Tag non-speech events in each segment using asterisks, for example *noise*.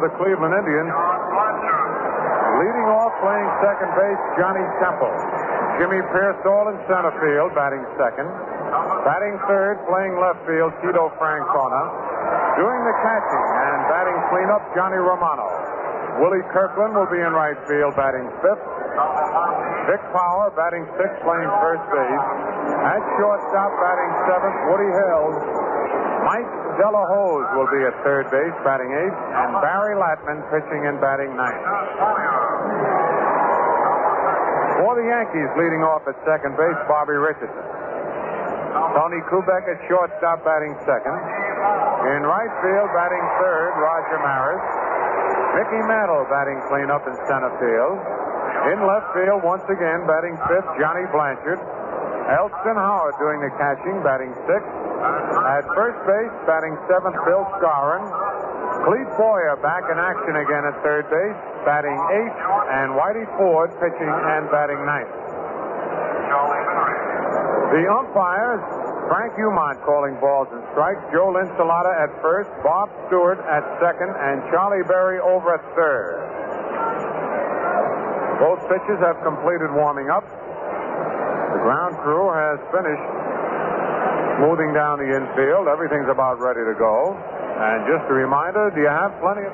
for the Cleveland Indians. Leading off, playing second base, Johnny Temple. Jimmy Piersall in center field, batting second. Batting third, playing left field, Tito Francona. Doing the catching and batting cleanup, Johnny Romano. Willie Kirkland will be in right field, batting fifth. Vic Power batting sixth, playing first base. At shortstop, batting seventh, Woody Held. Mike de la Hoz will be at third base, batting eighth, and Barry Latman pitching and batting ninth. For the Yankees, leading off at second base, Bobby Richardson. Tony Kubek at shortstop, batting second. In right field, batting third, Roger Maris. Mickey Mantle batting cleanup in center field. In left field, once again, batting fifth, Johnny Blanchard. Elston Howard doing the catching, batting sixth. At first base, batting seventh, Bill Skowron. Clete Boyer back in action again at third base, batting eighth, and Whitey Ford pitching and batting ninth. The umpires, Frank Umont calling balls and strikes, Joe Linsalata at first, Bob Stewart at second, and Charlie Berry over at third. Both pitchers have completed warming up. The ground crew has finished smoothing down the infield. Everything's about ready to go. And just a reminder, do you have plenty of...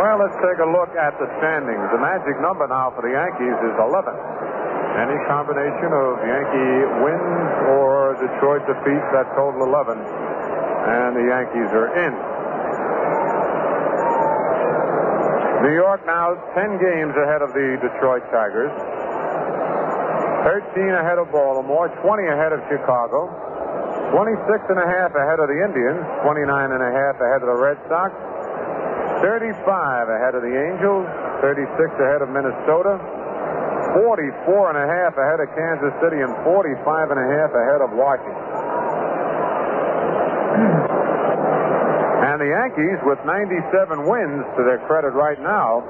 Well, let's take a look at the standings. The magic number now for the Yankees is 11. Any combination of Yankee wins or Detroit defeats that total 11, and the Yankees are in. New York now 10 games ahead of the Detroit Tigers, 13 ahead of Baltimore, 20 ahead of Chicago, 26 and a half ahead of the Indians, 29 and a half ahead of the Red Sox, 35 ahead of the Angels, 36 ahead of Minnesota, 44 and a half ahead of Kansas City, and 45 and a half ahead of Washington. And the Yankees, with 97 wins to their credit right now,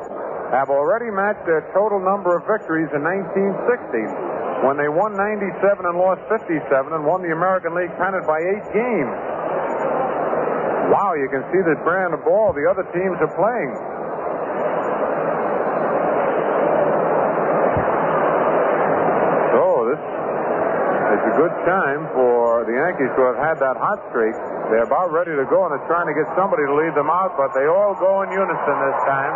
have already matched their total number of victories in 1960 when they won 97 and lost 57 and won the American League pennant by eight games. Wow, you can see the brand of ball the other teams are playing. So this is a good time for the Yankees to have had that hot streak. They're about ready to go, and they're trying to get somebody to lead them out, but they all go in unison this time.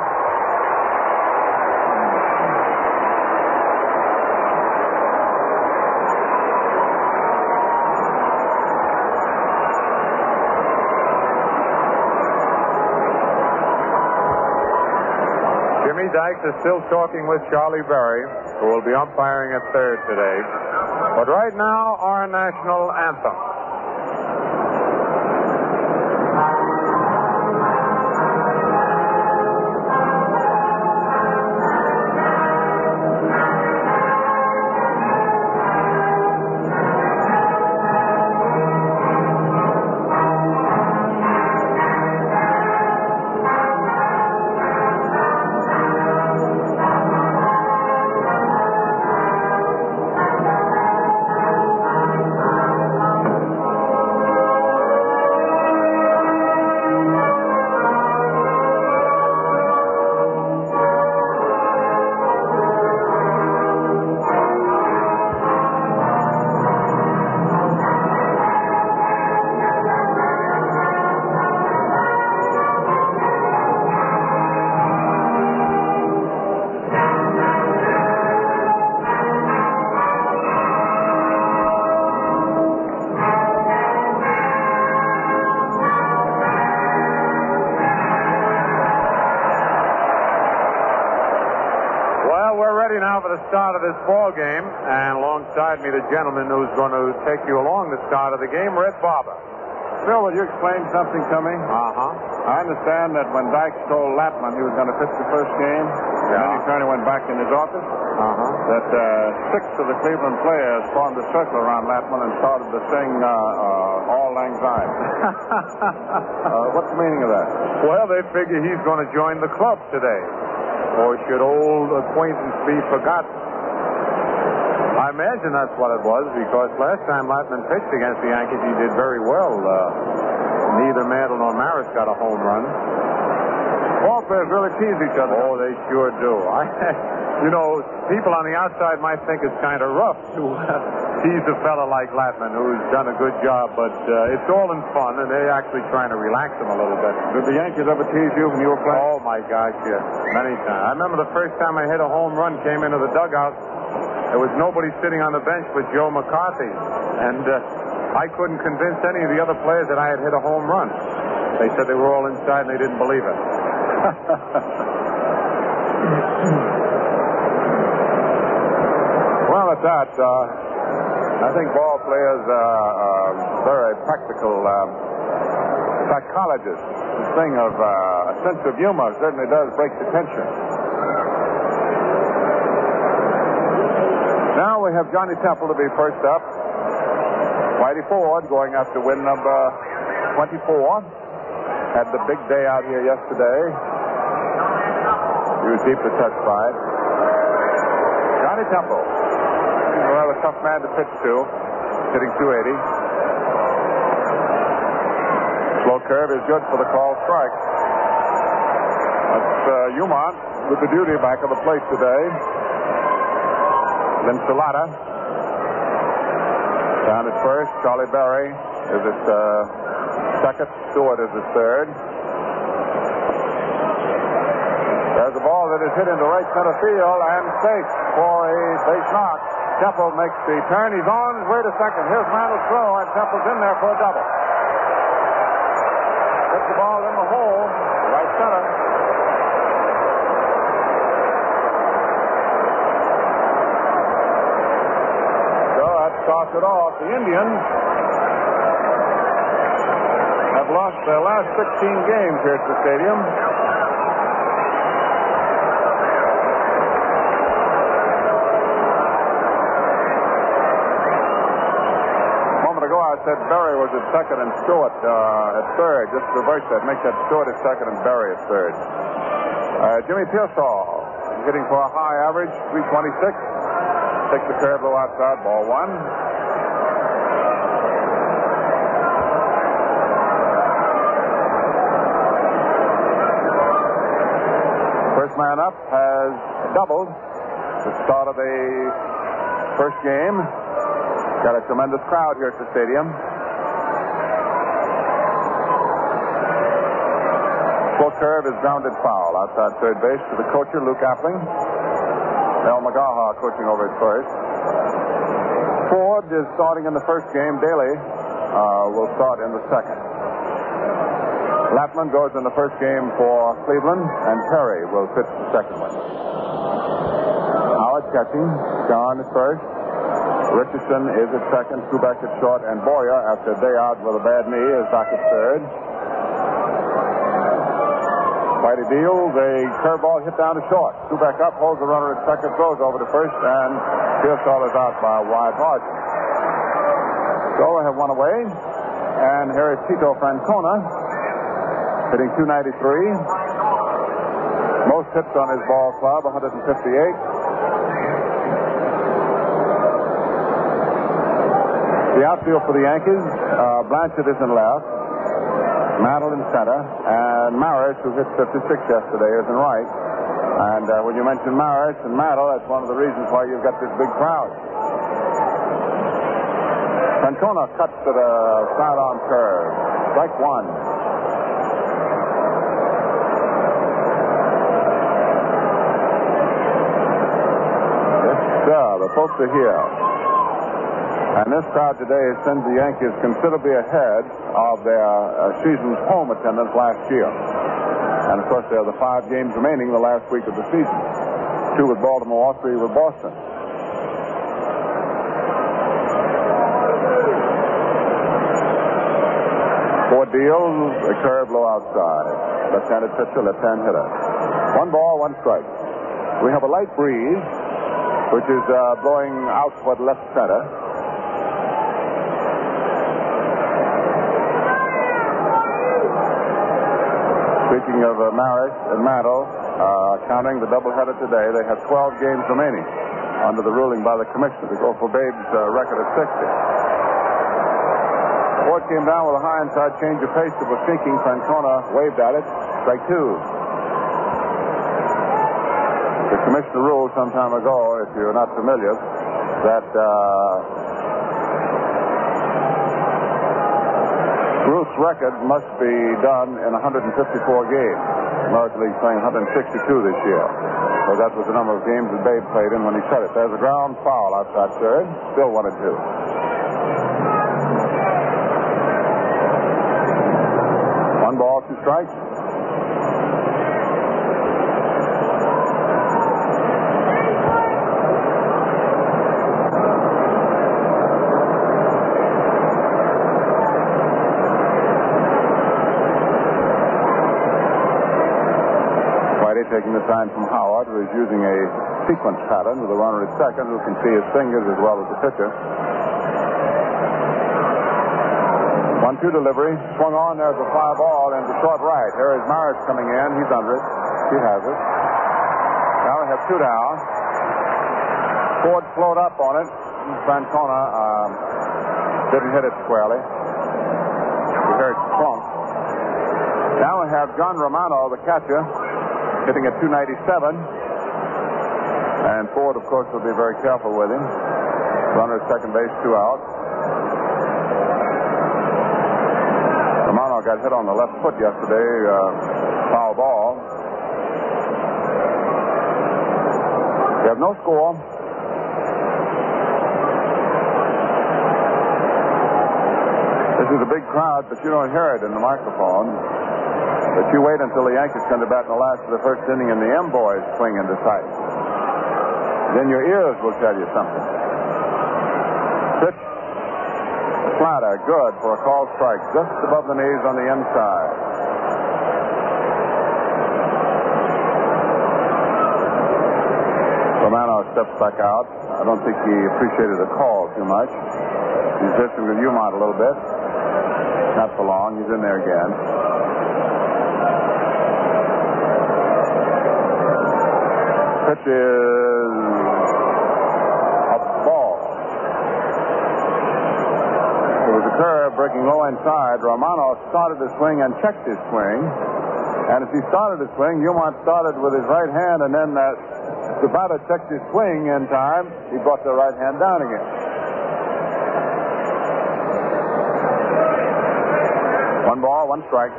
Jimmy Dykes is still talking with Charlie Berry, who will be umpiring at third today. But right now, our national anthem. Start of this ball game, and alongside me, the gentleman who's going to take you along the start of the game, Red Barber. Phil, will you explain something to me? Uh huh. I understand that when Dykes told Latman he was going to pitch the first game, and then he turned and went back in his office, Uh huh. that uh, six of the Cleveland players formed a circle around Latman and started to sing uh, uh, Auld Lang *laughs* Syne. uh, what's the meaning of that? Well, they figure he's going to join the club today. Or should old acquaintance be forgotten? I imagine that's what it was because last time Latman pitched against the Yankees, he did very well. Uh, neither Mantle nor Maris got a home run. Ball players really tease each other. Oh, they sure do. *laughs* I, you know, people on the outside might think it's kind of rough to tease a fella like Latman who's done a good job, but uh, it's all in fun, and they're actually trying to relax him a little bit. Did the Yankees ever tease you when you were playing? Oh my gosh, yes, many times. I remember the first time I hit a home run, came into the dugout. There was nobody sitting on the bench but Joe McCarthy, and uh, I couldn't convince any of the other players that I had hit a home run. They said they were all inside and they didn't believe it. *laughs* well, at that, uh, I think ball players are uh, very practical uh, psychologists. This thing of uh, sense of humor certainly does break the tension. Now we have Johnny Temple to be first up. Whitey Ford going after win number 24. Had the big day out here yesterday. He was deeply touched by it. Johnny Temple. A rather tough man to pitch to. Hitting 280. Slow curve is good for the call strike. That's uh, Umont with the duty back of the plate today. Linsalata. Down at first. Charlie Berry is at uh, second. Stewart is at third. There's a ball that is hit into right center field and safe for a base knock. Temple makes the turn. He's on his way to second. Here's Mantle's throw, and Temple's in there for a double. Gets the ball in the hole, right center. Starts it off. The Indians have lost their last 16 games here at the stadium. A moment ago, I said Barry was at second and Stewart uh, at third. Just reverse that. Make that Stewart at second and Barry at third. Uh, Jimmy Piersall hitting for a high average, 326. Takes the curve low outside, ball one. First man up has doubled the start of the first game. Got a tremendous crowd here at the stadium. Full curve is grounded foul outside third base to the coacher, Luke Appling. Mel McGaha coaching over at first. Ford is starting in the first game. Daley uh, will start in the second. Latman goes in the first game for Cleveland, and Perry will pitch the second one. Howard catching. John is first. Richardson is at second. Kubek at short, and Boyer, after a day out with a bad knee, is back at third. Whitey deals a curveball hit down to short. Kubek up, holds the runner at second, throws over to first, and Piersall is out by a wide margin. So have one away, and here is Tito Francona hitting 293. Most hits on his ball club, 158. The outfield for the Yankees, uh, Blanchard is in left, Mantle in center, and Maris, who hit 56 yesterday, is in right. And uh, when you mention Maris and Mantle, that's one of the reasons why you've got this big crowd. Francona cuts to the sidearm curve. Strike one. The folks are here. And this crowd today sends the Yankees considerably ahead of their uh, season's home attendance last year. And of course, there are the five games remaining the last week of the season. Two with Baltimore, three with Boston. Ford deals, a curve low outside. Left-handed pitcher, left-hand hitter. One ball, one strike. We have a light breeze, which is uh, blowing out toward left center. Speaking of uh, Maris and Mantle, uh, counting the doubleheader today, they have 12 games remaining under the ruling by the commissioner to go for Babe's uh, record of 60. Ford came down with a high inside change of pace that was sinking. Francona waved at it. Strike two. The commissioner ruled some time ago, if you're not familiar, that uh, Ruth's record must be done in 154 games. American League playing 162 this year. So that was the number of games that Babe played in when he said it. There's a ground foul outside third. Still one and two. One ball, two strikes. Whitey taking the sign from Howard, who is using a sequence pattern with a runner at second, who can see his fingers as well as the pitcher. One-two delivery, swung on. There's a fly ball into short right. Here is Maris coming in. He's under it. He has it. Now we have two down. Ford slowed up on it. Francona um, didn't hit it squarely. We heard clunk. Now we have John Romano, the catcher, hitting at 297. And Ford, of course, will be very careful with him. Runner at second base, two out. Romano got hit on the left foot yesterday, uh, foul ball. We have no score. This is a big crowd, but you don't hear it in the microphone. But you wait until the Yankees come to bat in the last of the first inning and the M boys swing into sight. Then your ears will tell you something. Pitch. Flatter, good for a call strike, just above the knees on the inside. Romano steps back out. I don't think he appreciated the call too much. He's listening to Umont a little bit. Not for long. He's in there again. Pitch is a ball. It was a curve breaking low inside. Romano started the swing and checked his swing. And as he started the swing, Umont started with his right hand, and then uh, the batter checked his swing in time. He brought the right hand down again. One ball, one strike.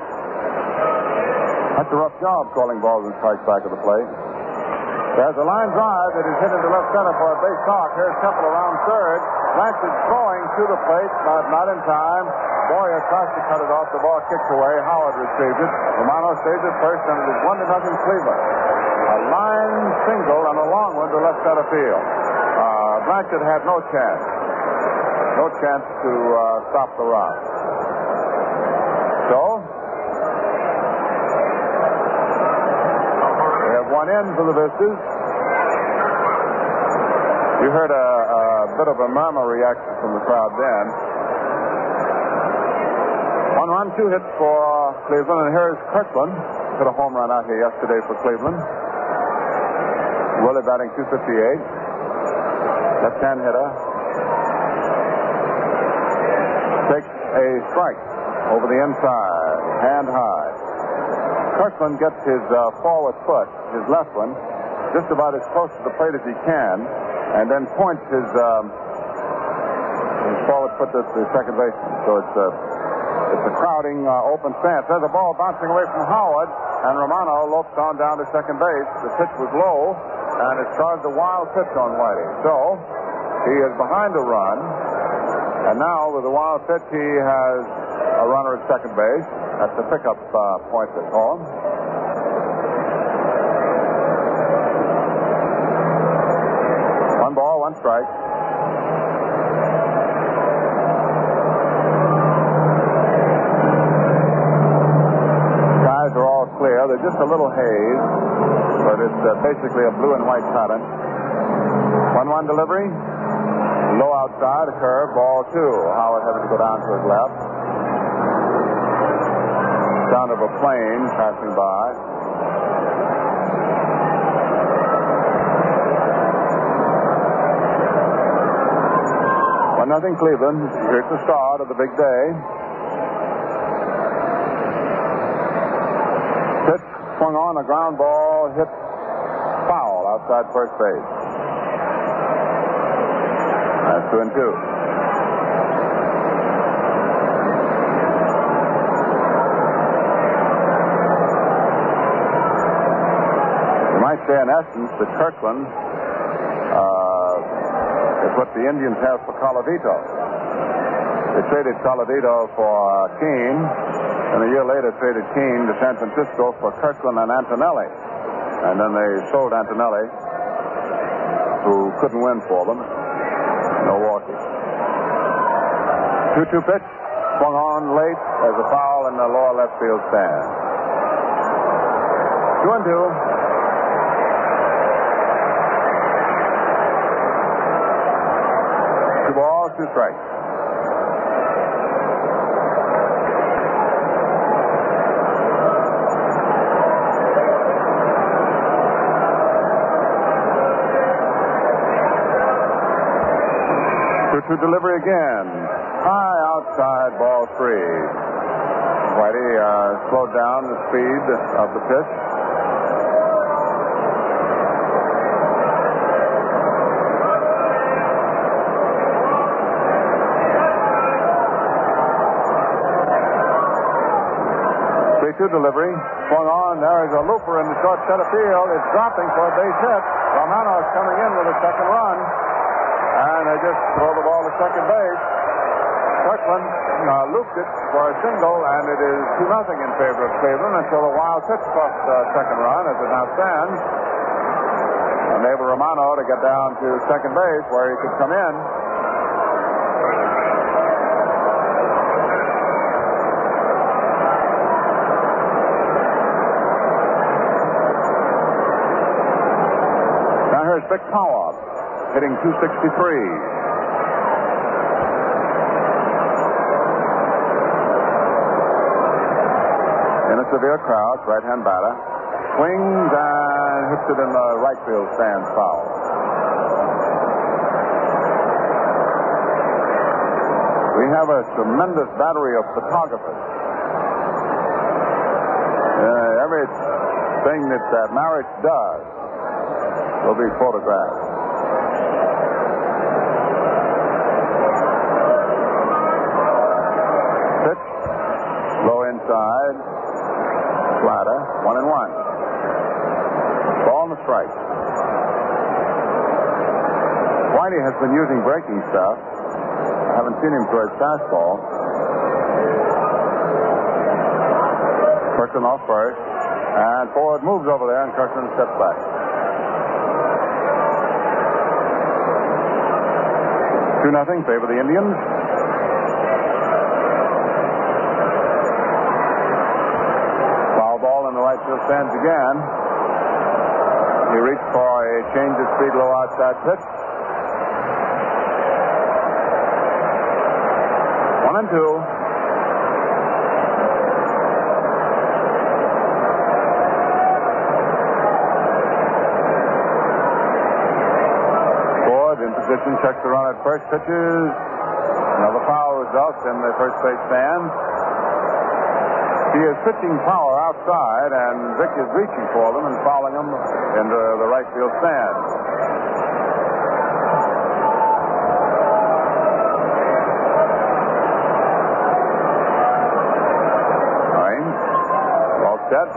That's a rough job calling balls and strikes back of the plate. There's a line drive that is hit into left center for a base knock. Here's Temple around third. Blanchard throwing to the plate, but not in time. Boyer tries to cut it off. The ball kicks away. Howard retrieves it. Romano stays at first, and it is one to nothing Cleveland. A line single and a long one to left center field. Uh, Blanchard had no chance. No chance to uh, stop the run. So, in for the Vistas. You heard a, a bit of a murmur reaction from the crowd then. One run, two hits for Cleveland, and here's Kirkland. Hit a home run out here yesterday for Cleveland. Willie batting 258. Left-hand hitter. Takes a strike over the inside, hand high. Kirkland gets his uh, forward foot, his left one, just about as close to the plate as he can, and then points his, um, his forward foot to the second baseman. So it's a, it's a crowding uh, open stance. There's a ball bouncing away from Howard, and Romano lopes on down to second base. The pitch was low, and it started a wild pitch on Whitey. So he is behind a run, and now with the wild pitch, he has a runner at second base. That's the pickup uh, point they call. One ball, one strike. Skies are all clear. There's just a little haze, but it's uh, basically a blue and white pattern. One-one delivery. Low outside, a curve, ball two. Howard having to go down to his left. Sound of a plane passing by. One nothing Cleveland. Here's the start of the big day. Pitch swung on a ground ball, hit foul outside first base. That's two and two. Might say, in essence, that Kirkland uh, is what the Indians have for Colavito. They traded Colavito for uh, Kuenn, and a year later traded Kuenn to San Francisco for Kirkland and Antonelli. And then they sold Antonelli, who couldn't win for them, Milwaukee. 2 2 pitch, swung on late as a foul in the lower left field stand. 2 and 2. Strikes. Two two delivery again. High outside ball three. Whitey uh, slowed down the speed of the pitch. Three two delivery. Swung on. There is a looper in the short center field. It's dropping for a base hit. Romano's coming in with a second run. And they just throw the ball to second base. Kirkland uh, looped it for a single, and it is 2 nothing in favor of Cleveland until a wild pitch cost uh, second run as it now stands. Enable Romano to get down to second base where he could come in. Now here's Vic Power hitting 263. In a severe crouch, right-hand batter. Swings and hits it in the right field stand foul. We have a tremendous battery of photographers. Uh, everything that that Maris does will be photographed. Pitch, low inside, flatter, one and one. Ball and strike. Whitey has been using breaking stuff. I haven't seen him throw his fastball. Kirkland off first. And Ford moves over there, and Kirkland steps back. Two nothing, favor the Indians. Foul ball in the right field stands again. He reached for a change of speed, low outside pitch. One and two. Ford in position, checks the run at first, pitches. Another foul results in the first base stand. He is pitching power outside, and Vic is reaching for them and fouling them into the right field stand. All set.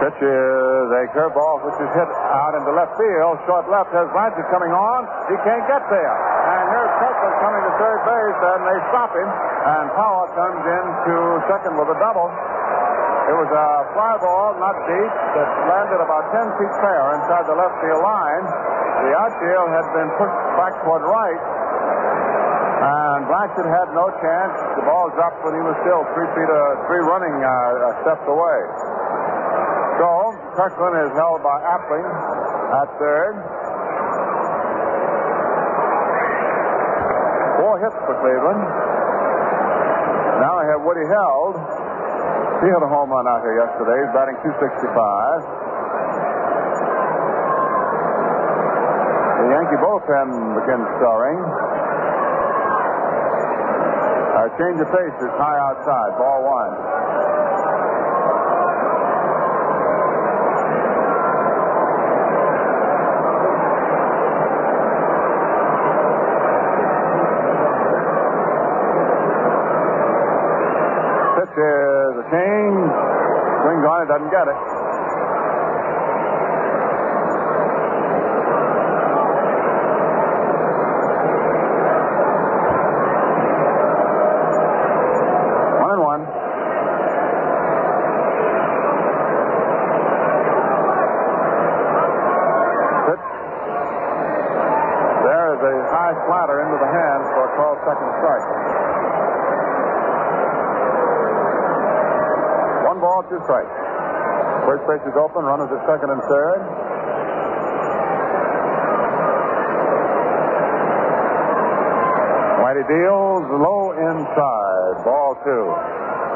Pitch is a curveball which is hit out into left field. Short left has Blanchard coming on. He can't get there. And here's Kirkland coming to third base, and they stop him. And Power comes in to second with a double. It was a fly ball, not deep, that landed about 10 feet fair inside the left field line. The outfield had been pushed back toward right. And Blanchard had no chance. The ball dropped when he was still three feet, uh, three running uh, steps away. Kirkland is held by Appling at third. Four hits for Cleveland. Now I have Woody Held. He hit a home run out here yesterday. He's batting 265. Yankee bullpen begins stirring. A change of pace is high outside. Ball one. Uh, is a change. Swings on it, doesn't get it. There is a high slider into the hands for a called second strike. One ball, two strikes. First base is open. Runners at second and third. Whitey deals low inside. Ball two.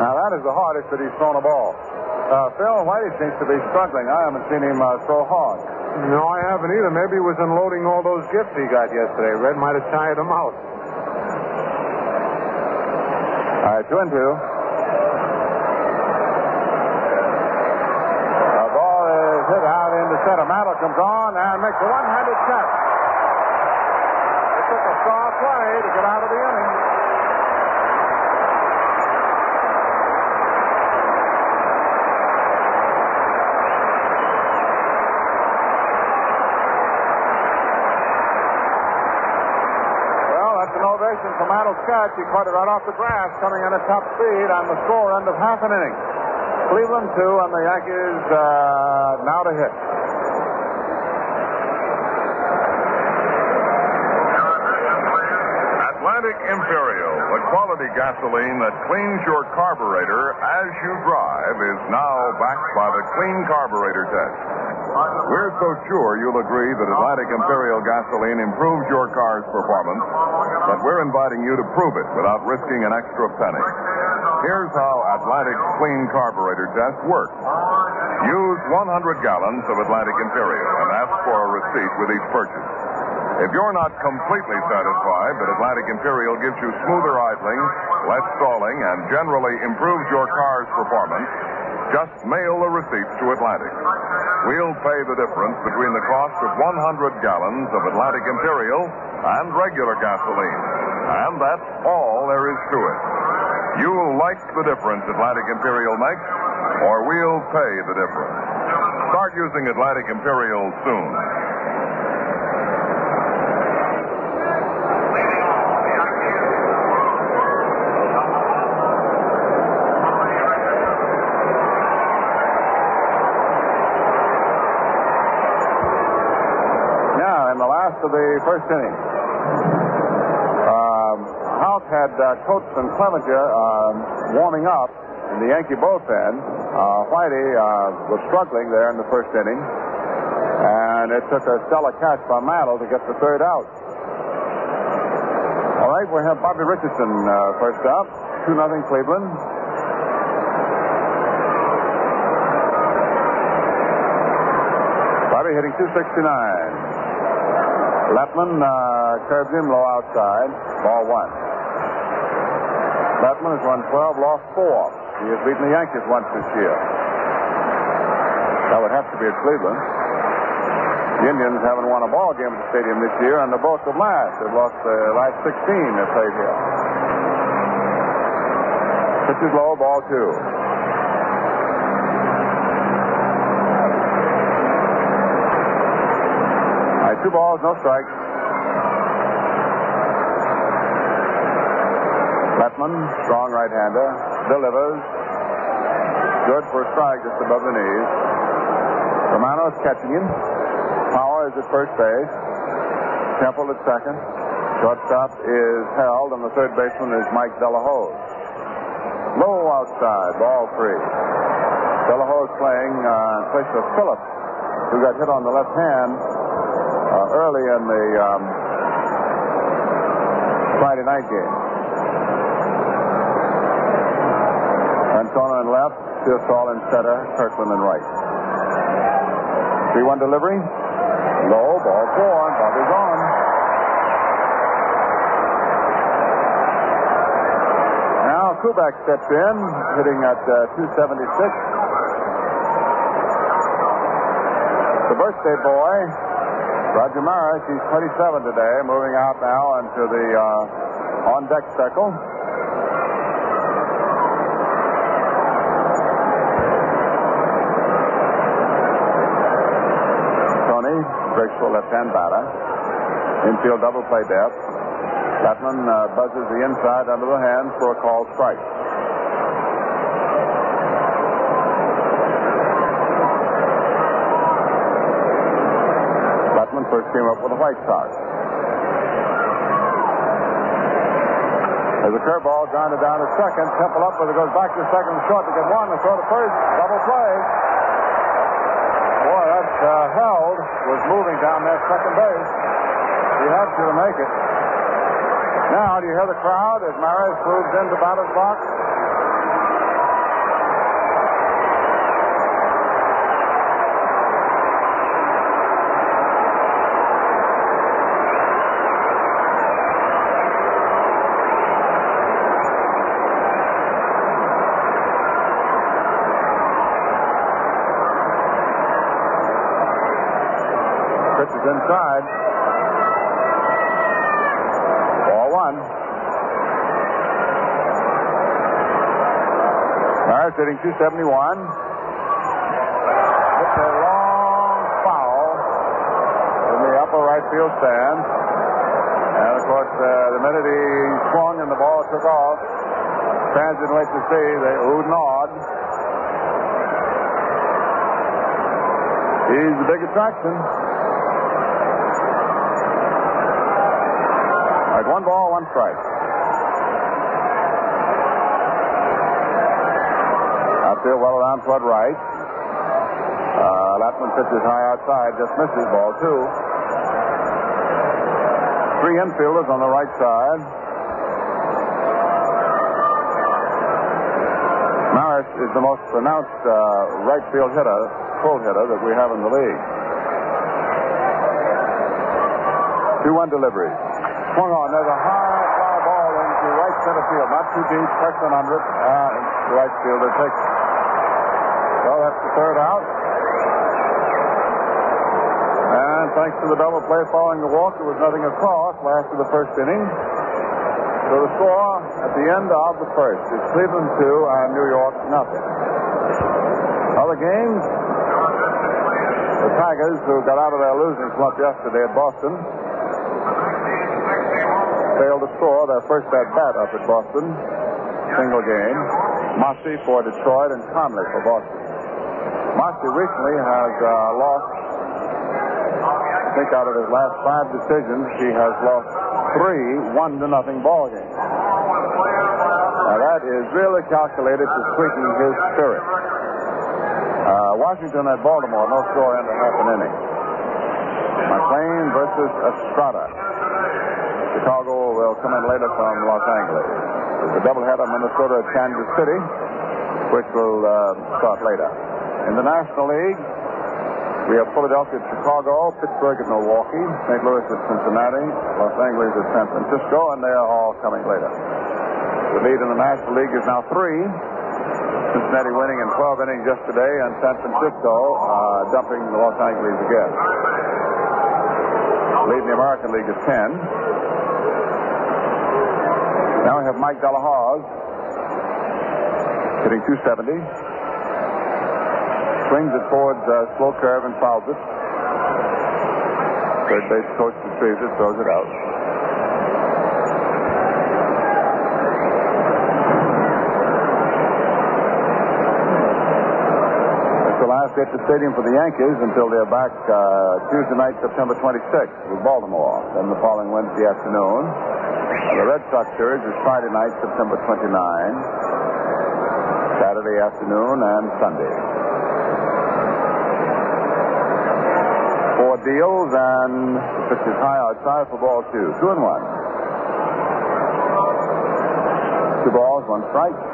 Now that is the hardest that he's thrown a ball. Uh, Phil Whitey seems to be struggling. I haven't seen him uh, throw hard. No, I haven't either. Maybe he was unloading all those gifts he got yesterday. Red might have tired him out. All right, two and two. The ball is hit center. Comes on and makes a one-handed catch. It took a star play to get out of the inning. Well, that's an ovation for Mantle's catch. He caught it right off the grass, coming in at top speed on the score end of half an inning. Cleveland two, and the Yankees uh, now to hit. Atlantic Imperial, the quality gasoline that cleans your carburetor as you drive, is now backed by the Clean Carburetor Test. We're so sure you'll agree that Atlantic Imperial gasoline improves your car's performance that we're inviting you to prove it without risking an extra penny. Here's how Atlantic's Clean Carburetor Test works. Use 100 gallons of Atlantic Imperial and ask for a receipt with each purchase. If you're not completely satisfied that Atlantic Imperial gives you smoother idling, less stalling, and generally improves your car's performance, just mail the receipts to Atlantic. We'll pay the difference between the cost of 100 gallons of Atlantic Imperial and regular gasoline. And that's all there is to it. You'll like the difference Atlantic Imperial makes, or we'll pay the difference. Start using Atlantic Imperial soon. Now, in the last of the first inning, um, Houk had uh, Coates and Clevenger um, warming up in the Yankee bullpen. Uh, Whitey uh, was struggling there in the first inning, and it took a stellar catch by Mantle to get the third out. All right, we have Bobby Richardson uh, first up. 2 nothing Cleveland. Bobby hitting 269. Latman uh, curved him low outside. Ball one. Latman has won 12, lost four. He has beaten the Yankees once this year. That would have to be at Cleveland. The Indians haven't won a ball game at the stadium this year, and they're both of last. They've lost the last 16 they played here. Pitch is low, ball two. All right, two balls, no strikes. Latman, strong right-hander, delivers. Good for a strike just above the knees. Romano is catching him. Power is at first base. Temple at second. Shortstop is held, and the third baseman is Mike de la Hoz. Low outside, ball three. de la Hoz playing uh, in place of Phillips, who got hit on the left hand early in the um, Friday night game. Antona in left, Piersall in center, Kirkland in right. 3 1 delivery. Low, ball four, Bobby's on. Now Kubek steps in, hitting at uh, 276. The birthday boy, Roger Maris, he's 27 today, moving out now into the uh, on-deck circle. Tony, Berkshire left-hand batter. Infield double play depth. Latman uh, buzzes the inside under the hands for a call strike. Latman first came up with the White Sox. There's a curveball grounded down to second. Temple up, but it goes back to second short to get one. And throw to first. Double play. Boy, that uh, held was moving down that second base. He had to make it. Now, do you hear the crowd as Maris moves into batter's box? Is inside. Ball one. Maris hitting 271. It's a long foul in the upper right field stand. And of course, uh, the minute he swung and the ball took off, fans didn't wait to see. They oohed. He's the big attraction. All right, one ball, one strike. Outfield well around toward right. Uh, Latman pitches high outside, just misses ball two. Three infielders on the right side. Maris is the most pronounced uh, right field hitter, full hitter that we have in the league. 2 1 delivery. Swung on. There's a high fly ball into right center field. Not too deep. Preston under it. Uh, right fielder takes. So that's the third out. And thanks to the double play following the walk, there was nothing across last of the first inning. So the score at the end of the first is Cleveland 2 and New York nothing. Other games, the Tigers, who got out of their losing slump yesterday at Boston, failed to score their first at bat up at Boston. Single game. Mossi for Detroit and Conley for Boston. Mossi recently has uh, lost, I think out of his last five decisions, he has lost three one to nothing ball games. Now that is really calculated to sweeten his spirit. Uh, Washington at Baltimore, no score into half an inning. McLean versus Estrada. In later from Los Angeles. A doubleheader Minnesota at Kansas City, which will uh, start later. In the National League, we have Philadelphia at Chicago, Pittsburgh at Milwaukee, St. Louis at Cincinnati, Los Angeles at San Francisco, and they are all coming later. The lead in the National League is now three. Cincinnati winning in 12 innings yesterday, and San Francisco uh, dumping the Los Angeles again. The lead in the American League is 10. Now we have Mike de la Hoz hitting 270. Swings it towards uh, slow curve and fouls it. Third base coach retrieves it, throws it out. It's the last day at the stadium for the Yankees until they're back uh, Tuesday night, September 26th with Baltimore. Then the following Wednesday afternoon. And the Red Sox series is Friday night, September 29, Saturday afternoon, and Sunday. Four deals, and the pitch is high outside for ball two. Two and one. Two balls, one strike.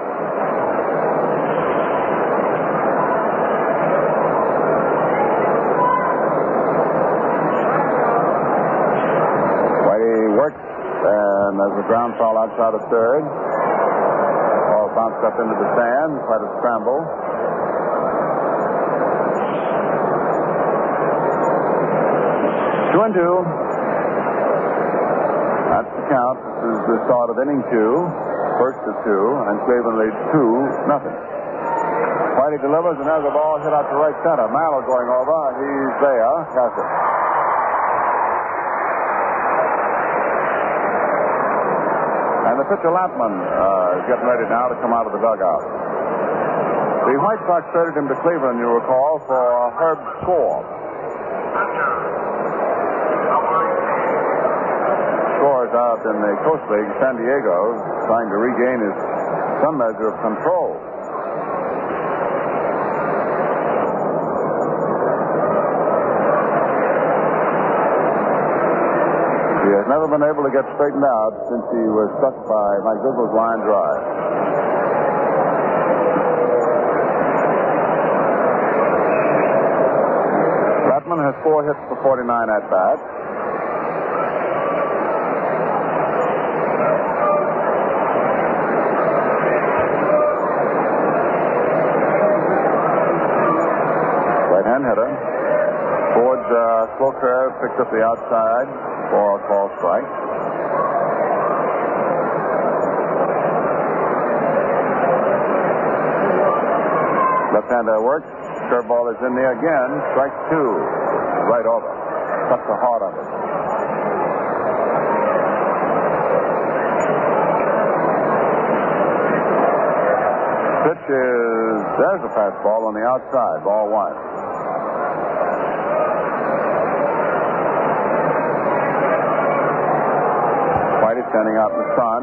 Was a ground foul outside of third. Ball bounced up into the sand, quite a scramble. Two and two. That's the count. This is the start of inning two. First to two, and Cleveland leads two, nothing. Whitey delivers, and there's a ball hit out to right center. Mallow going over. He's there. Cassidy. And pitcher Latman uh, is getting ready now to come out of the dugout. The White Sox traded him to Cleveland, you recall, for Herb Score. Score is out in the Coast League, San Diego, trying to regain his some measure of control. He has never been able to get straightened out since he was struck by Mike Zibel's line drive. Latman has four hits for 49 at bats. Right hand hitter. Ford's uh, slow curve picked up the outside for call. Left-hander works. Curveball is in there again. Strike two. Right over. Cut the heart of it. Pitch is there's a fastball on the outside. Ball one. Standing out in the sun.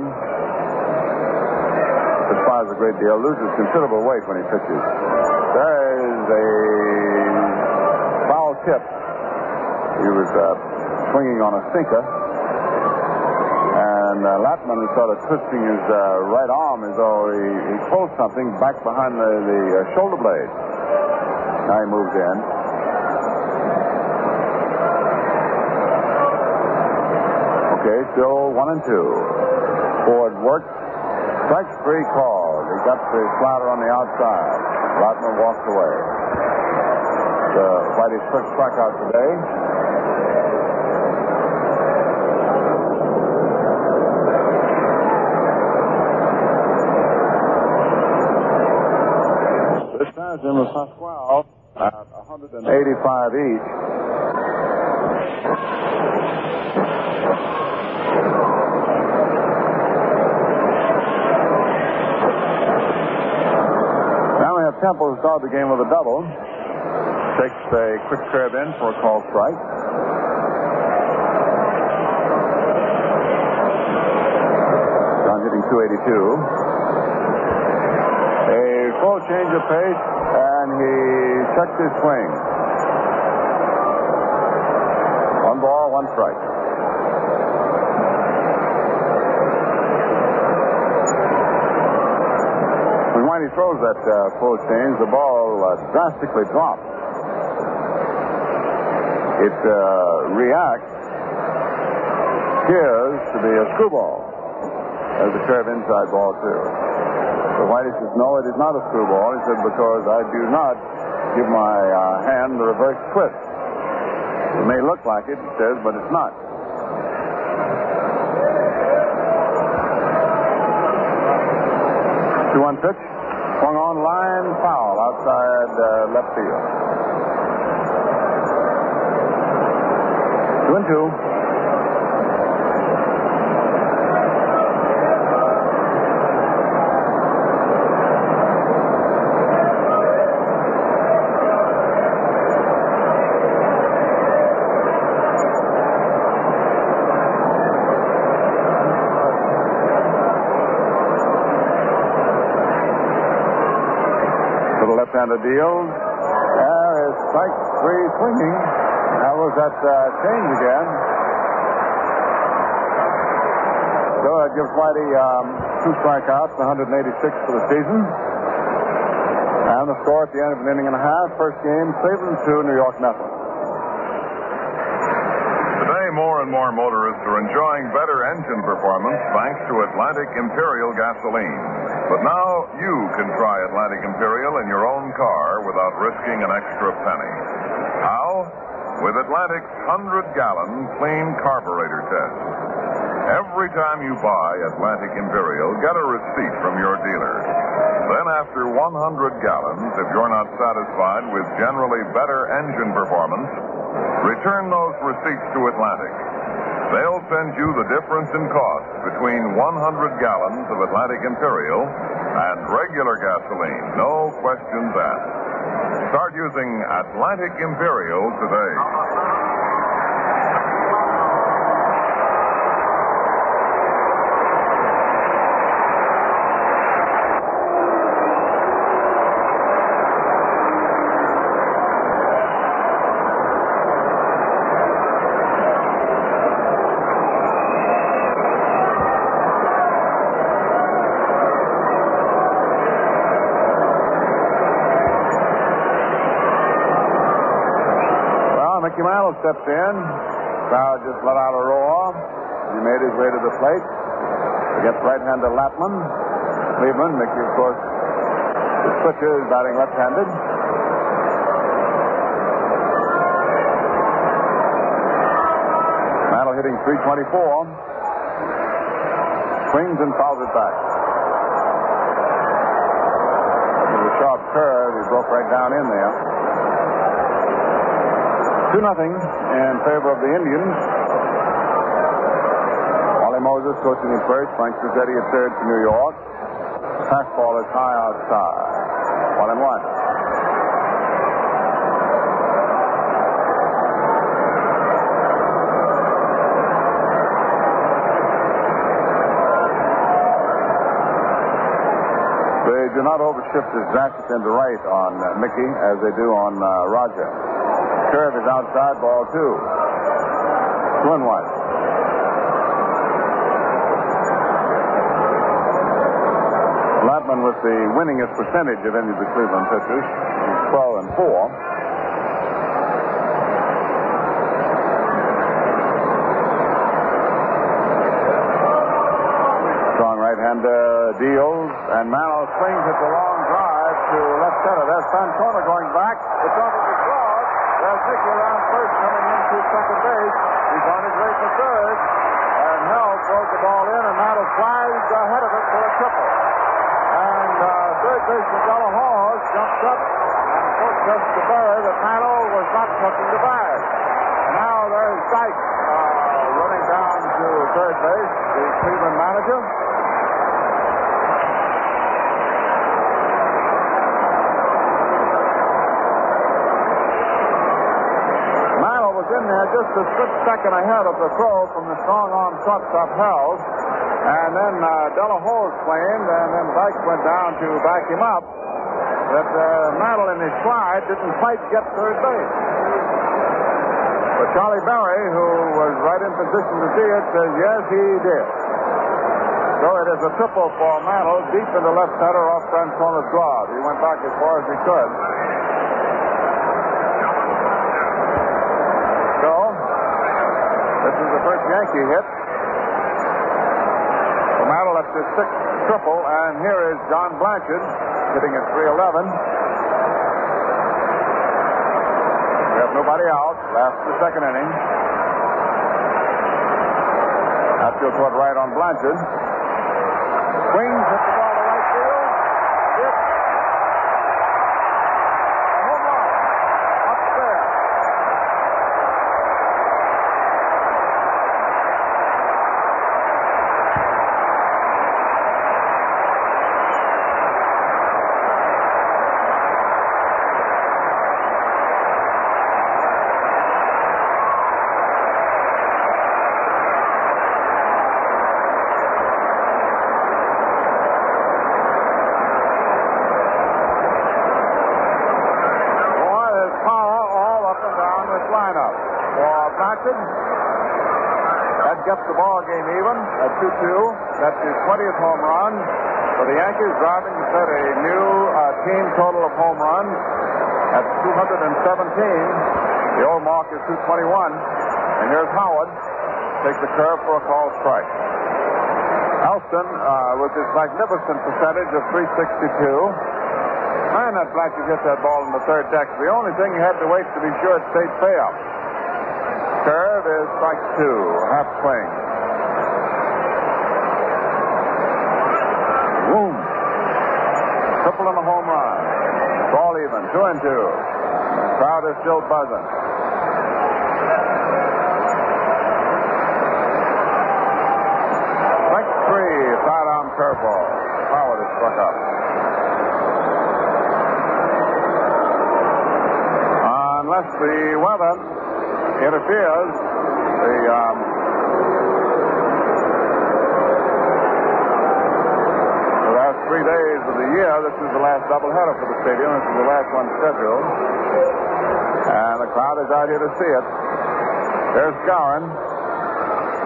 Perspires a great deal, loses considerable weight when he pitches. There is a foul tip. He was uh, swinging on a sinker. And uh, Latman is sort of twisting his uh, right arm as though he, he pulled something back behind the, the uh, shoulder blade. Now he moves in. Okay, still one and two. Ford works. Strike three called. He got the slider on the outside. Latman walks away. The Whitey's first strikeout today. This has him with Pascual at 185 each. Now we have Temple start the game with a double. Takes a quick curve in for a call strike. John hitting 282. A full change of pace, and he checked his swing. One ball, one strike. When Whitey throws that uh, full change, the ball uh, drastically drops. It uh, reacts, appears to be a screwball. There's a curve inside ball, too. So Whitey says, no, it is not a screwball. He said, because I do not give my uh, hand the reverse twist. It may look like it, he says, but it's not. Two one pitch. Line foul outside uh, left field. Two and two. To the deal. There is strike three swinging. That was that uh, change again. So that gives Whitey um, two strikeouts, 186 for the season. And the score at the end of an inning and a half. First game, Cleveland 2, New York nothing. Today more and more motorists are enjoying better engine performance thanks to Atlantic Imperial gasoline. But now you can try Atlantic Imperial in your own car without risking an extra penny. How? With Atlantic's 100 gallon clean carburetor test. Every time you buy Atlantic Imperial, get a receipt from your dealer. Then, after 100 gallons, if you're not satisfied with generally better engine performance, return those receipts to Atlantic. They'll send you the difference in cost between 100 gallons of Atlantic Imperial and regular gasoline. No questions asked. Start using Atlantic Imperial today. Well, Mickey Mantle stepped in. Crowd just let out a roar. He made his way to the plate against right-hander Latman. Cleveland, Mickey, of course, the switcher is batting left-handed. Mantle hitting 324. Swings and fouls it back. It was a sharp curve. He broke right down in there. 2 nothing in favor of the Indians. Wally Moses coaching at first. Frank Crosetti at third for New York. Fastball is high outside. One and one. They do not overshift his jacket into right on uh, Mickey as they do on uh, Roger. Curve is outside, ball two. And one. Latman with the winningest percentage of any of the Cleveland pitchers. He's 12 and 4. Strong right-hander deals, and Mantle swings at the long drive to left center. There's Francona going back. It's over. There's around first coming into second base. He's on his way for third. And Held throws the ball in, and Mantle flies ahead of it for a triple. And uh, third baseman de la Hoz jumps up and protests to Berry that Mantle was not touching the bag. Now there's Dyke uh, running down to third base, the Cleveland manager. Mantle was in there just a split second ahead of the throw from the strong arm shortstop Held. And then uh, de la Hoz claimed, and then Dyke went down to back him up, that uh, in his slide didn't quite get third base. But Charlie Berry, who was right in position to see it, says yes, he did. So it is a triple for Mantle deep into left center off Francona's glove. He went back as far as he could. So, this is the first Yankee hit. For Mantle, that's his sixth triple, and here is John Blanchard hitting at 311. We have nobody out. Last the second inning. Outfield toward right on Blanchard. Swings hit the ball to right field. Hit. A home run. Upstairs. Boy, there's power all up and down this lineup. For Blanchard, that gets the ball game even at 2-2. That's his 20th home run. For the Yankees, driving to set a new uh, team total of home runs at 217. The old mark is 221. And here's Howard. Takes the curve for a call strike. Elston, uh, with his magnificent percentage of 362, Man, that Blanchard hit that ball in the third deck. The only thing you had to wait to be sure it stayed fair. Curve is strike two, half swing. Boom. Triple and a home run. Ball even, two and two. Crowd is still buzzing. Strike three, sidearm curveball. Howard is struck out. unless the weather interferes, the um, the last three days of the year, this is the last doubleheader for the stadium. This is the last one scheduled. And the crowd is out here to see it. There's Skowron.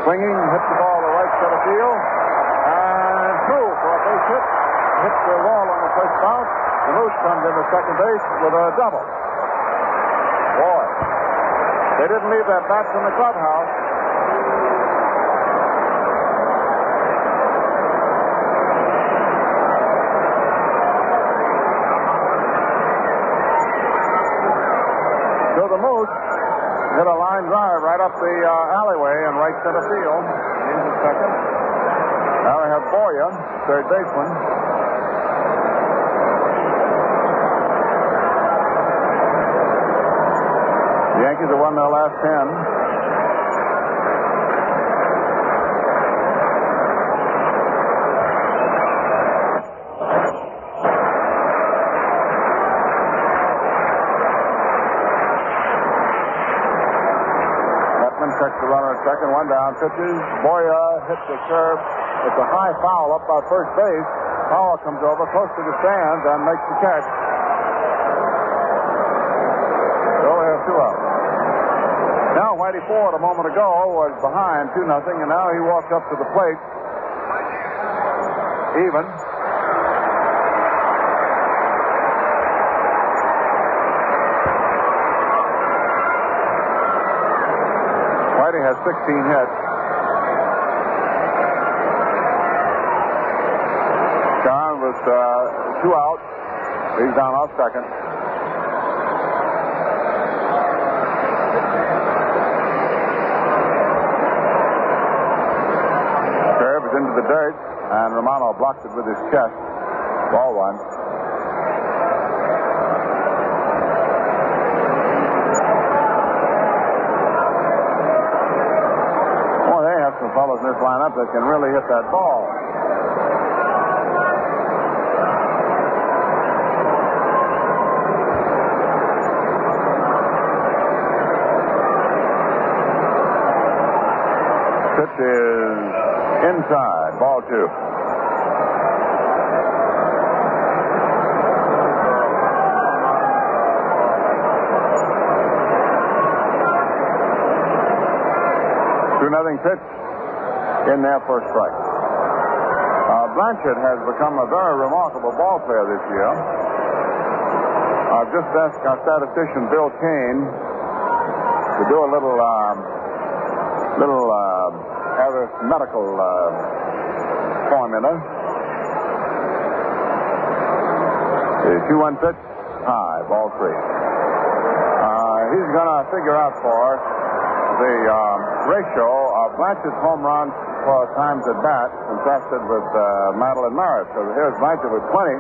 Swinging, hits the ball to right center field. And through for a base hit. Hits the wall on the first bounce. The Moose comes into second base with a double. Boy, they didn't leave their bats in the clubhouse. right up the uh, alleyway and right center field. Second. Now they have Boyer, third baseman. The Yankees have won their last 10. The runner at second, one down, pitches. Boyer hits the curve. It's a high foul up by first base. Powell comes over close to the stands and makes the catch. So we two out. Now, Whitey Ford a moment ago was behind 2 nothing, and now he walks up to the plate. Even. Whitey has 16 hits. John with uh, two out. He's down off second. Curve is into the dirt, and Romano blocks it with his chest. Ball one. Boy, fellows in this lineup that can really hit that ball. Pitch is inside. Ball two. Two nothing pitch in there for a strike. Uh, Blanchard has become a very remarkable ball player this year. I've just asked our statistician Bill Kane to do a little um, little uh, arithmetical uh, formula. The two one pitch, high, ball three. Uh, he's going to figure out for us the um, ratio of Blanchard's home runs for times at bat contrasted with uh, Madeline Maris. So here's Blanchard with 20.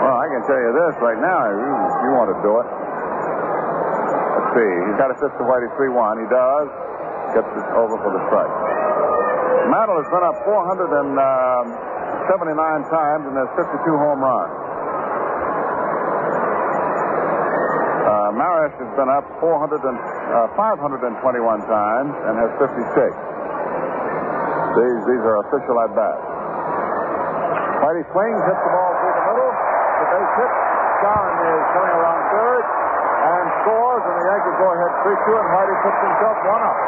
Well, I can tell you this right now, you, you want to do it. Let's see. He's got a fifth to Whitey 3 1. He does. Gets it over for the strike. Mantle has been up 479 times and has 52 home runs. Uh, Maris has been up 400 and, uh, 521 times and has 56. These, these are official at bats. Whitey swings, hits the ball through the middle. The base hit. Skowron is coming around third and scores, and the Yankees go ahead 3 2, and Whitey puts himself one up.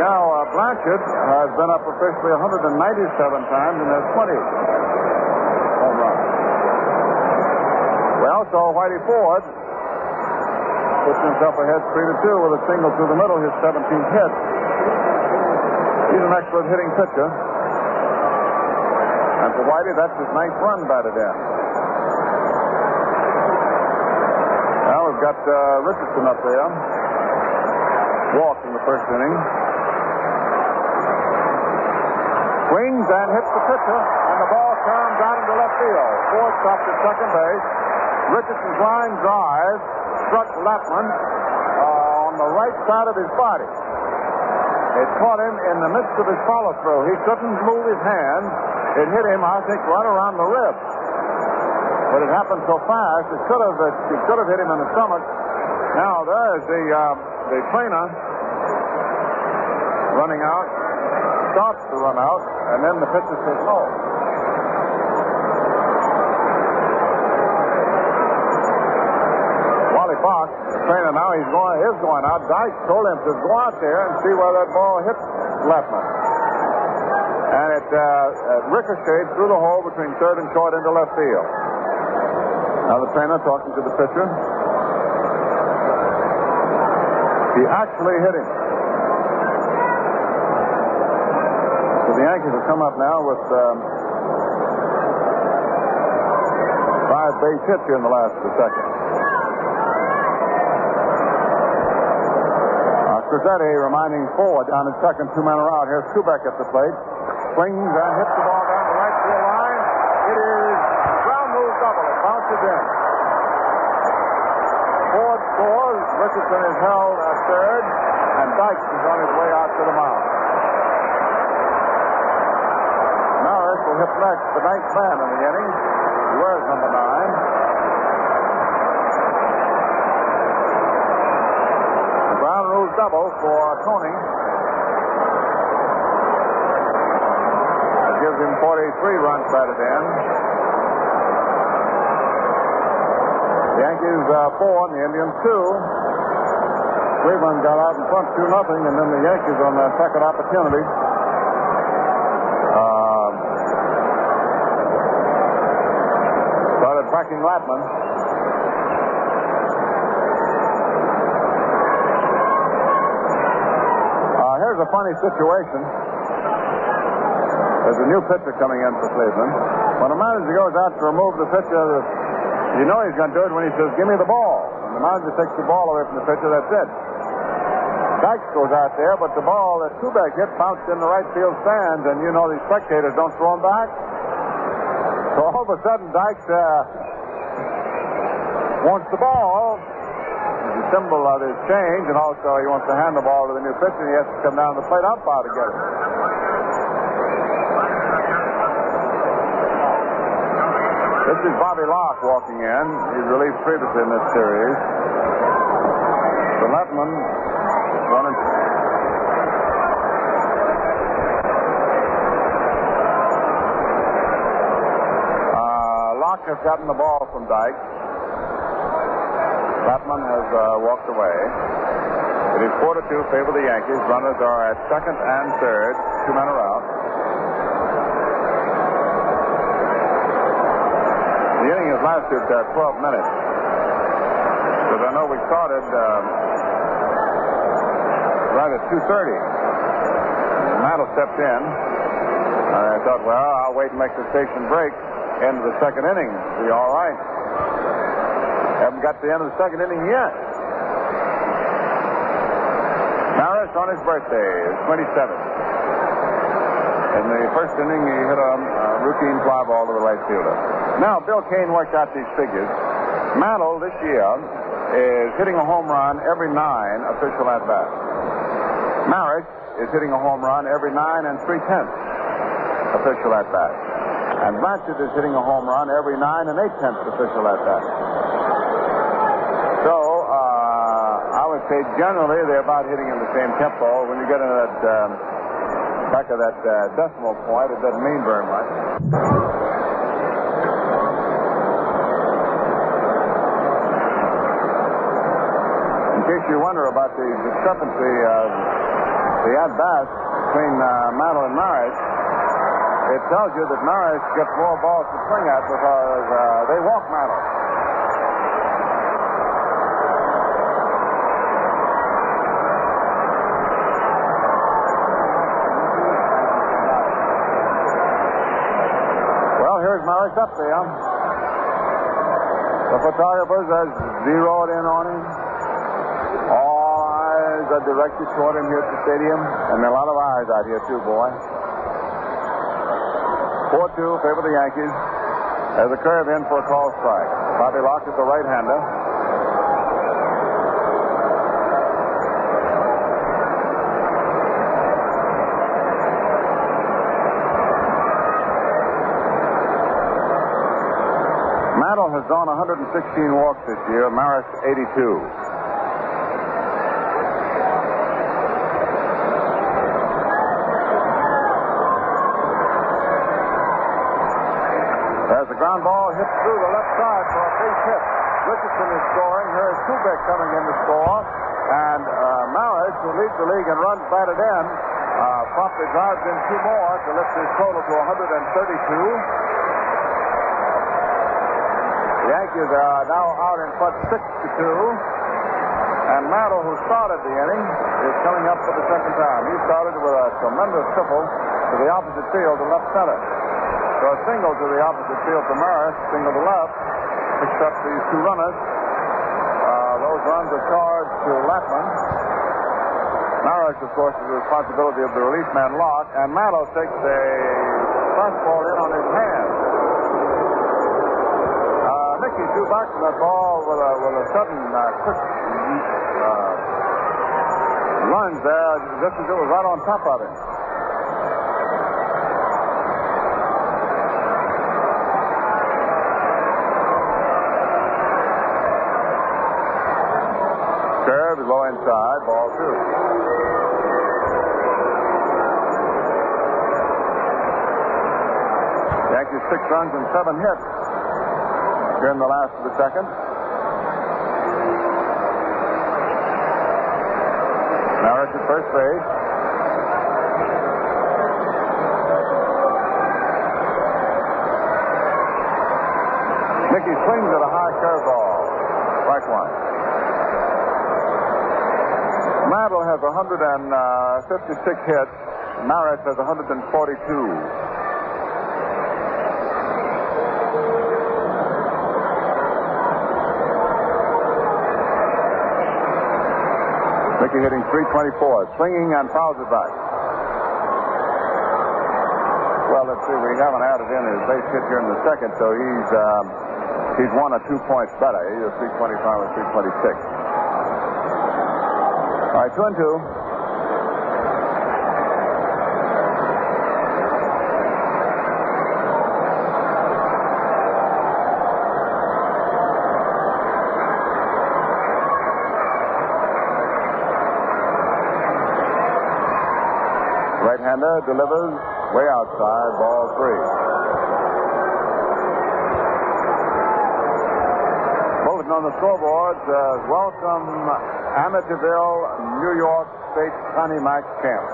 Now, Blanchard has been up officially 197 times and has 20 home runs. also, Whitey Ford puts himself ahead 3 to 2 with a single through the middle, his 17th hit. He's an excellent hitting pitcher. And for Whitey, that's his ninth run batted in. Now we've got uh, Richardson up there. Walked in the first inning. Swings and hits the pitcher, and the ball comes out into left field. Ford stopped at second base. Richardson's line drive struck Latman uh, on the right side of his body. It caught him in the midst of his follow through. He couldn't move his hand. It hit him, I think, right around the rib. But it happened so fast, it could have it could have hit him in the stomach. Now there's the uh, the trainer running out, starts to run out, and then the pitcher says no. Wally Fox, the trainer now, he's going is going out. Dyke told him to go out there and see where that ball hit Latman. And it, uh, it ricocheted through the hole between third and short into left field. Now the trainer talking to the pitcher. He actually hit him. The Yankees have come up now with um, five base hits here in the last of the second. Uh, reminding Ford down at second, two men are out. Here's Kubek at the plate. Swings and hits the ball down the right field line. It is ground rule double. It bounces in. Ford scores. Richardson is held at third, and Dykes is on his way out to the mound. Maris hit next, the ninth man in the inning. Wears number nine. The ground rules double for Tony. That gives him 43 runs batted in. The Yankees uh, four and the Indians two. Cleveland got out in front two nothing, and then the Yankees on their second opportunity. Uh, started backing Latman. Uh, here's a funny situation. There's a new pitcher coming in for Cleveland. When a manager goes out to remove the pitcher, you know he's going to do it when he says, give me the ball. And the manager takes the ball away from the pitcher, that's it. Dykes goes out there, but the ball that Kubek hit bounced in the right field stands, and you know these spectators don't throw him back. All of a sudden, Dykes uh, wants the ball. It's a symbol of his change, and also he wants to hand the ball to the new pitcher, and he has to come down the plate umpire to get it. This is Bobby Locke walking in. He's relieved previously in this series. The Latman running. Uh, Locke has gotten the ball from Dyke. Latman has uh, walked away. It is 4 to 2 favor the Yankees. Runners are at second and third. Two men are out. The inning has lasted uh, 12 minutes. Because I know we started um, right at 2.30. Mantle stepped in. I thought, well, I'll wait and make the station break. End of the second inning. Be all right. Haven't got to the end of the second inning yet. Maris on his birthday is 27. In the first inning, he hit a, a routine fly ball to the right fielder. Now, Bill Kane worked out these figures. Mantle this year is hitting a home run every nine official at bats. Maris is hitting a home run every nine and three tenths official at bats. And Blanchard is hitting a home run every nine and eight tenths official at bats. So, uh, I would say generally they're about hitting in the same tempo. When you get into that um, back of that uh, decimal point, it doesn't mean very much. In case you wonder about the discrepancy of the at-bats between uh, and Maris, it tells you that Maris gets more balls to swing at because uh, they walk Maris. Well, here's Maris up there. The photographers have zeroed in on him. All eyes are directed toward him here at the stadium, and a lot of eyes out here too, boy. 4-2, favor the Yankees. There's a curve in for a call strike. Bobby Locke is the right-hander. Mantle has drawn 116 walks this year. Maris 82. Ground ball hits through the left side for a base hit. Richardson is scoring. Here is Kubek coming in to score. And uh, Maris, who leads the league and runs batted in, uh, promptly drives in two more to lift his total to 132. The Yankees are now out in front six to two. And Mantle, who started the inning, is coming up for the second time. He started with a tremendous triple to the opposite field to left center. So a single to the opposite field to Maris, single to left, picks up these two runners. Uh, those runs are charged to Latman. Maris, of course, is the responsibility of the relief man Locke, and Mallow takes a fastball in on his hand. Uh, Mickey threw back from that ball with a, with a sudden, uh, quick uh, lunge there, just as it was right on top of him. Curve is low two. Yankees six runs and seven hits here in the last of the second. Now it's at first base. Mickey swings at a high curveball. Strike one. Mantle has 156 hits. Maris has 142. Mickey hitting 324, swinging and fouls it back. Well, let's see. We haven't added in his base hit here in the second, so he's um, he's one or two points better. Either 325 or 326. All right, two and two. Right-hander delivers way outside, ball three. Bulletin on the scoreboard says, welcome Amityville, New York State Connie Mack Camp.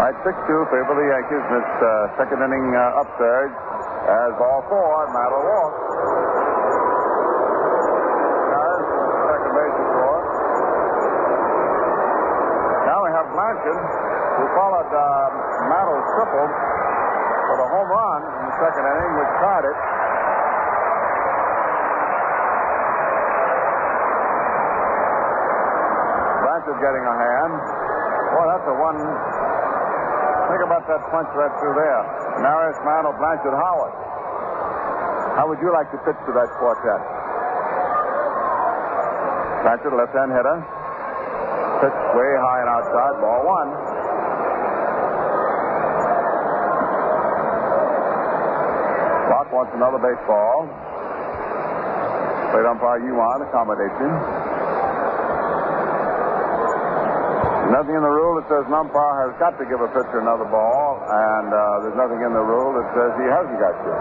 Right, 6-2 favor the Yankees. This uh, second inning uh, upsurge as all four, Mantle walks. Guys, second base is for. Blanchard, who followed uh, Mantle's triple with a home run in the second inning, which tied it. Blanchard getting a hand. Boy, that's a one. Think about that punch right through there. Maris, Mantle, Blanchard, Howard. How would you like to pitch to that quartet? Blanchard, left-hand hitter. Pitch way high and outside. Ball one. Locke wants another baseball. Plate umpire Yuan accommodates him. Nothing in the rule that says an umpire has got to give a pitcher another ball, and uh, there's nothing in the rule that says he hasn't got to.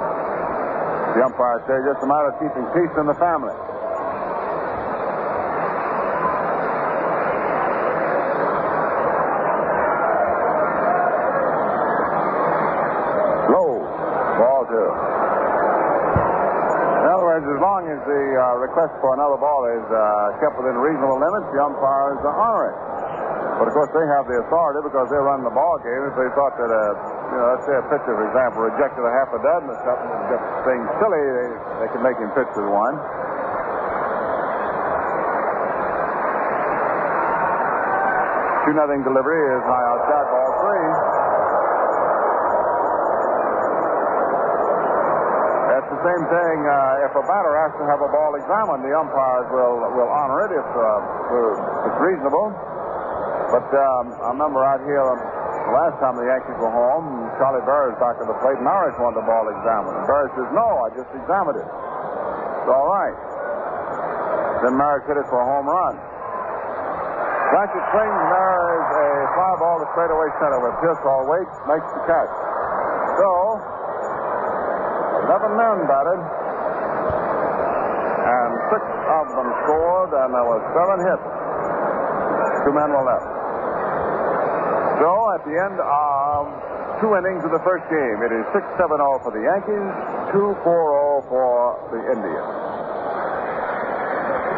The umpire says just a matter of keeping peace in the family. Low. Ball two. In other words, as long as the uh, request for another ball is uh, kept within reasonable limits, the umpires honor it. But of course, they have the authority because they run the ball game. If they thought that, uh, you know, let's say a pitcher, for example, rejected a half a dozen or something just being silly, they, they could make him pitch with one. Two nothing delivery is high outside ball three. That's the same thing. Uh, if a batter has to have a ball examined, the umpires will will honor it if uh, it's reasonable. But um, I remember out here um, last time the Yankees were home, Charlie Berry back at the plate, and Maris wanted the ball examined. And Berry says, no, I just examined it. It's all right. Then Maris hit it for a home run. Blanchard swings, there is a fly ball to straightaway center where Piersall waits, makes the catch. So, 11 men batted, and six of them scored, and there were seven hits. Two men were left. So at the end of two innings of the first game, it is 6-7-0 for the Yankees, 2-4-0 for the Indians.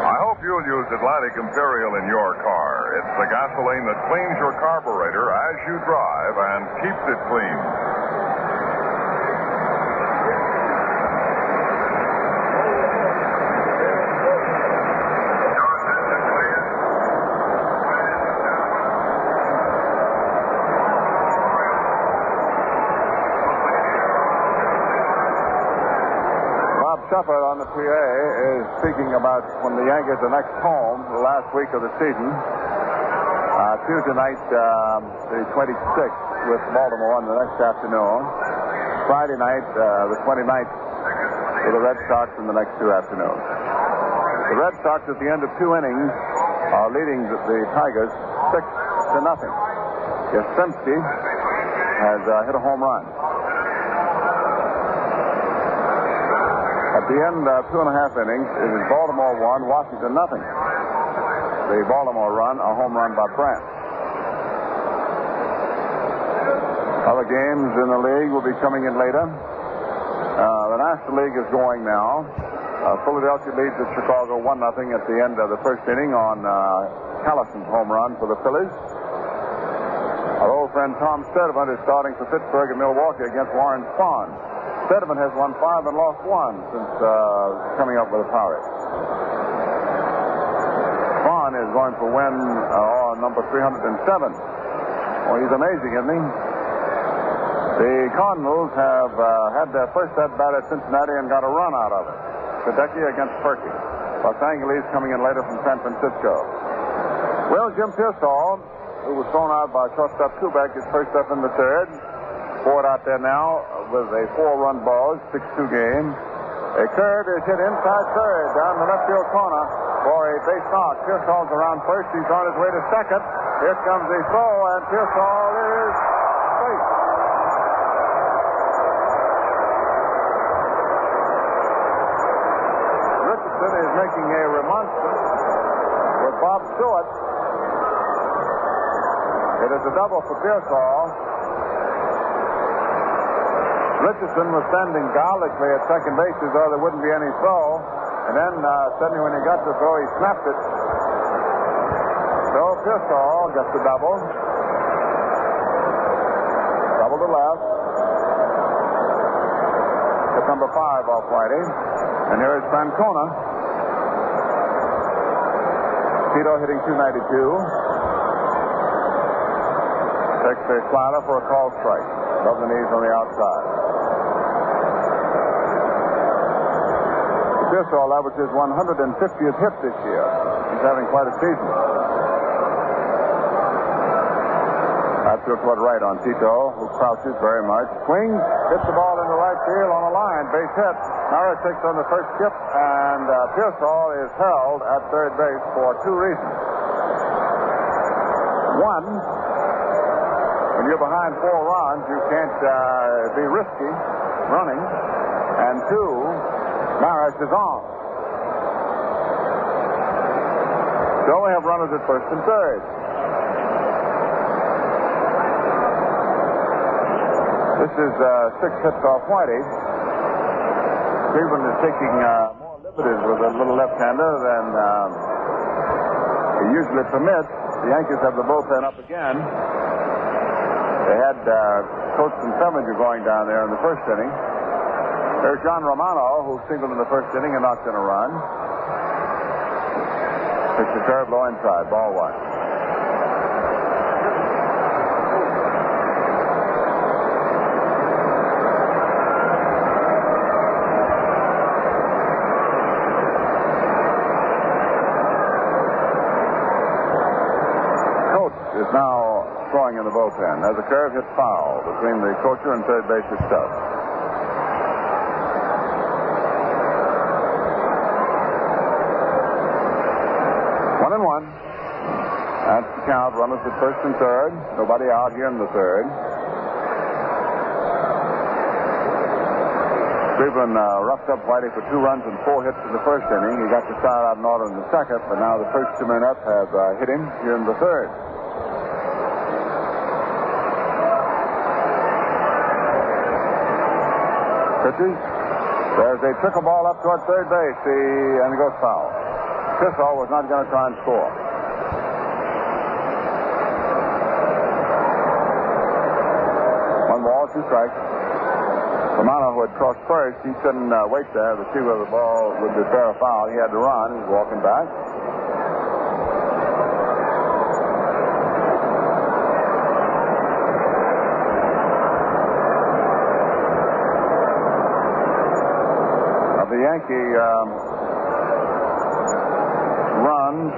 I hope you'll use Atlantic Imperial in your car. It's the gasoline that cleans your carburetor as you drive and keeps it clean. Bob Shepard on the PA is speaking about when the Yankees are next home, the last week of the season. Uh, Tuesday night, um, the 26th, with Baltimore on the next afternoon. Friday night, uh, the 29th, with the Red Sox in the next two afternoons. The Red Sox, at the end of two innings, are leading the, the Tigers six to nothing. Yastrzemski has uh, hit a home run. At the end, uh, two and a half innings, it is Baltimore one, Washington nothing. The Baltimore run, a home run by Brandt. Other games in the league will be coming in later. Uh, the National League is going now. Uh, Philadelphia leads at Chicago 1 nothing at the end of the first inning on uh, Callison's home run for the Phillies. Our old friend Tom Sturdivant is starting for Pittsburgh and Milwaukee against Warren Spahn. Sturdivant has won five and lost one since uh, coming up with the Pirates. Spahn is going for win uh, number 307. Well, he's amazing, isn't he? The Cardinals have uh, had their first at bat at Cincinnati and got a run out of it. Sadecki against Purkey. Los Angeles coming in later from San Francisco. Well, Jim Piersall, who was thrown out by shortstop Kubek, is first up in the third. Ford out there now with a four-run ball, 6-2 game. A curve is hit inside third down the left field corner for a base knock. Piersall's around first. He's on his way to second. Here comes the throw, and Piersall is safe. Richardson is making a remonstrance with Bob Stewart. It is a double for Piersall. Richardson was standing garlically at second base as though there wouldn't be any throw. And then uh, suddenly when he got the throw, he snapped it. So Piersall gets the double. Double to left. Hit number five off Whitey. And here is Francona. Tito hitting 292. Takes a slider for a call strike. Above the knees on the outside. Piersall averages 150th hit this year. He's having quite a season. That's what right on Tito, who crouches very much. Swings, hits the ball into right field on the line. Base hit. Mara takes on the first skip, and uh, Piersall is held at third base for two reasons. One, when you're behind four runs, you can't uh, be risky running. And two, Maris is on. So we have runners at first and third. This is uh, six hits off Whitey. Cleveland is taking uh, more liberties with a little left-hander than um, he usually permits. The Yankees have the bullpen up again. They had uh, and Clevenger going down there in the first inning. There's John Romano, who singled in the first inning and knocked in a run. Pitched a curve low inside, ball one. Is now throwing in the bullpen. As the curve hits foul between the coacher and third base itself. One and one. That's the count. Runners at first and third. Nobody out here in the third. Cleveland uh, roughed up Whitey for two runs and four hits in the first inning. He got to start out in order in the second, but now the first two men up have uh, hit him here in the third. Pitches. There's a trickle ball up toward third base, the, and it goes foul. Kissel was not going to try and score. One ball, two strikes. Romano, who had crossed first, he couldn't uh, wait there to see whether the ball would be fair or foul. He had to run. He was walking back. Of the Yankee um, runs,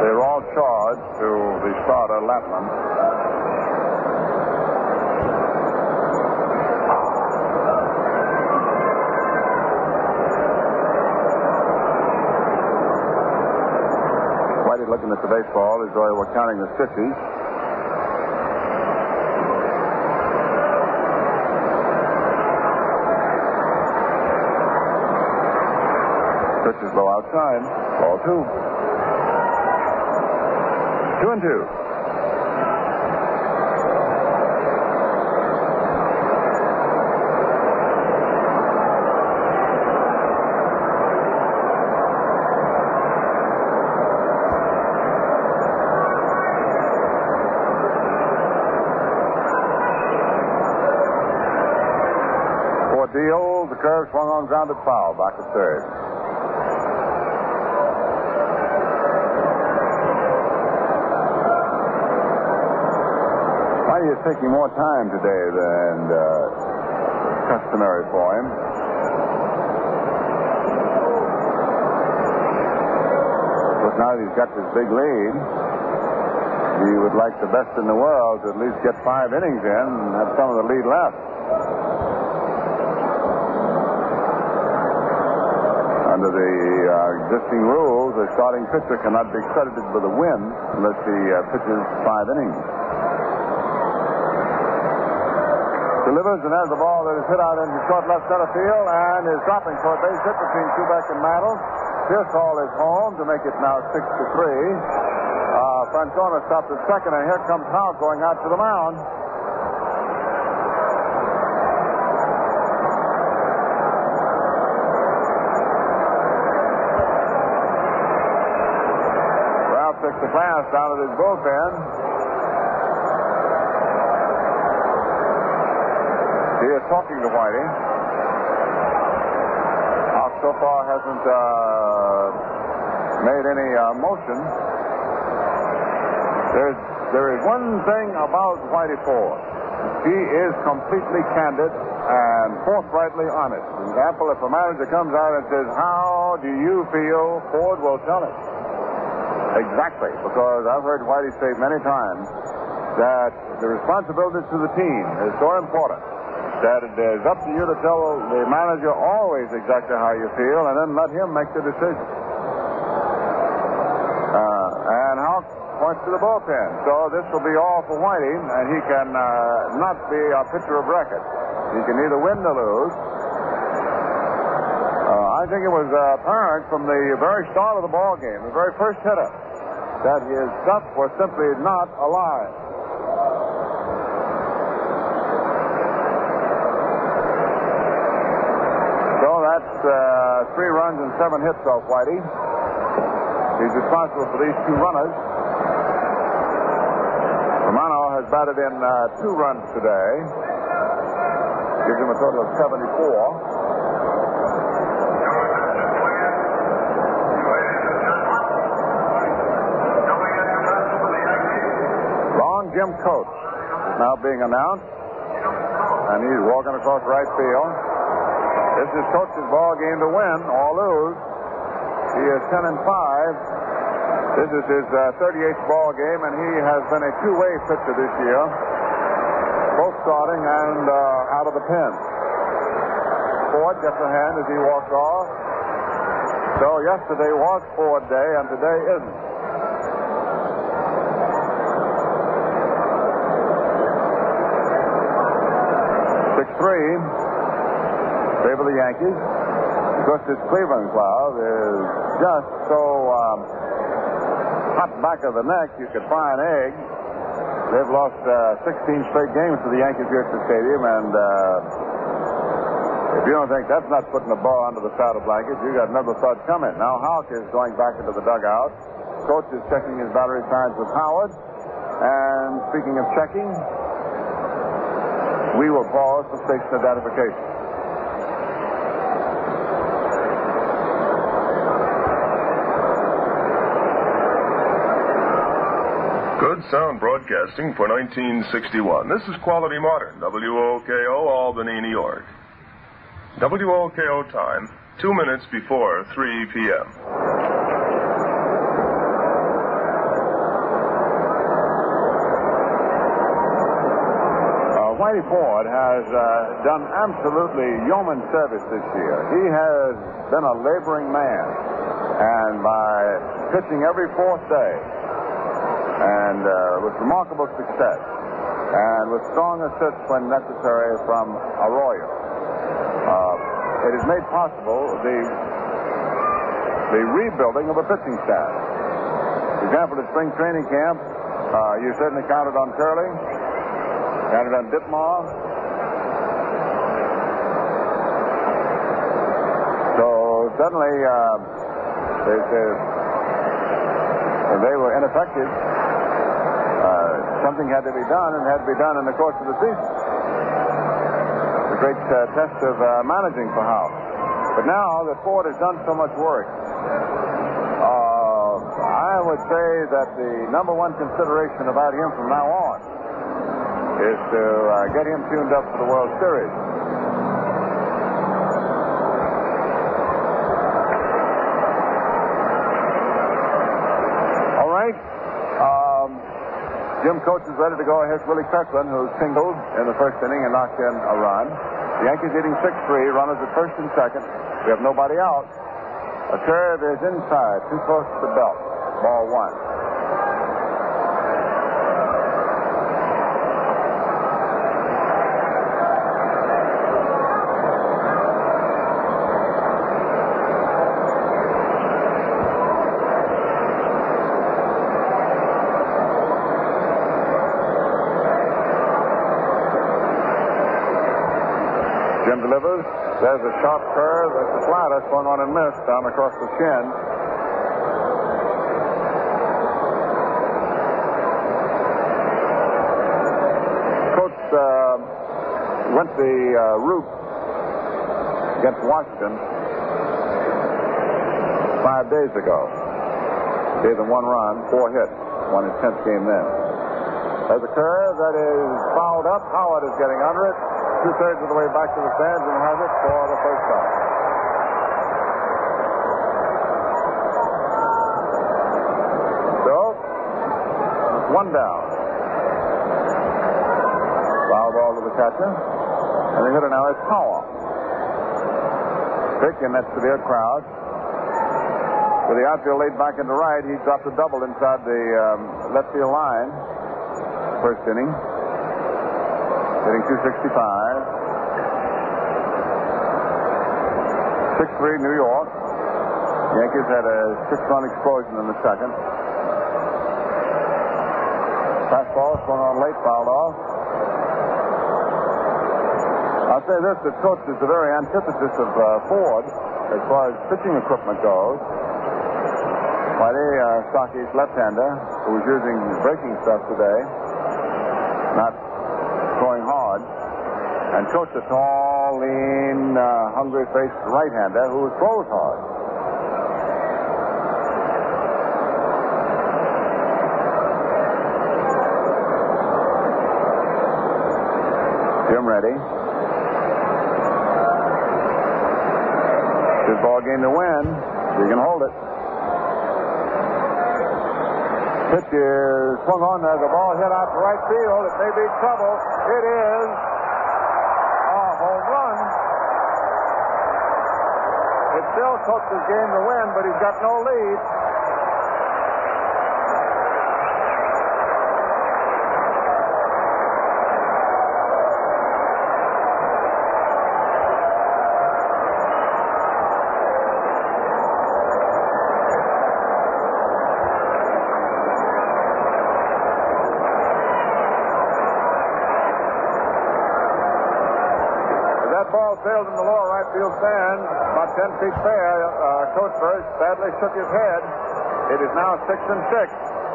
they were all charged to the starter, Latman. Whitey looking at the baseball as though he were counting the sixties. Pitch is low outside. Ball two. Two and two. For deal, the curve swung on ground grounded foul back to third. Whitey is taking more time today than uh, customary for him. But now that he's got this big lead, he would like the best in the world to at least get five innings in and have some of the lead left. Under the uh, existing rules, a starting pitcher cannot be credited with a win unless he uh, pitches five innings. Delivers and has the ball that is hit out into short left center field and is dropping for a base hit between Kubek and Mantle. Piersall is home to make it now six to three. Uh, Francona stopped at second, and here comes Houk going out to the mound. Ralph took the glass down at his bullpen. He is talking to Whitey. Houk so far hasn't uh, made any uh, motion. There's, there is one thing about Whitey Ford. He is completely candid and forthrightly honest. For example, if a manager comes out and says, How do you feel? Ford will tell it. Exactly, because I've heard Whitey say many times that the responsibility to the team is so important that it is up to you to tell the manager always exactly how you feel and then let him make the decision. Uh, and Houk points to the bullpen. So this will be all for Whiting, and he can uh, not be a pitcher of record. He can either win or lose. Uh, I think it was uh, apparent from the very start of the ball game, the very first hitter, that his stuff was simply not alive. So that uh, three runs and seven hits off Whitey. He's responsible for these two runners. Romano has batted in uh, two runs today. Gives him a total of 74. Long Jim Coates is now being announced. And he's walking across right field. This is Coates's ball game to win or lose. He is 10 and 5. This is his uh, 38th ball game, and he has been a two-way pitcher this year, both starting and uh, out of the pen. Ford gets a hand as he walks off. So yesterday was Ford Day, and today isn't. Six three. Favor the Yankees. Because this Cleveland crowd is just so um, hot back of the neck you could fry an egg. They've lost uh, 16 straight games to the Yankees here at the stadium, and uh, if you don't think that's not putting the ball under the saddle blanket, you got another thought coming. Now Houk is going back into the dugout. Coates is checking his battery signs with Howard. And speaking of checking, we will pause for station identification. Good sound broadcasting for 1961. This is Quality Modern, WOKO, Albany, New York. WOKO time, two minutes before 3 p.m. Uh, Whitey Ford has uh, done absolutely yeoman service this year. He has been a laboring man, and by pitching every fourth day, and uh, with remarkable success, and with strong assists when necessary from Arroyo, uh, it has made possible the the rebuilding of a pitching staff. For example, at spring training camp, uh, you certainly counted on Turley, counted on Ditmar. So suddenly, uh, they, they, they were ineffective. Uh, something had to be done, and had to be done in the course of the season. The great uh, test of uh, managing for Houk. But now that Ford has done so much work, uh, I would say that the number one consideration about him from now on is to uh, get him tuned up for the World Series. All right. Um, Jim Coates is ready to go. Here's Willie Kirkland, who singled in the first inning and knocked in a run. The Yankees leading 6-3. Runners at first and second. We have nobody out. A curve is inside, too close to the belt. Ball one. Jim delivers. There's a sharp curve. There's a slider swung on and missed down across the chin. Coates uh, went the uh, route against Washington five days ago. Gave them one run, four hits, won his tenth game then. There's a curve that is fouled up. Howard is getting under it two thirds of the way back to the stands and has it for the first time. So, one down. Foul ball to the catcher. And the hitter now is Power. Pick in that severe crowd. With the outfield laid back into right, he dropped a double inside the um, left field line. First inning. Hitting 265. 6-3 New York. Yankees had a six-run explosion in the second. Fastball swung on late, fouled off. I'll say this, that Coates is the very antithesis of uh, Ford. as far as pitching equipment goes, Whitey, uh, Stocky's left-hander, who was using breaking stuff today, not going hard, and Coates, a tall, lean, uh, hungry-faced right-hander who throws hard. Jim ready. Good ball game to win. You can hold it. Pitch is swung on. There's a ball hit out to right field. It may be trouble. It is run. It's still Coates's game to win, but he's got no lead. As that ball sailed in the lower right field stand, about 10 feet fair, uh, Coach Bird sadly shook his head. It is now 6 and 6.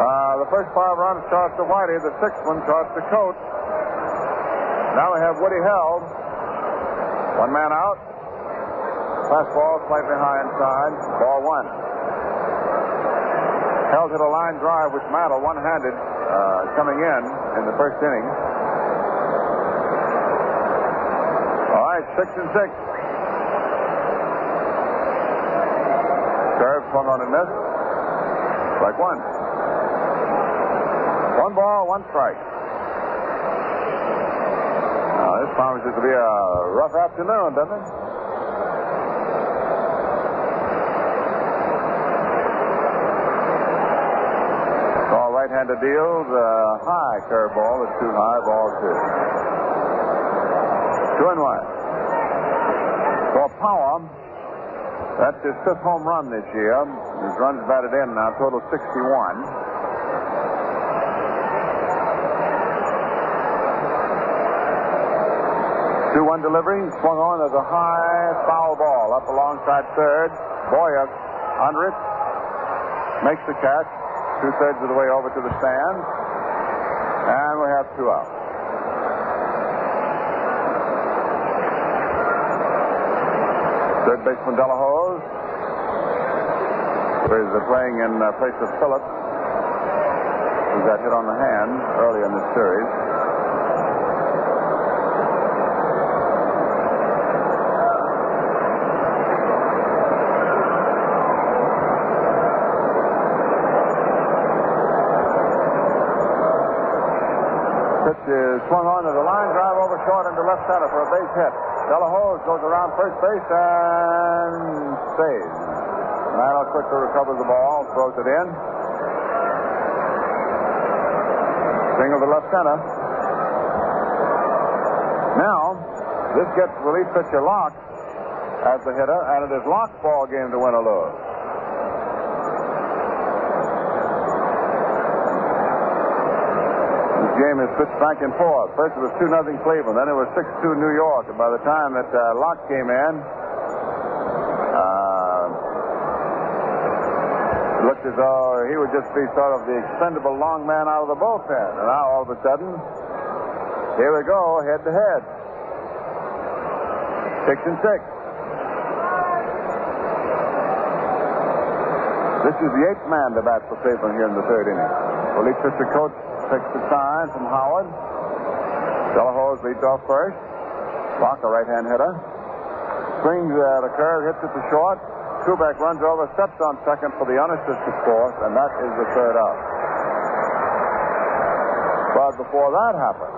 Uh, the first five runs charged to Whitey, the sixth one charged to Coates. Now we have Woodie Held. One man out. Fastball slightly high inside. Ball one. Held hit a line drive with Mantle one-handed uh, coming in in the first inning. All right, six and six. Curve swung on and missed. Strike one. One ball, one strike. Now, this promises to be a rough afternoon, doesn't it? All right-handed deals. Uh, high curveball is too high. Ball two. Two and one. Power, that's his fifth home run this year. His runs batted in now, total 61. Two one delivery, swung on as a high foul ball up alongside third. Boyer under it, makes the catch, two thirds of the way over to the stand, and we have two out. Third baseman de la Hoz is uh, playing in uh, place of Phillips, who got hit on the hand early in the series. Is swung on to the line drive over short into left center for a base hit. Delahose goes around first base and stays. Mantle quickly recovers the ball, throws it in. Single to left center. Now, this gets relief pitcher Locke as the hitter, and it is Locke's ball game to win or lose. This game is pitched back and forth. First it was 2 0 Cleveland, then it was 6 2 New York, and by the time that uh, Locke came in, uh, looked as though he would just be sort of the expendable long man out of the bullpen. And now all of a sudden, here we go, head to head. Six and six. This is the eighth man to bat for Cleveland here in the third inning. Relief pitcher coach takes the sign from Howard. de la Hoz leads off first. Locke, a right-hand hitter. Swings at a curve, hits it to short. Kubek runs over, steps on second for the unassisted fourth, and that is the third out. But before that happened,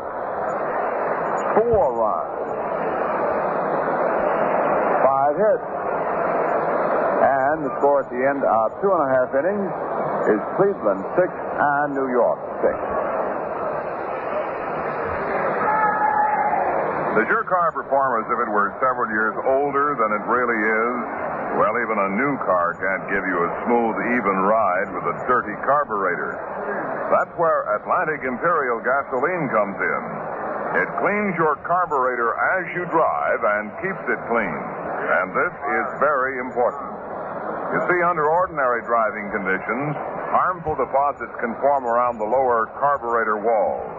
four runs, five hits, and the score at the end of two and a half innings is Cleveland six and New York six. Does your car perform as if it were several years older than it really is? Well, even a new car can't give you a smooth, even ride with a dirty carburetor. That's where Atlantic Imperial gasoline comes in. It cleans your carburetor as you drive and keeps it clean. And this is very important. You see, under ordinary driving conditions, harmful deposits can form around the lower carburetor walls.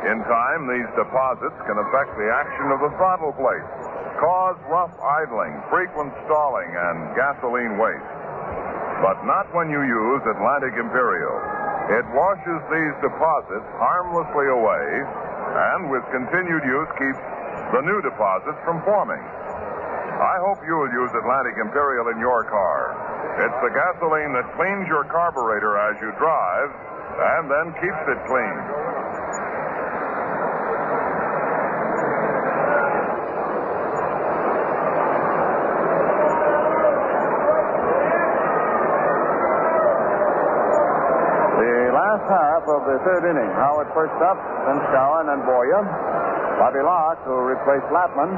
In time, these deposits can affect the action of the throttle plate, cause rough idling, frequent stalling, and gasoline waste. But not when you use Atlantic Imperial. It washes these deposits harmlessly away and with continued use keeps the new deposits from forming. I hope you'll use Atlantic Imperial in your car. It's the gasoline that cleans your carburetor as you drive and then keeps it clean. Half of the third inning, Howard first up, then Skowron and Boyer. Bobby Locke, who replaced Latman,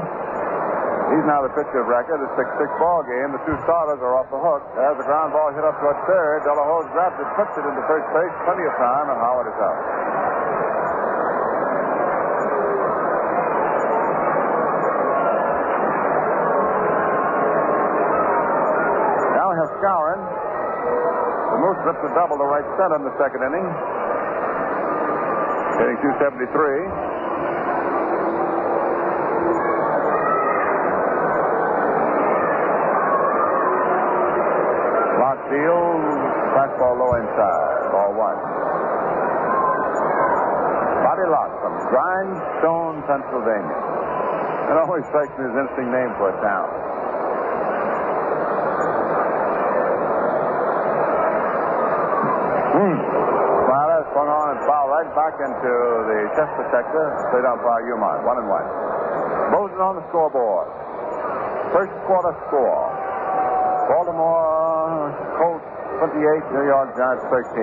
he's now the pitcher of record. A 6-6 ball game. The two starters are off the hook. As the ground ball hit up toward third, de la Hoz grabs it, puts it into first base, plenty of time, and Howard is out. Have The Moose slips a double to right center in the second inning. Hitting 273. Lock field, fastball low inside. Ball one. Bobby Locke from Grindstone, Pennsylvania. It always strikes me as an interesting name for a town. Hmm. Smiler swung on and foul right back into the chest protector. Straight umpire Umar. One and one. Mosen on the scoreboard. First quarter score. Baltimore Colts 28, New York Giants 13.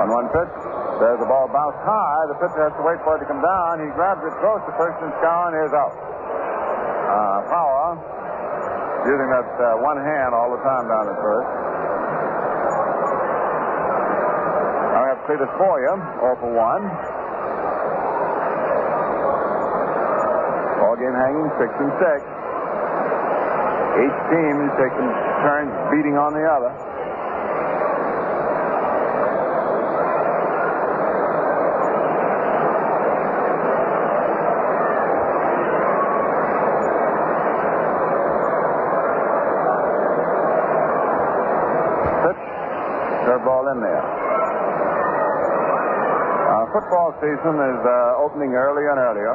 One one pitch. There's the ball high. The pitcher has to wait for it to come down. He grabs it, throws to first and Skowron. Here's out. Uh, Power using that uh, one hand all the time down at first. We have Cletus Boyer, 0 for 1. Ball game hanging 6 and 6. Each team is taking turns beating on the other. Pitch. Curveball in there. Uh, season is uh, opening earlier and earlier.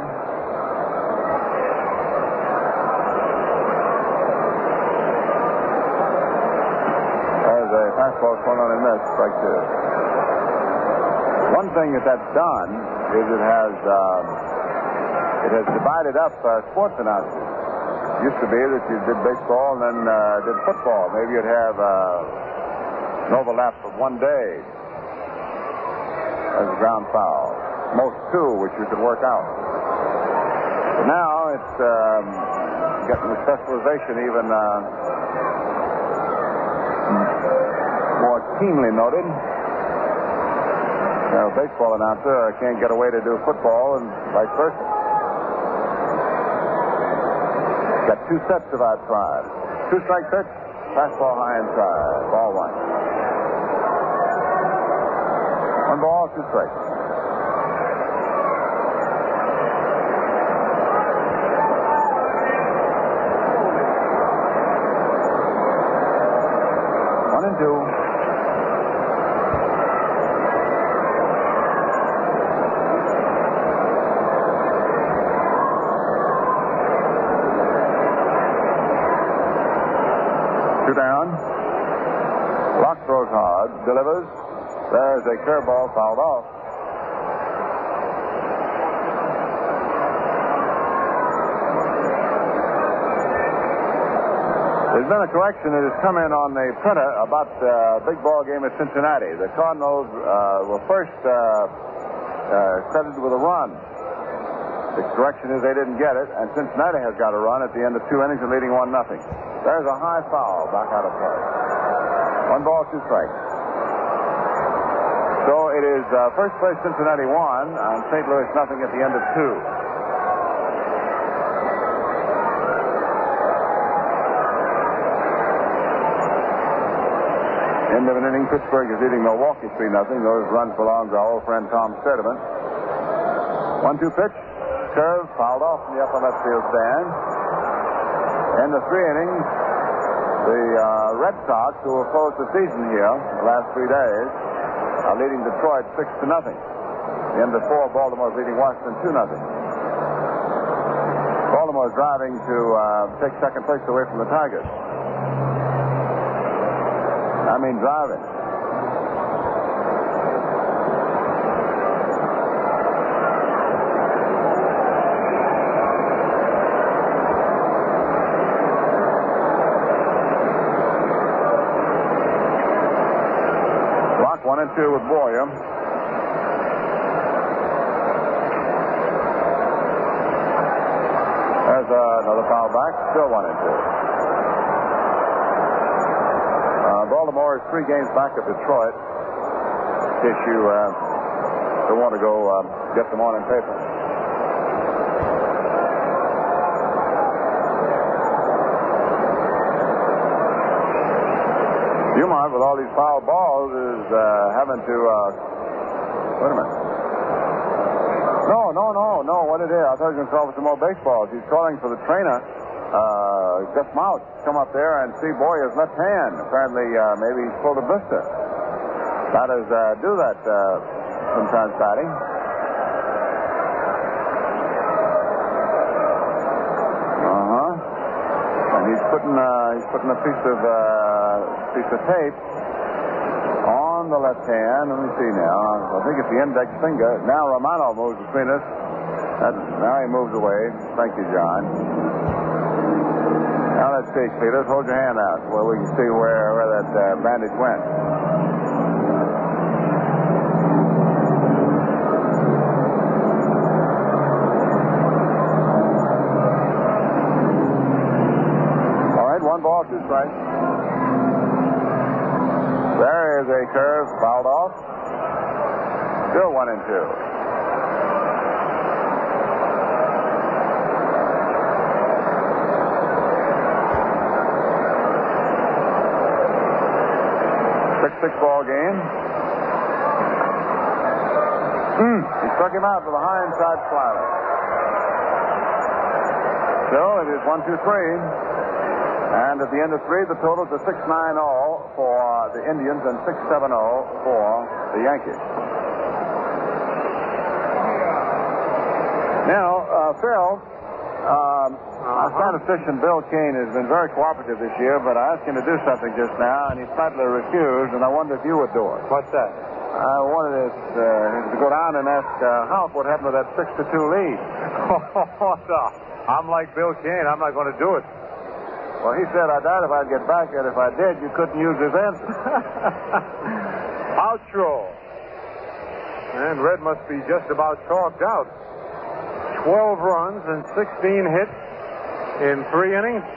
There's a fastball swung on and missed, strike two. One thing that that's done is it has um, it has divided up uh, sports announcers. Used to be that you did baseball and then uh, did football. Maybe you'd have uh, an overlap of one day as a ground foul. Most two, which you could work out. But now it's um, getting the specialization even uh, more keenly noted. Now, baseball announcer I can't get away to do football and vice versa. Got two sets of outside. Two strike pitch, fastball high inside. Ball one. One ball, two strikes. One and two. Locke throws hard, delivers. There's a curveball fouled off. There's been a correction that has come in on the printer about the big ball game at Cincinnati. The Cardinals uh, were first uh, uh, credited with a run. The correction is they didn't get it, and Cincinnati has got a run at the end of two innings and leading one nothing. There's a high foul back out of play. One ball, two strikes. So it is uh, first place Cincinnati one and St. Louis nothing at the end of two. End of an inning, Pittsburgh is leading Milwaukee 3 nothing. Those runs belong to our old friend Tom Sturdivant. One two pitch. Curve fouled off in the upper left field stand. In the three innings, the uh, Red Sox, who have closed the season here the last three days, are leading Detroit six to nothing. In The four, Baltimore's leading Washington two nothing. Baltimore's driving to uh, take second place away from the Tigers. I mean driving. Block one and two with Boyer. There's uh, another foul back. Still one and two. Uh, Baltimore is three games back of Detroit. In case you uh, don't want to go uh, get the morning paper. Dumont, with all these foul balls, is uh, having to. Uh, wait a minute. No, no, no, no. What it is? I thought he was going to call for some more baseballs. He's calling for the trainer, uh, Gus to come up there and see Boyer's left hand. Apparently, uh, maybe he's pulled a blister. Batters uh, do that uh, sometimes, Patty. Uh huh. And he's putting uh, he's putting a piece of uh, piece of tape on the left hand. Let me see now. I think it's the index finger. Now Romano moves between us. That, now he moves away. Thank you, John. Now let's see, Cletus. Hold your hand out where we can see where, where that uh, bandage went. All right, one ball, two strikes. There is a curve fouled off. Still one and two. Six six ball game. Hmm. He struck him out with a high inside slider. So it is one two three. And at the end of three, the total is a 6 9 all for the Indians and 6 7 all for the Yankees. Now, uh, Phil, um, our statistician Bill Kane has been very cooperative this year, but I asked him to do something just now, and he flatly refused, and I wonder if you would do it. What's that? I wanted us, uh, to go down and ask uh, Houk what happened to that 6 to 2 lead. no. *laughs* *laughs* I'm like Bill Kane. I'm not going to do it. Well, he said, I doubt if I'd get back, and if I did, you couldn't use his answer. *laughs* Outro. And Red must be just about talked out. 12 runs and 16 hits in three innings.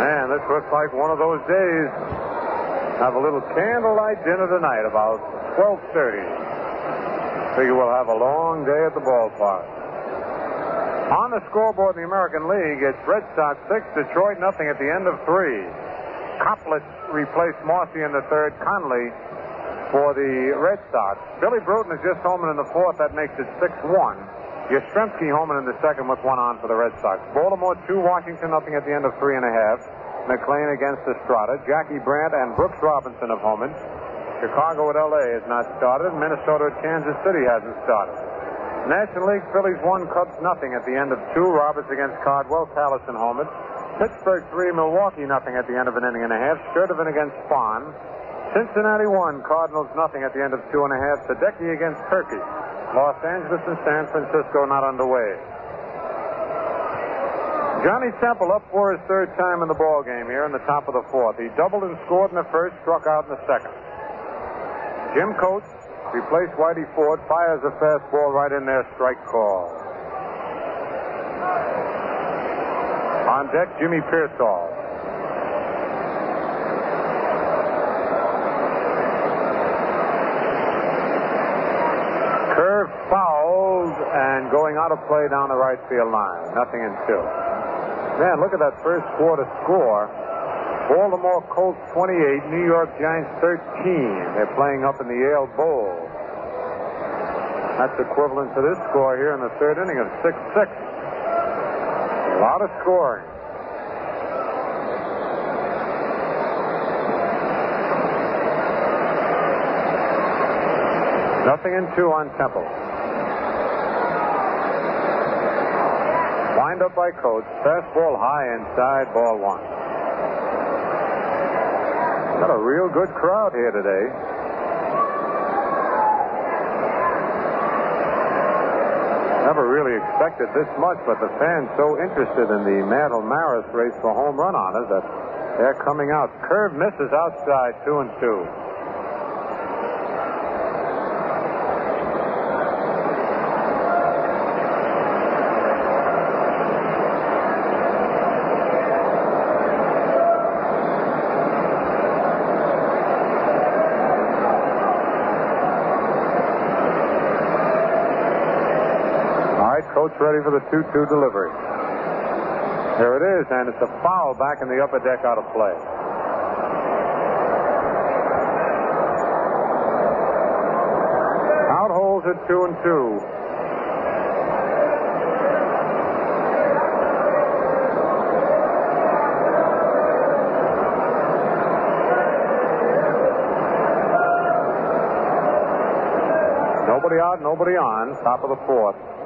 Man, this looks like one of those days. Have a little candlelight dinner tonight about 12.30. Figure we'll have a long day at the ballpark. On the scoreboard in the American League, it's Red Sox 6, Detroit nothing at the end of three. Coplett replaced Mossi in the third, Conley for the Red Sox. Billy Bruton is just homing in the fourth. That makes it 6-1. Yastrzemski homing in the second with one on for the Red Sox. Baltimore 2, Washington nothing at the end of three and a half. McLean against Estrada. Jackie Brandt and Brooks Robinson of homed. Chicago at L.A. has not started. Minnesota at Kansas City hasn't started. National League Phillies won, Cubs nothing at the end of two. Roberts against Cardwell, Callison homered. Pittsburgh three, Milwaukee nothing at the end of an inning and a half. Sturdivant against Spahn. Cincinnati one, Cardinals nothing at the end of two and a half. Sadecki against Purkey. Los Angeles and San Francisco not underway. Johnny Temple up for his third time in the ball game here in the top of the fourth. He doubled and scored in the first, struck out in the second. Jim Coates replaced Whitey Ford, fires a fastball right in there, strike call. On deck, Jimmy Piersall. Curve fouled and going out of play down the right field line. Nothing in two. Man, look at that first quarter score. Baltimore Colts 28, New York Giants 13. They're playing up in the Yale Bowl. That's equivalent to this score here in the third inning of 6 6. A lot of scoring. Nothing in two on Temple. Wind up by Coates. Fastball high inside, ball one. Got a real good crowd here today. Never really expected this much, but the fans so interested in the Mantle Maris race for home run honors that they're coming out. Curve misses outside, two and two. All right, Coates ready for the 2 2 delivery. There it is, and it's a foul back in the upper deck out of play. Out holds at 2 and 2. Nobody out, nobody on. Top of the fourth.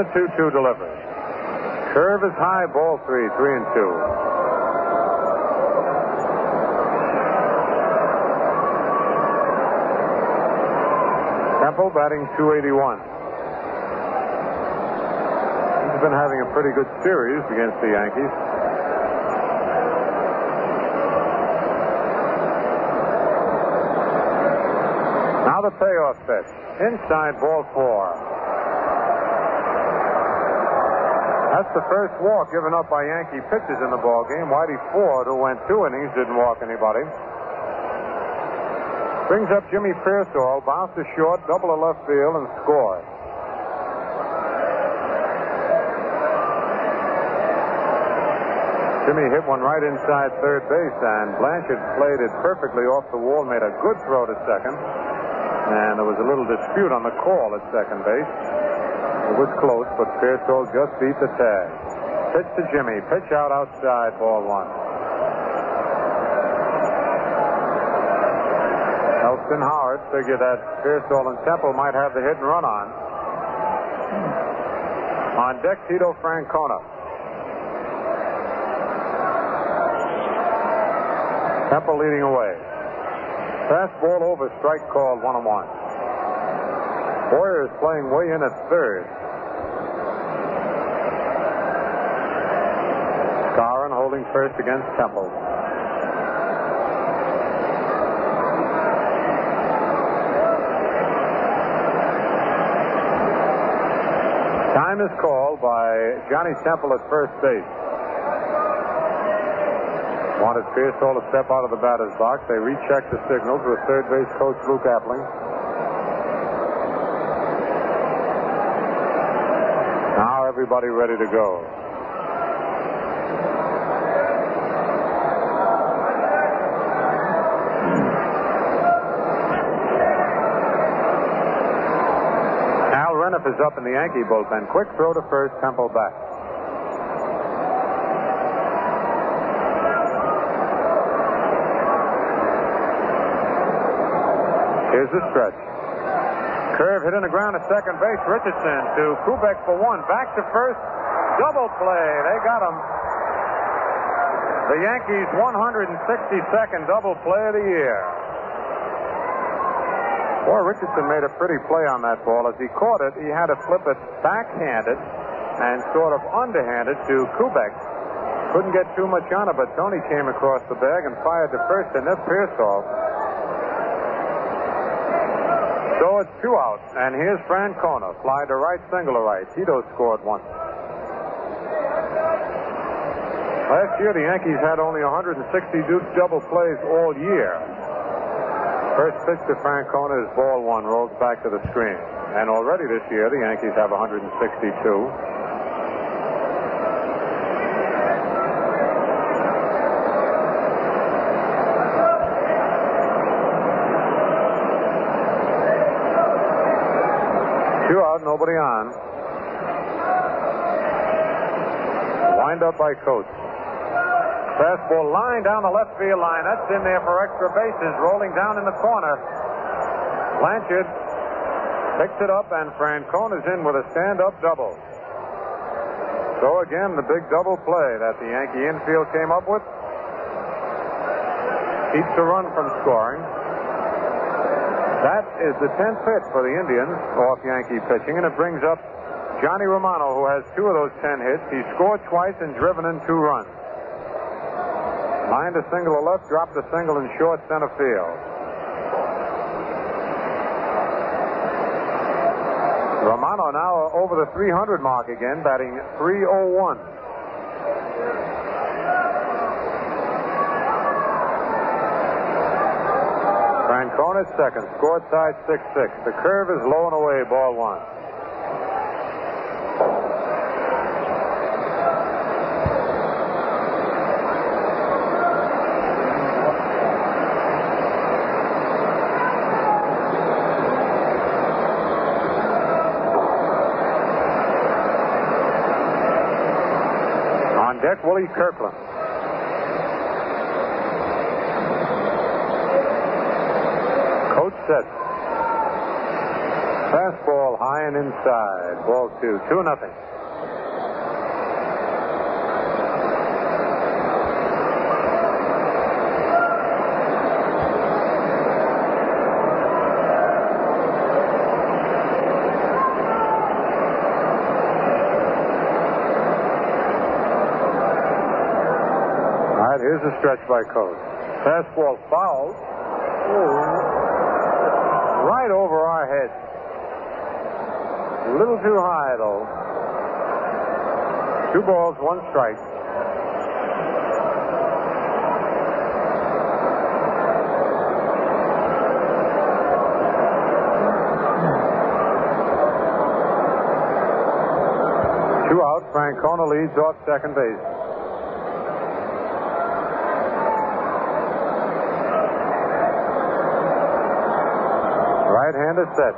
The 2 2 delivery. Curve is high, ball three, three and two. Temple batting 281. He's been having a pretty good series against the Yankees. Now the payoff pitch. Inside ball four. That's the first walk given up by Yankee pitchers in the ball game. Whitey Ford, who went two innings, didn't walk anybody. Brings up Jimmy Piersall, bounces short, double to left field, and scores. Jimmy hit one right inside third base, and Blanchard played it perfectly off the wall, made a good throw to second. And there was a little dispute on the call at second base. It was close, but Piersall just beat the tag. Pitch to Jimmy. Pitch out outside, ball one. Elston Howard figured that Piersall and Temple might have the hit and run on. On deck, Tito Francona. Temple leading away. Fastball over, strike called, one and one. Boyer is playing way in at third. Skowron holding first against Temple. Time is called by Johnny Temple at first base. Wanted Piersall to step out of the batter's box. They rechecked the signals with third base coach Luke Appling. Now everybody ready to go. Al Reniff is up in the Yankee bullpen. Quick throw to first, Temple back. Here's the stretch. Curve hit in the ground at second base. Richardson to Kubek for one. Back to first. Double play. They got him. The Yankees' 162nd double play of the year. Boy, Richardson made a pretty play on that ball. As he caught it, he had to flip it backhanded and sort of underhanded to Kubek. Couldn't get too much on it, but Tony came across the bag and fired to first, and that's Piersall. So it's two out, and here's Francona. Fly to right, single to right. Tito scored once. Last year, the Yankees had only 160 Duke double plays all year. First pitch to Francona is ball one, rolls back to the screen. And already this year, the Yankees have 162. Two out, nobody on. Wind up by Coates. Fastball line down the left field line. That's in there for extra bases. Rolling down in the corner. Blanchard picks it up, and Francona's in with a stand-up double. So again, the big double play that the Yankee infield came up with keeps the run from scoring. That is the 10th pitch for the Indians off Yankee pitching, and it brings up Johnny Romano, who has two of those 10 hits. He scored twice and driven in two runs. Lined a single to left, dropped a single in short center field. Romano now over the 300 mark again, batting 301. Francona second, scored side 6-6. The curve is low and away, ball one. On deck, Willie Kirkland. Coates set. Fastball high and inside. Ball two. Two nothing. Stretch by Coates. Fastball foul. Right over our heads. A little too high, though. Two balls, one strike. Two out. Francona leads off second base. Right-hander set.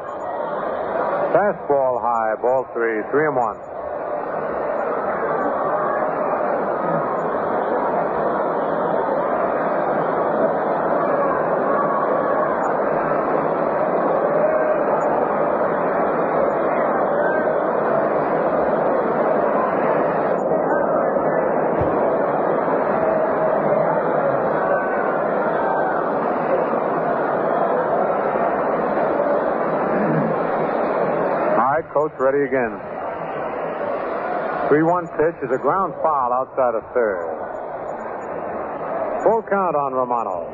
Fastball high, ball three, three and one. Ready again. 3-1 pitch is a ground foul outside of third. Full count on Romano.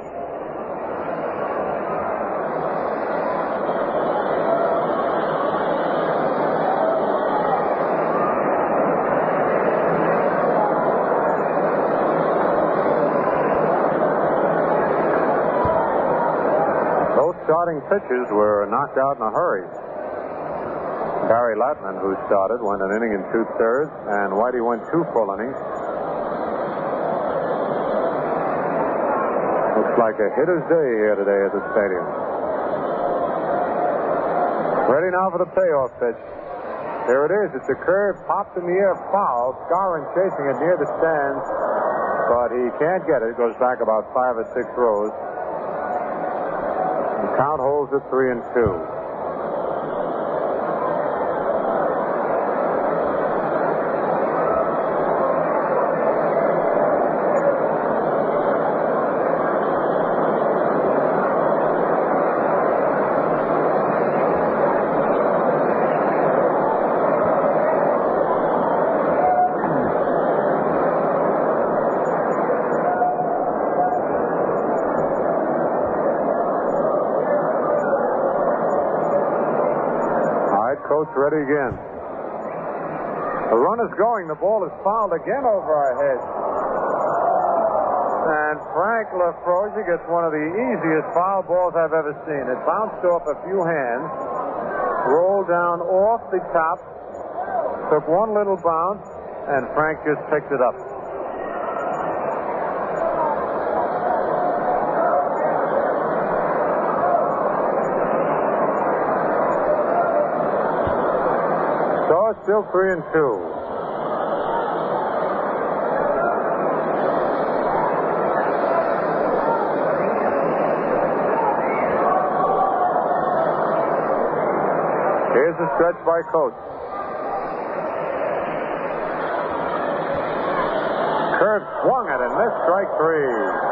Both starting pitchers were knocked out in a hurry. Barry Latman, who started, went an inning and two thirds, and Whitey went two full innings. Looks like a hitter's day here today at the stadium. Ready now for the payoff pitch. There it is. It's a curve, popped in the air, foul. Skowron chasing it near the stands, but he can't get it. It goes back about five or six rows. The count holds at three and two. Coates ready again. The run is going. The ball is fouled again over our heads. And Frank LaFrosia gets one of the easiest foul balls I've ever seen. It bounced off a few hands, rolled down off the top, took one little bounce, and Frank just picked it up. So it's still three and two. Here's a stretch by Coates. Curve swung at and missed strike three.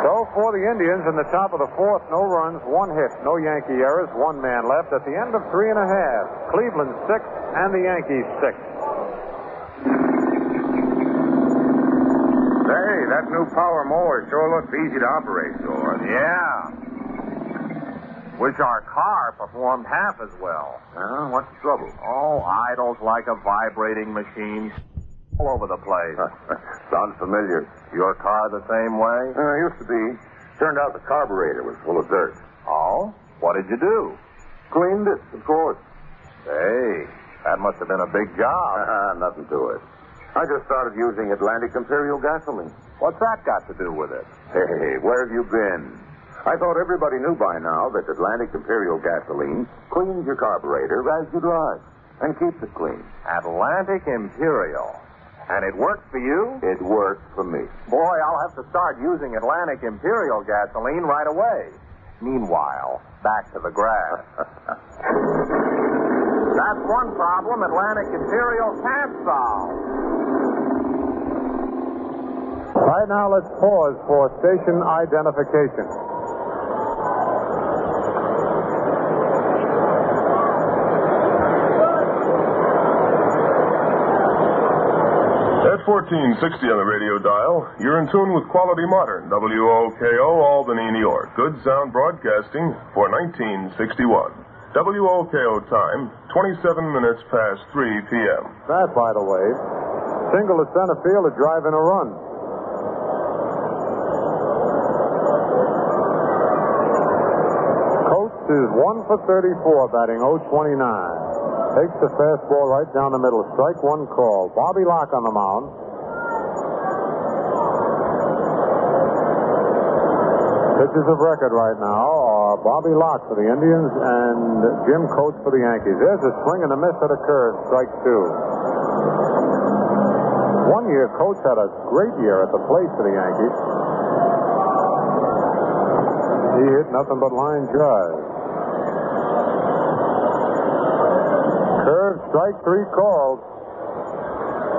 So for the Indians in the top of the fourth, no runs, one hit, no Yankee errors, one man left. At the end of three and a half, Cleveland six and the Yankees six. Hey, that new power mower sure looks easy to operate, George. Yeah. Wish our car performed half as well. Huh? What's the trouble? Oh, idles like a vibrating machine all over the place. *laughs* Sounds familiar. Your car the same way? Uh, used to be. Turned out the carburetor was full of dirt. Oh? What did you do? Cleaned it, of course. Hey, that must have been a big job. Uh, *laughs* nothing to it. I just started using Atlantic Imperial gasoline. What's that got to do with it? Hey, where have you been? I thought everybody knew by now that Atlantic Imperial gasoline cleans your carburetor as you drive and keeps it clean. Atlantic Imperial. And it works for you? It works for me. Boy, I'll have to start using Atlantic Imperial gasoline right away. Meanwhile, back to the grass. *laughs* That's one problem Atlantic Imperial can't solve. Right now, let's pause for station identification. At 1460 on the radio dial, you're in tune with Quality Modern, WOKO, Albany, New York. Good sound broadcasting for 1961. WOKO time, 27 minutes past 3 p.m. That, by the way, single to center field to drive in a run. Coates is 1 for 34, batting 029. Takes the fastball right down the middle. Strike one call. Bobby Locke on the mound. Pitchers of record right now are Bobby Locke for the Indians and Jim Coates for the Yankees. There's a swing and a miss at a curve. Strike two. One year, Coates had a great year at the plate for the Yankees. He hit nothing but line drives. Curve, strike three called.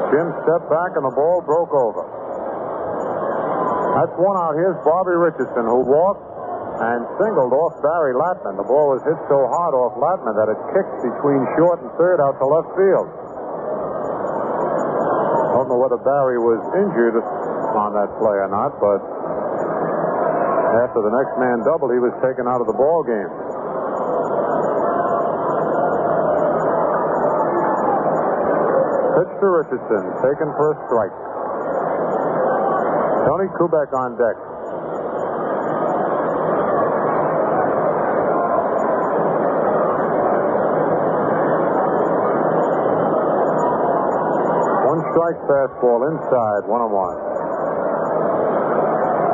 Jim stepped back and the ball broke over. That's one out. Here's Bobby Richardson, who walked and singled off Barry Latman. The ball was hit so hard off Latman that it kicked between short and third out to left field. Don't know whether Barry was injured on that play or not, but after the next man doubled, he was taken out of the ball game. Pitch to Richardson, taken for a strike. Tony Kubek on deck. One strike fastball inside, one on one.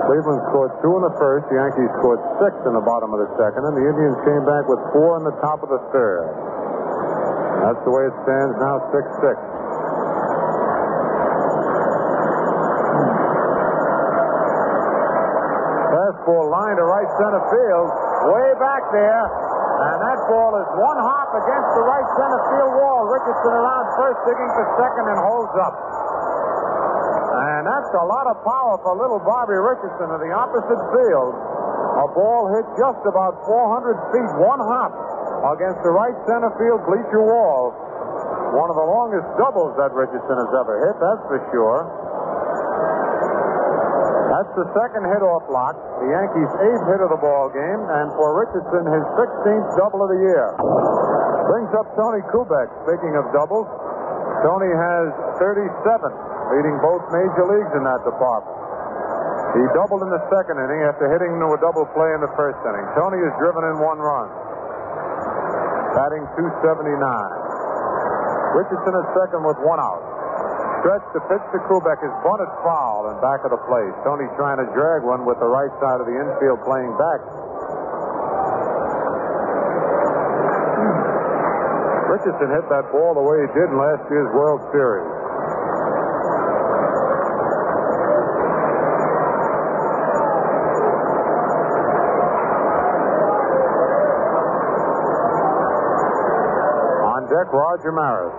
Cleveland scored two in the first. The Yankees scored six in the bottom of the second, and the Indians came back with four in the top of the third. That's the way it stands now, 6 6. Line to right center field, way back there. And that ball is one hop against the right center field wall. Richardson around first, digging for second, and holds up. And that's a lot of power for little Bobby Richardson in the opposite field. A ball hit just about 400 feet, one hop against the right center field bleacher wall. One of the longest doubles that Richardson has ever hit, that's for sure. That's the second hit off Locke, the Yankees' eighth hit of the ball game, and for Richardson, his 16th double of the year. Brings up Tony Kubek. Speaking of doubles, Tony has 37, leading both major leagues in that department. He doubled in the second inning after hitting to a double play in the first inning. Tony has driven in one run, batting 279. Richardson is second with one out. Stretch to pitch to Kubek is bunted foul and back of the plate. Tony trying to drag one with the right side of the infield playing back. Richardson hit that ball the way he did in last year's World Series. On deck, Roger Maris.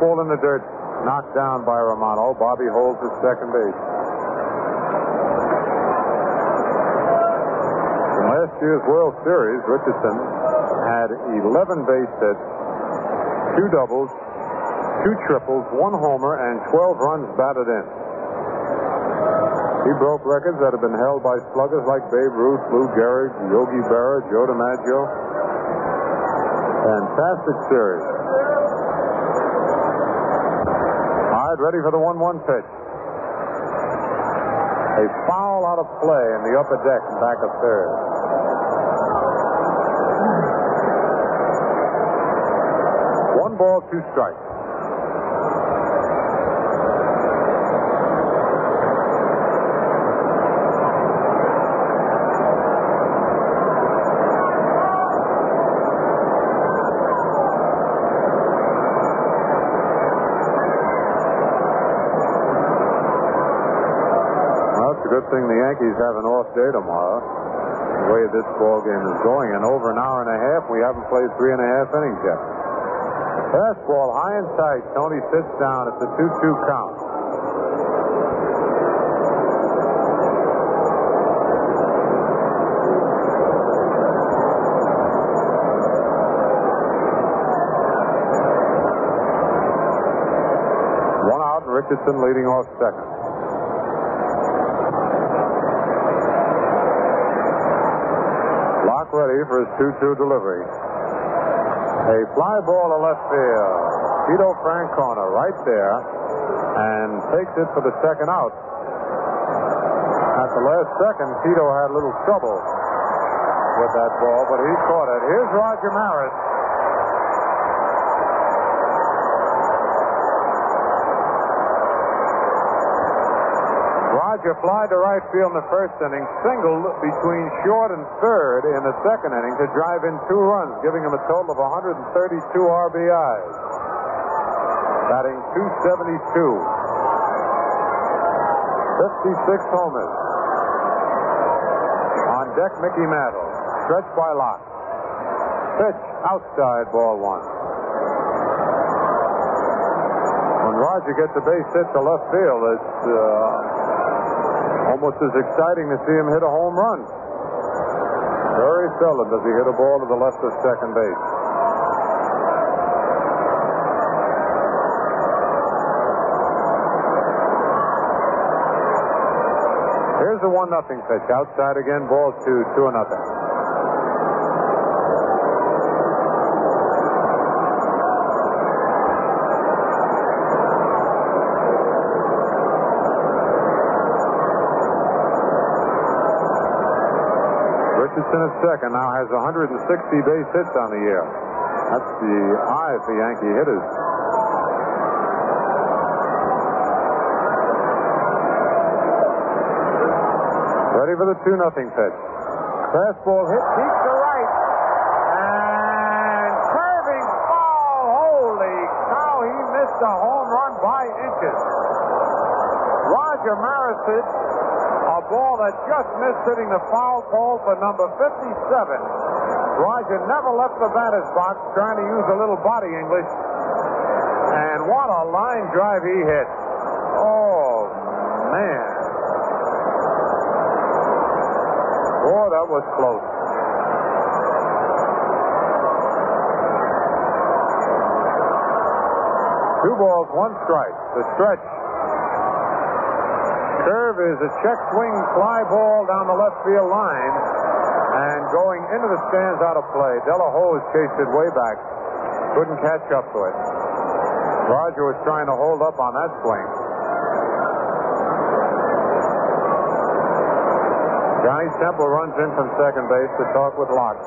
Fastball in the dirt, knocked down by Romano. Bobby holds at second base. In last year's World Series, Richardson had 11 base hits, two doubles, two triples, one homer, and 12 runs batted in. He broke records that have been held by sluggers like Babe Ruth, Lou Gehrig, Yogi Berra, Joe DiMaggio. Fantastic series. Ready for the 1 1 pitch. A foul out of play in the upper deck and back of third. One ball, two strikes. Yankees have an off day tomorrow. The way this ball game is going, in over an hour and a half, we haven't played three and a half innings yet. Fastball high and tight. Tony sits down. It's a 2-2 count. One out, Richardson leading off second. Ready for his 2-2 delivery. A fly ball to left field. Tito Francona right there and takes it for the second out. At the last second, Tito had a little trouble with that ball, but he caught it. Here's Roger Maris. Roger fly to right field in the first inning, singled between short and third in the second inning to drive in two runs, giving him a total of 132 RBIs. Batting 272. 56 homers. On deck, Mickey Mantle. Stretched by Locke. Pitch outside, ball one. When Roger gets a base hit to left field, it's uh, Almost as exciting to see him hit a home run. Very seldom does he hit a ball to the left of second base. Here's the one nothing pitch. Outside again, balls two, two and nothing. Richardson at second now has 160 base hits on the year. That's the high for Yankee hitters. Ready for the 2 nothing pitch. Fastball hit deep to right. And curving foul. Holy cow, he missed a home run by inches. Roger Maris a ball that just missed hitting the foul pole for number 57. Roger never left the batter's box trying to use a little body English. And what a line drive he hit. Oh, man. Oh, that was close. Two balls, one strike. The stretch. Curve is a check swing fly ball down the left field line and going into the stands out of play. de la Hoz chased it way back. Couldn't catch up to it. Roger was trying to hold up on that swing. Johnny Temple runs in from second base to talk with Locke.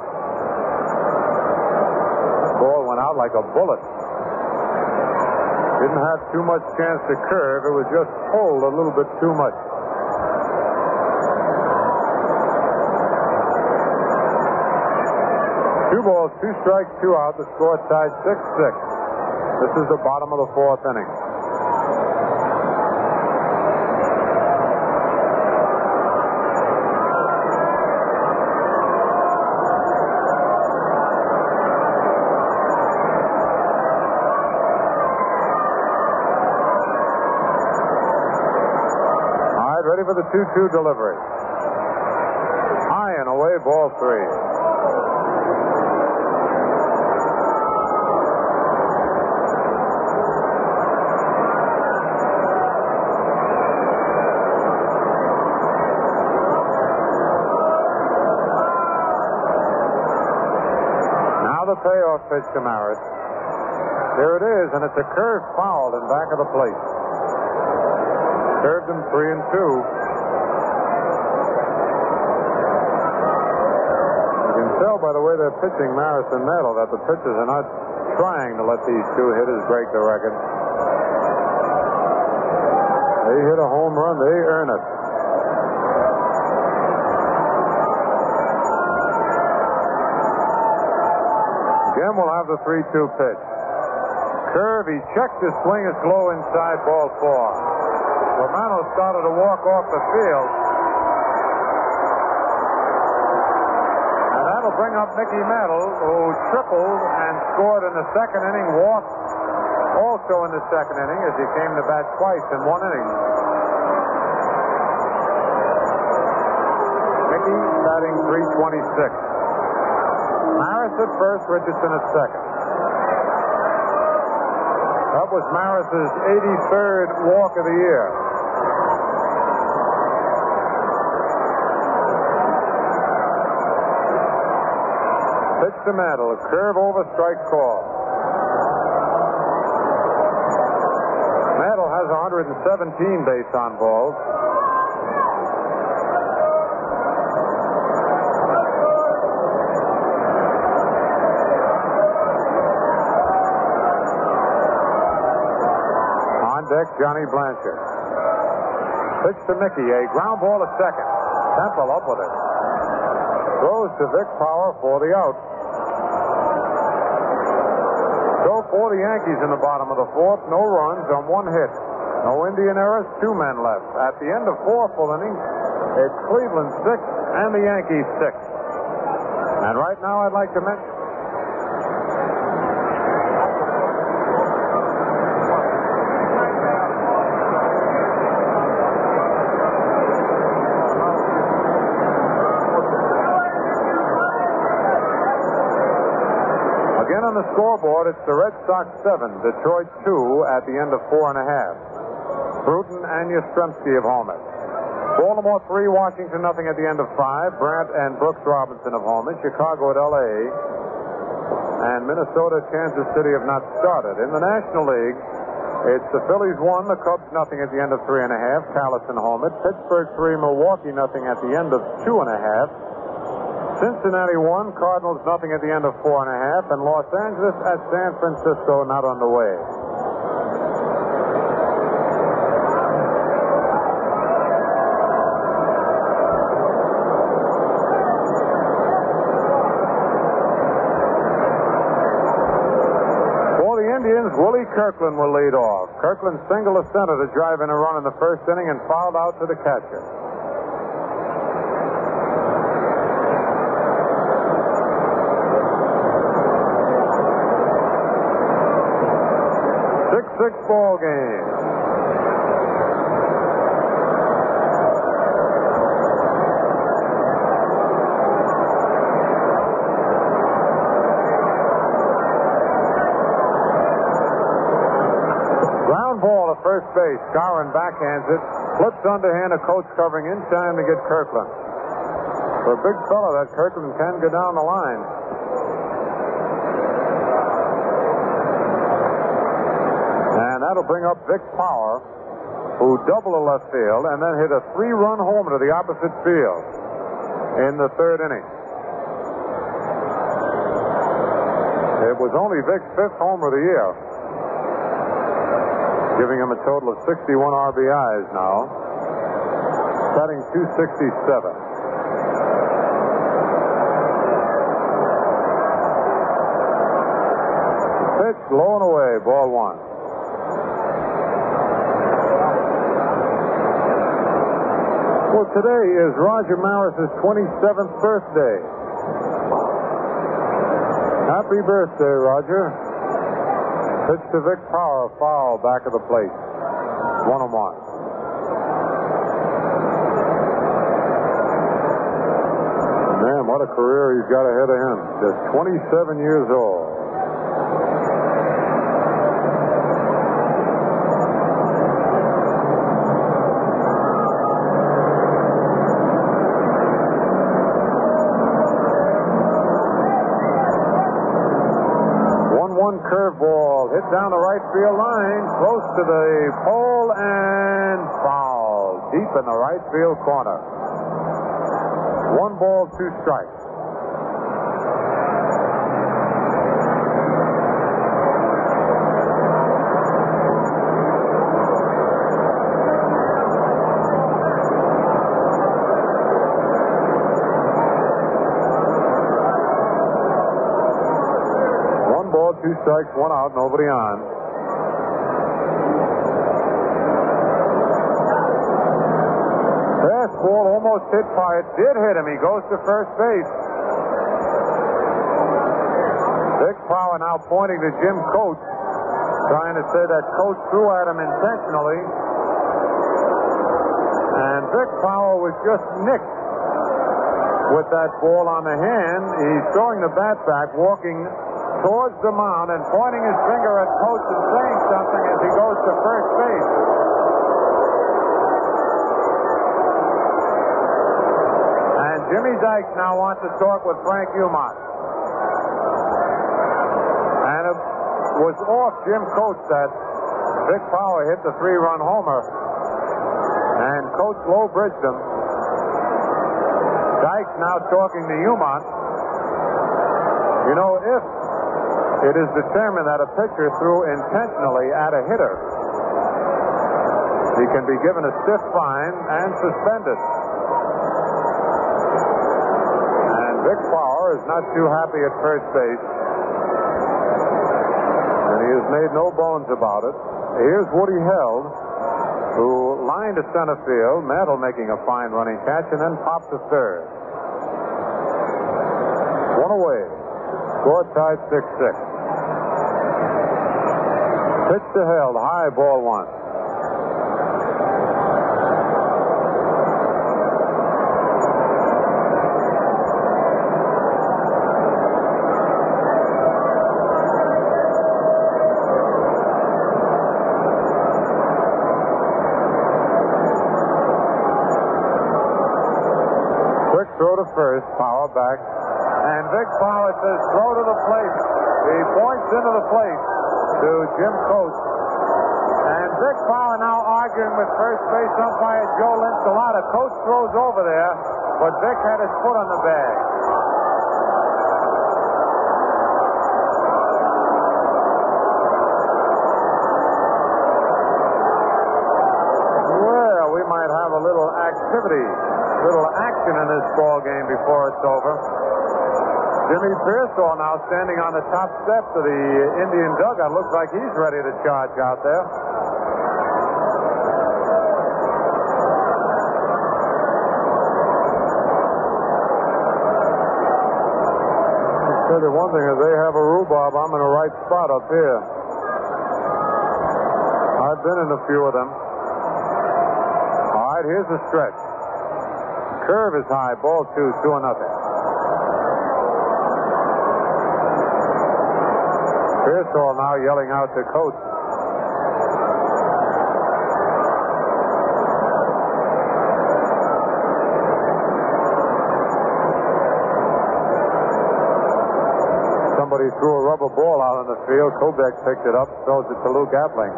Ball went out like a bullet. Didn't have too much chance to curve. It was just pulled a little bit too much. Two balls, two strikes, two out. The score tied 6 6. This is the bottom of the fourth inning. For the 2 2 delivery. High and away, ball three. Now the payoff pitch to Maris. There it is, and it's a curve fouled in back of the plate. Served him three and two. You can tell by the way they're pitching Maris and Mantle that the pitchers are not trying to let these two hitters break the record. They hit a home run, they earn it. Jim will have the 3 2 pitch. Curve, he checked his swing, it's low inside, ball four. Romano started to walk off the field. And that'll bring up Mickey Mantle, who tripled and scored in the second inning, walked also in the second inning as he came to bat twice in one inning. Mickey batting 326. Maris at first, Richardson at second. That was Maris's 83rd walk of the year. Pitch to Mantle, a curve over strike call. Mantle has 117 base on balls. On deck, Johnny Blanchard. Pitch to Mickey, a ground ball at second. Temple up with it. Throws to Vic Power for the out. So for the Yankees in the bottom of the fourth, no runs on one hit. No Indian errors, two men left. At the end of four full innings, it's Cleveland six and the Yankees six. And right now I'd like to mention Again on the scoreboard, it's the Red Sox seven, Detroit two at the end of four and a half. Bruton and Yastrzemski have homered. Baltimore three, Washington nothing at the end of five. Brandt and Brooks Robinson have homered. Chicago at L.A. and Minnesota, Kansas City have not started. In the National League, it's the Phillies one, the Cubs nothing at the end of three and a half. Callison homered. Pittsburgh three, Milwaukee nothing at the end of two and a half. Cincinnati one, Cardinals nothing at the end of four and a half, and Los Angeles at San Francisco not underway. For the Indians, Willie Kirkland will lead off. Kirkland singled a center to drive in a run in the first inning and fouled out to the catcher. six ball game. Ground ball to first base. Darwin backhands it. Flips underhand a Coates covering in time to get Kirkland. For a big fellow, that Kirkland can go down the line. That'll bring up Vic Power, who doubled the left field and then hit a three-run homer to the opposite field in the third inning. It was only Vic's fifth homer of the year, giving him a total of 61 RBIs now, batting 267. Pitch low and away, ball one. Well, today is Roger Maris's 27th birthday. Happy birthday, Roger. Pitch to Vic Power, foul, back of the plate. One on one. Man, what a career he's got ahead of him. Just 27 years old. Curveball hit down the right field line, close to the pole and foul, deep in the right field corner. One ball, two strikes. Two strikes, one out, nobody on. Fastball almost hit by it. Did hit him. He goes to first base. Vic Power now pointing to Jim Coates, trying to say that Coates threw at him intentionally. And Vic Power was just nicked with that ball on the hand. He's throwing the bat back, walking towards the mound and pointing his finger at Coates and saying something as he goes to first base. And Jimmy Dykes now wants to talk with Frank Umont. And it was off Jim Coates that Vic Power hit the three-run homer. And Coates low bridged him. Dykes now talking to Umont. You know, if it is determined that a pitcher threw intentionally at a hitter, he can be given a stiff fine and suspended. And Vic Power is not too happy at first base. And he has made no bones about it. Here's Woodie Held, who lined to center field, Mantle making a fine running catch, and then popped to third. One away. Score tied 6 6. Pitch to Held, high ball one. Quick throw to first, power back. And Vic Power says throw to the plate. He points into the plate to Jim Coates. And Vic Power now arguing with first base umpire Joe Linsalata. Coates throws over there, but Vic had his foot on the bag. Well, we might have a little activity, little action in this ball game before it's over. Jimmy Piersall now standing on the top steps of the Indian dugout. Looks like he's ready to charge out there. I'll tell one thing, if they have a rhubarb, I'm in the right spot up here. I've been in a few of them. All right, here's the stretch. Curve is high, ball two, two or nothing. Piersall now yelling out to Coates. Somebody threw a rubber ball out in the field. Kubek picked it up, throws it to Luke Appling.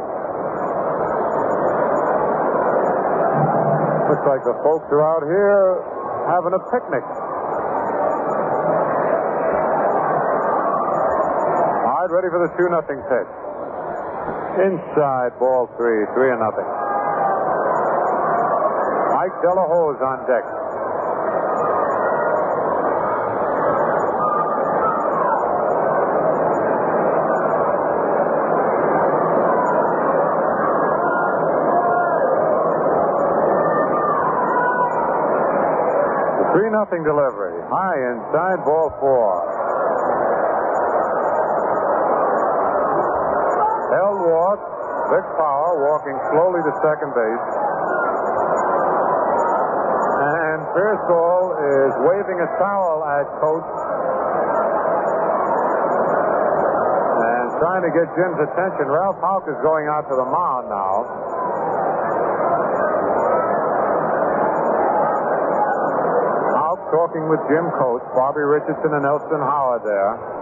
Looks like the folks are out here having a picnic. Ready for the 2 nothing pitch. Inside ball three, three and nothing. Mike de la Hoz on deck. Three nothing delivery. High inside ball four. Held walk. Vic Power walking slowly to second base. And Piersall is waving a towel at Coates. And trying to get Jim's attention. Ralph Houk is going out to the mound now. Houk talking with Jim Coates, Bobby Richardson, and Elston Howard there.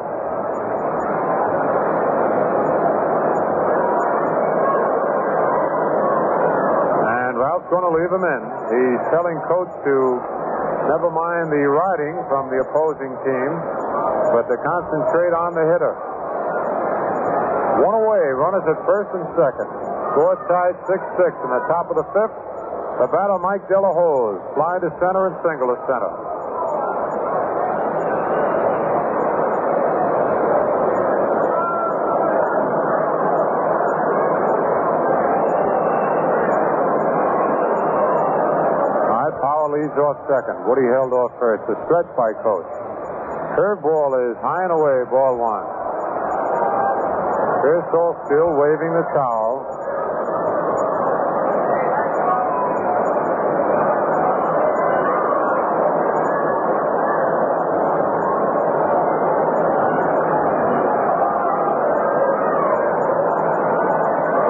Ralph's going to leave him in. He's telling Coates to never mind the riding from the opposing team, but to concentrate on the hitter. One away, runners at first and second. Score tied 6 6 in the top of the fifth. The batter, Mike de la Hoz, fly to center and single to center. All right, Power off second. Woodie Held off first. The stretch by Coates. Curveball is high and away, ball one. Piersall still waving the towel.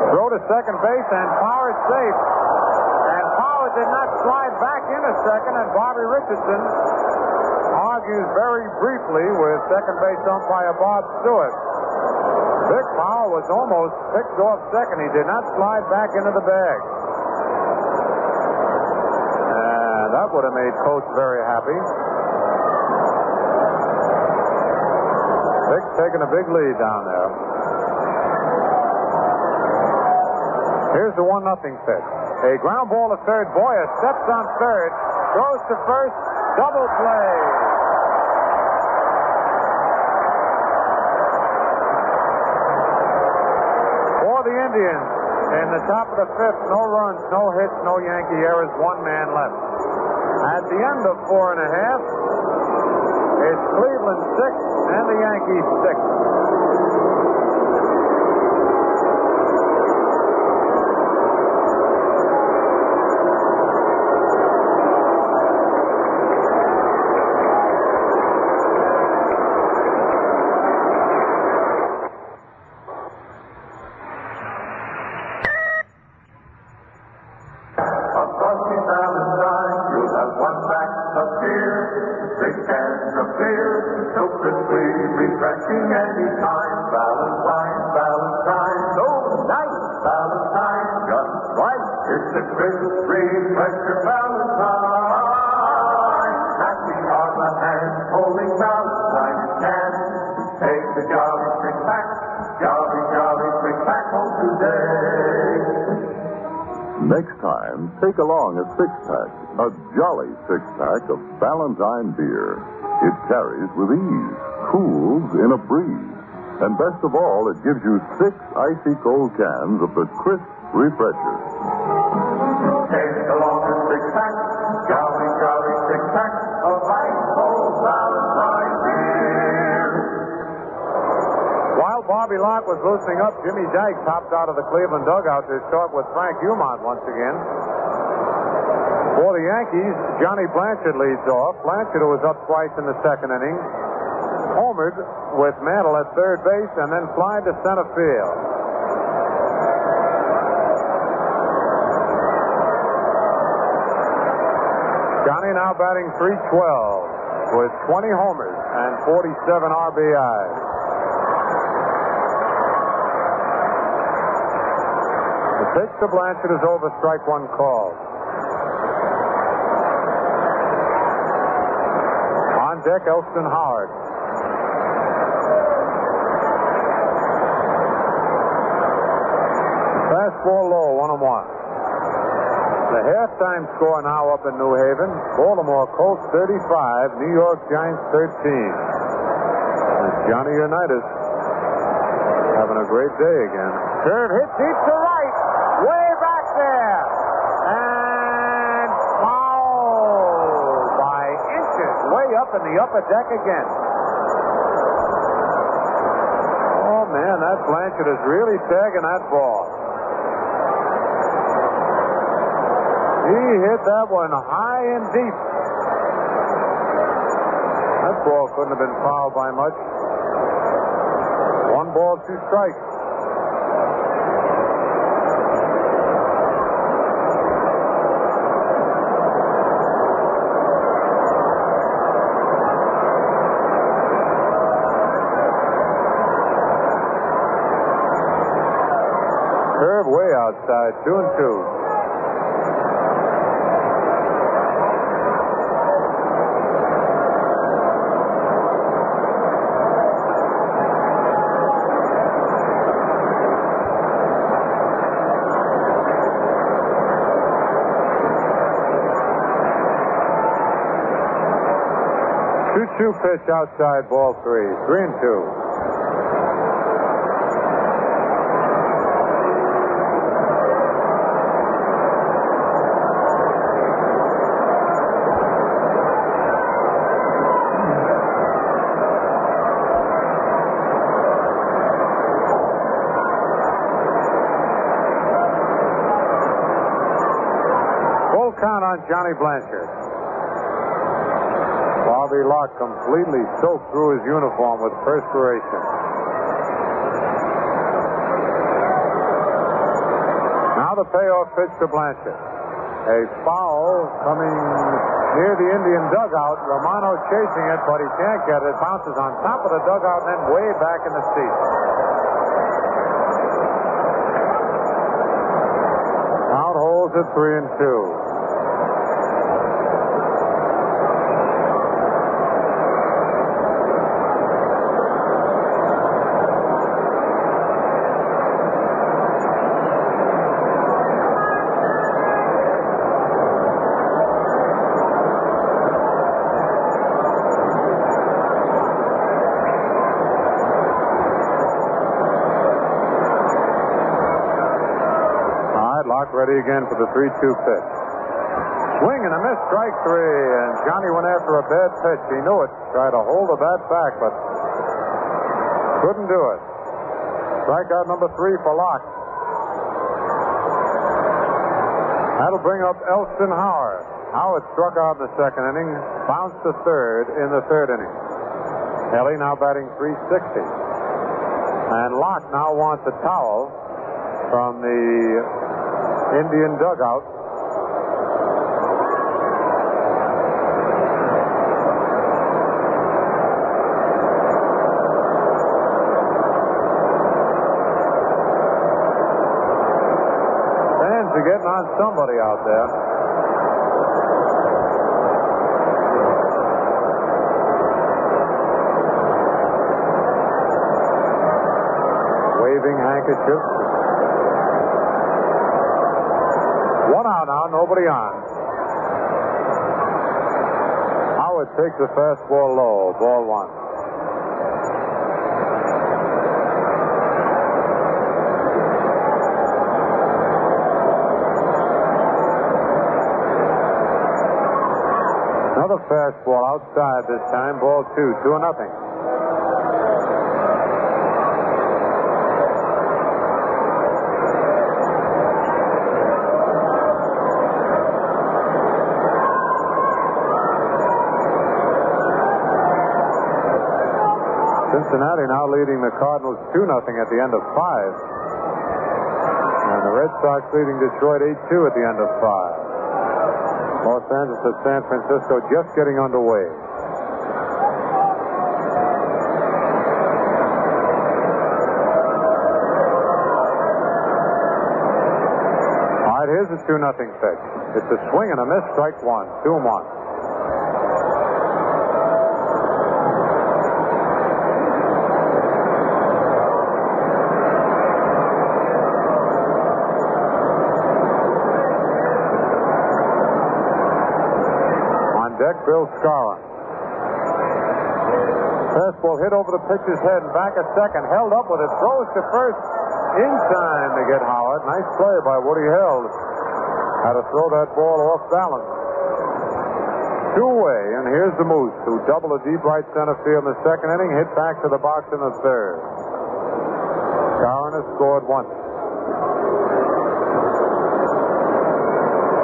Throw to second base, and Power safe. Did not slide back in a second, and Bobby Richardson argues very briefly with second base umpire Bob Stewart. Vic Power was almost picked off second. He did not slide back into the bag. And that would have made Coates very happy. Vic taking a big lead down there. Here's the one nothing pitch. A ground ball to third. Boyer steps on third, throws to first, double play. For the Indians, in the top of the fifth, no runs, no hits, no Yankee errors, one man left. At the end of four and a half, it's Cleveland six and the Yankees six. Six pack of Valentine beer. It carries with ease, cools in a breeze. And best of all, it gives you six icy cold cans of the crisp refresher. Take along a six pack, jolly, jolly six pack of ice cold Valentine beer. While Bobby Locke was loosening up, Jimmy Dykes popped out of the Cleveland dugout to talk with Frank Umont once again. For the Yankees, Johnny Blanchard leads off. Blanchard, who was up twice in the second inning, homered with Mantle at third base and then fly to center field. Johnny now batting 312 with 20 homers and 47 RBIs. The pitch to Blanchard is over, strike one called. Deck, Elston Howard. Fastball low, one and one. The halftime score now up in New Haven. Baltimore Colts 35, New York Giants 13. And Johnny Unitas having a great day again. Curve hit deep to right. In the upper deck again. Oh, man, that Blanchard is really tagging that ball. He hit that one high and deep. That ball couldn't have been fouled by much. One ball, two strikes. Outside, two and two. Two-two pitch outside, ball three. Three and two. Full count on Johnny Blanchard. Bobby Locke completely soaked through his uniform with perspiration. Now the payoff pitch to Blanchard. A foul coming near the Indian dugout. Romano chasing it, but he can't get it. Bounces on top of the dugout and then way back in the seat. Out holds at three and two. All right, Locke ready again for the 3 2 pitch. Swing and a miss, strike three. And Johnny went after a bad pitch. He knew it. Tried to hold the bat back, but couldn't do it. Strikeout number three for Locke. That'll bring up Elston Howard. Howard struck out in the second inning, bounced to third in the third inning. Kelly now batting 360. And Locke now wants a towel from the Indian dugout. Fans are getting on somebody out there. Waving handkerchiefs. One out now, nobody on. Howard takes the fastball low, ball one. Another fastball outside this time, ball two, two and nothing. Cincinnati now leading the Cardinals 2 nothing at the end of five. And the Red Sox leading Detroit 8 2 at the end of five. Los Angeles at San Francisco just getting underway. All right, here's a 2 nothing pitch. It's a swing and a miss, strike one. 2 and 1. Deck, Bill Skowron. Fastball hit over the pitcher's head and back a second. Held up with it. Throws to first. In time to get Howard. Nice play by Woodie Held. Had to throw that ball off balance. Two-way, and here's the Moose, who doubled a deep right center field in the second inning, hit back to the box in the third. Skowron has scored once.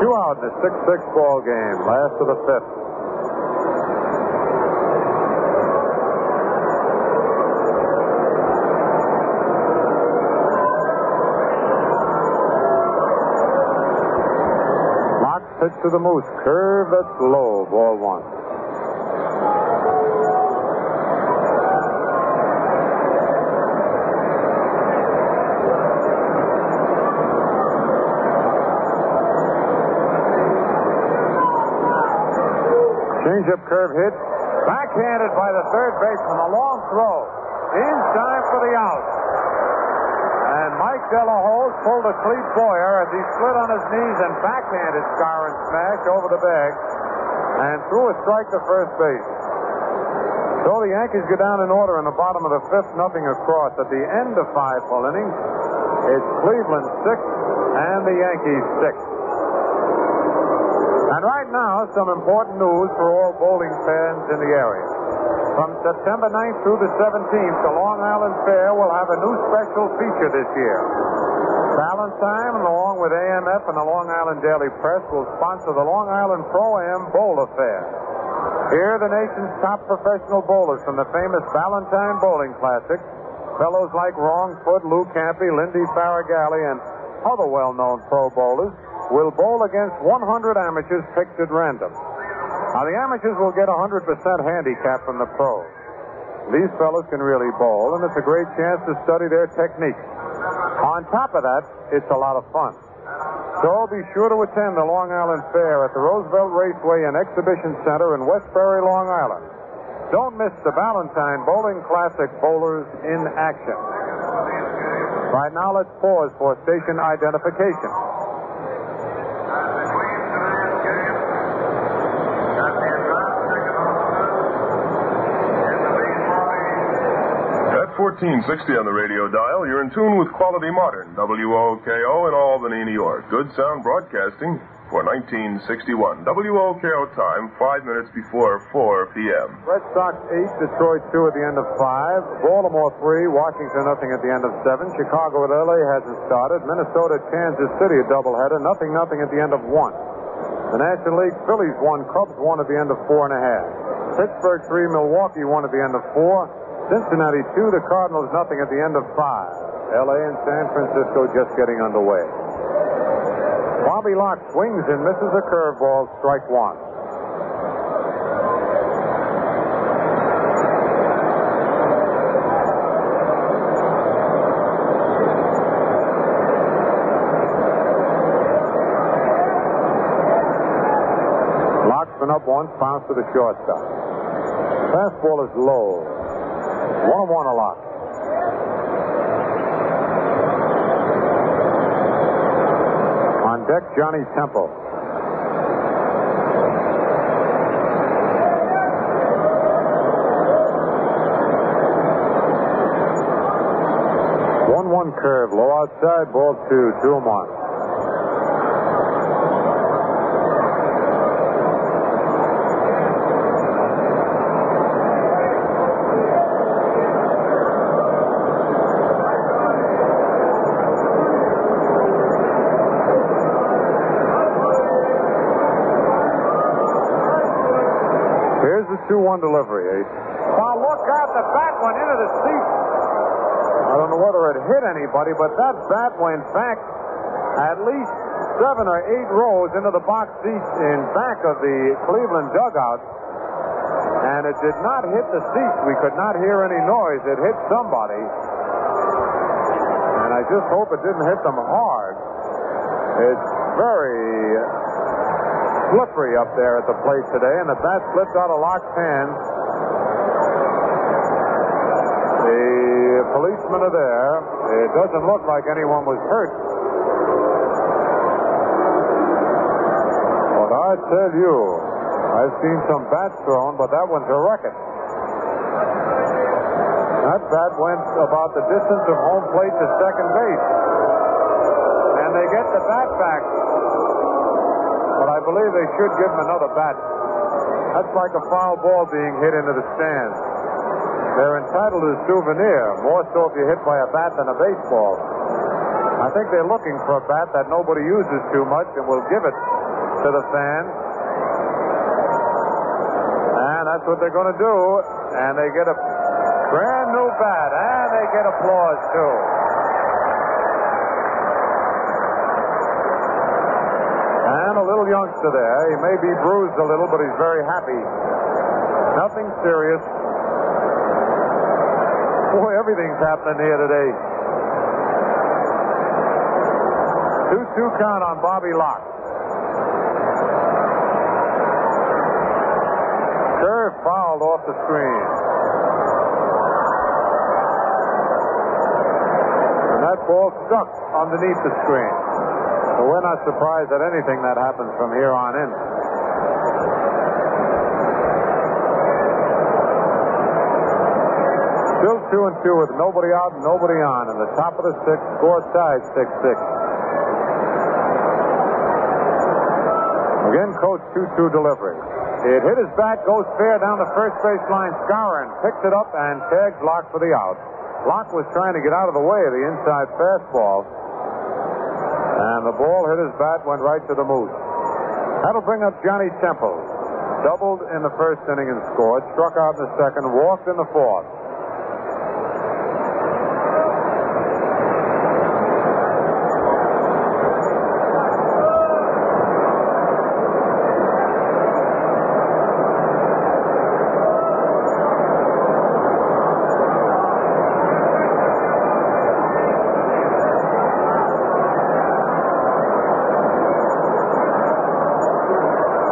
Two out in a 6-6 ball game, last of the fifth. To the Moose. Curve that's low. Ball one. Changeup curve hit. Backhanded by the third baseman. A long throw. In time for the out. Delaholt pulled a Clete Boyer as he slid on his knees and backhanded Skowron smash over the bag and threw a strike to first base. So the Yankees go down in order in the bottom of the fifth, nothing across. At the end of five full innings, it's Cleveland six and the Yankees six. And right now, some important news for all bowling fans in the area. From September 9th through the 17th, the Long Island Fair will have a new special feature this year. Valentine, along with AMF and the Long Island Daily Press, will sponsor the Long Island Pro-Am Bowl Affair. Here, the nation's top professional bowlers from the famous Valentine Bowling Classic, fellows like Wrong Foot, Lou Campi, Lindy Faragalli, and other well-known pro bowlers, will bowl against 100 amateurs picked at random. Now, the amateurs will get a 100% handicap from the pros. These fellows can really bowl, and it's a great chance to study their technique. On top of that, it's a lot of fun. So be sure to attend the Long Island Fair at the Roosevelt Raceway and Exhibition Center in Westbury, Long Island. Don't miss the Valentine Bowling Classic Bowlers in action. Right now, let's pause for station identification. At 1460 on the radio dial, you're in tune with Quality Modern, WOKO in Albany, New York. Good sound broadcasting for 1961. WOKO time, five minutes before 4 p.m. Red Sox 8, Detroit 2 at the end of 5. Baltimore 3, Washington nothing at the end of 7. Chicago at LA hasn't started. Minnesota, Kansas City a doubleheader. Nothing, nothing at the end of 1. The National League Phillies 1, Cubs 1 at the end of 4.5. Pittsburgh 3, Milwaukee 1 at the end of 4. Cincinnati 2, the Cardinals nothing at the end of 5. LA and San Francisco just getting underway. Bobby Locke swings and misses a curveball, strike one. Locke's been up once, bounced to the shortstop. Fastball is low. One and one a lock. On deck, Johnny Temple. One one curve, low outside, ball two, two and one. Here's the 2 1 delivery, Ace. Well, look went into the. I don't know whether it hit anybody, but that bat went back at least seven or eight rows into the box seats in back of the Cleveland dugout. And it did not hit the seats. We could not hear any noise. It hit somebody. And I just hope it didn't hit them hard. It's very slippery up there at the plate today, and the bat slipped out of Locke's hands. The policemen are there. It doesn't look like anyone was hurt. But I tell you, I've seen some bats thrown, but that one's a record. That bat went about the distance of home plate to second base. And they get the bat back. But I believe they should give him another bat. That's like a foul ball being hit into the stands. They're entitled to a souvenir, more so if you're hit by a bat than a baseball. I think they're looking for a bat that nobody uses too much and will give it to the fans. And that's what they're going to do. And they get a brand new bat, and they get applause too. And a little youngster there. He may be bruised a little, but he's very happy. Nothing serious. Boy, everything's happening here today. 2-2 count on Bobby Locke. Curve fouled off the screen. And that ball stuck underneath the screen. So we're not surprised at anything that happens from here on in. Still two and two with nobody out and nobody on. And the top of the sixth, score tied 6-6. Again, Coates 2-2 delivery. It hit his bat, goes fair down the first base line. Skowron picks it up and tags Locke for the out. Locke was trying to get out of the way of the inside fastball. And the ball hit his bat, went right to the moose. That'll bring up Johnny Temple. Doubled in the first inning and scored, struck out in the second, walked in the fourth.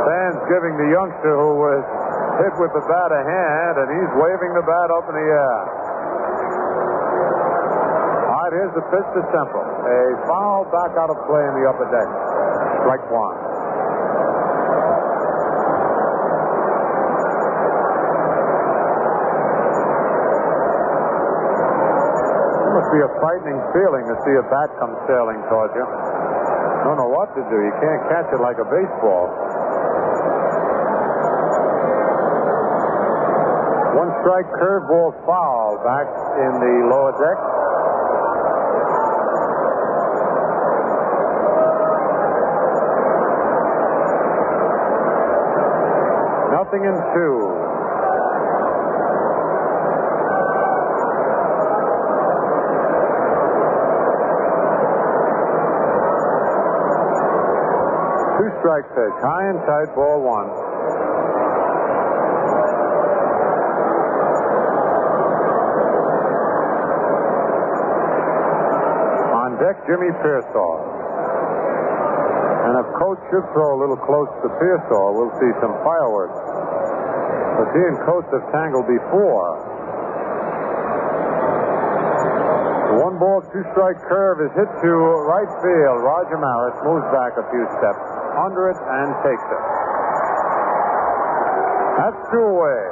Fans giving the youngster who was hit with the bat a hand, and he's waving the bat up in the air. All right, here's the pitch to Temple. A foul back out of play in the upper deck. Strike one. It must be a frightening feeling to see a bat come sailing towards you. Don't know what to do. You can't catch it like a baseball. One strike curveball foul back in the lower deck. Nothing in two. Two strike pitch, high and tight, ball one. On deck, Jimmy Piersall. And if Coates should throw a little close to Piersall, we'll see some fireworks. But he and Coates have tangled before. One ball, two strike curve is hit to right field. Roger Maris moves back a few steps under it and takes it. That's two away.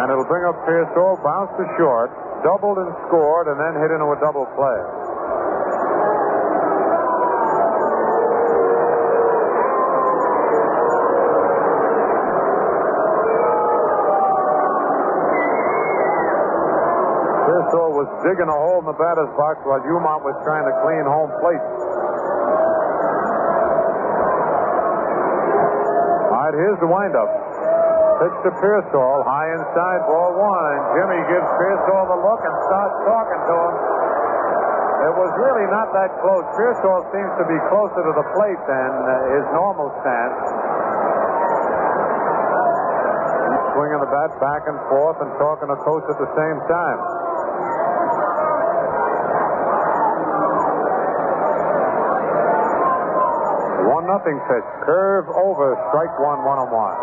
And it'll bring up Piersall, bounce to short, doubled and scored, and then hit into a double play. Piersall was digging a hole in the batter's box while Umont was trying to clean home plate. All right, here's the windup. Pitch to Piersall, high inside, ball one, and Jimmy gives Piersall the look and starts talking to him. It was really not that close. Piersall seems to be closer to the plate than uh, his normal stance. He's swinging the bat back and forth and talking to Coates at the same time. One nothing pitch. Curve over. Strike one, one on one.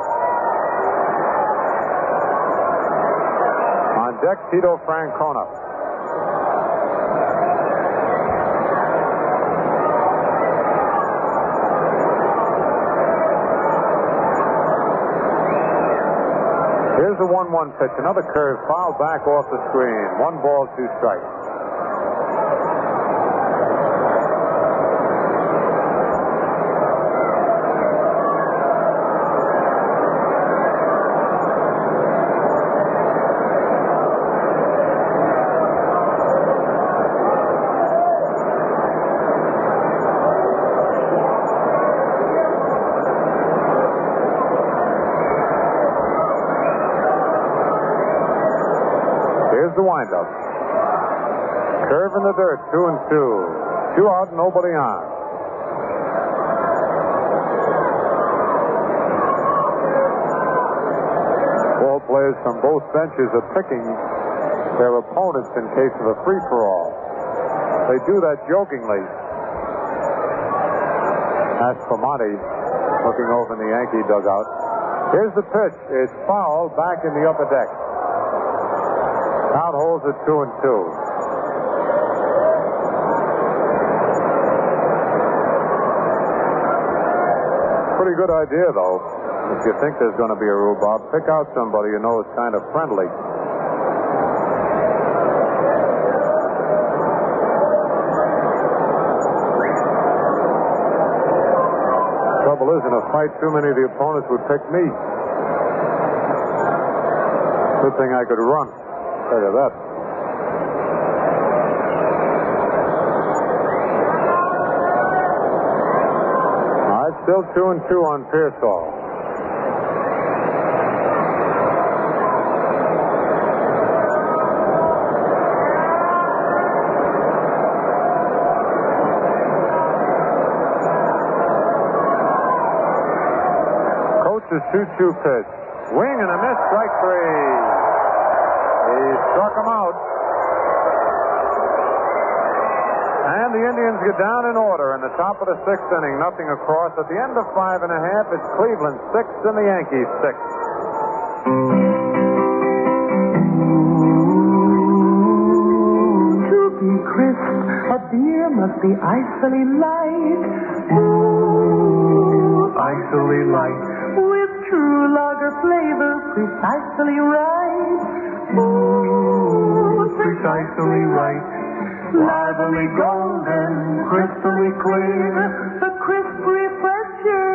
On deck, Tito Francona. Here's the 1 1 pitch. Another curve fouled back off the screen. One ball, two strikes. Here's the windup. Curve in the dirt, two and two. Two out, nobody on. Ball players from both benches are picking their opponents in case of a free for all. They do that jokingly. Monty, looking over in the Yankee dugout. Here's the pitch. It's foul back in the upper deck. Count holds at two and two. Pretty good idea, though. If you think there's going to be a rhubarb, pick out somebody you know is kind of friendly. Trouble is, in a fight, too many of the opponents would pick me. Good thing I could run. Tell you that. All right, still two and two on Piersall. Coates's 2-2 pitch. Swing and a miss, strike three. He struck him out. And the Indians get down in order in the top of the sixth inning, nothing across. At the end of five and a half, it's Cleveland six and the Yankees six. To be crisp, a beer must be icily light. Ooh, icily light. With true lager flavor, precisely right. Ooh, precisely right. Lively golden, crystally clear. The crisp refresher.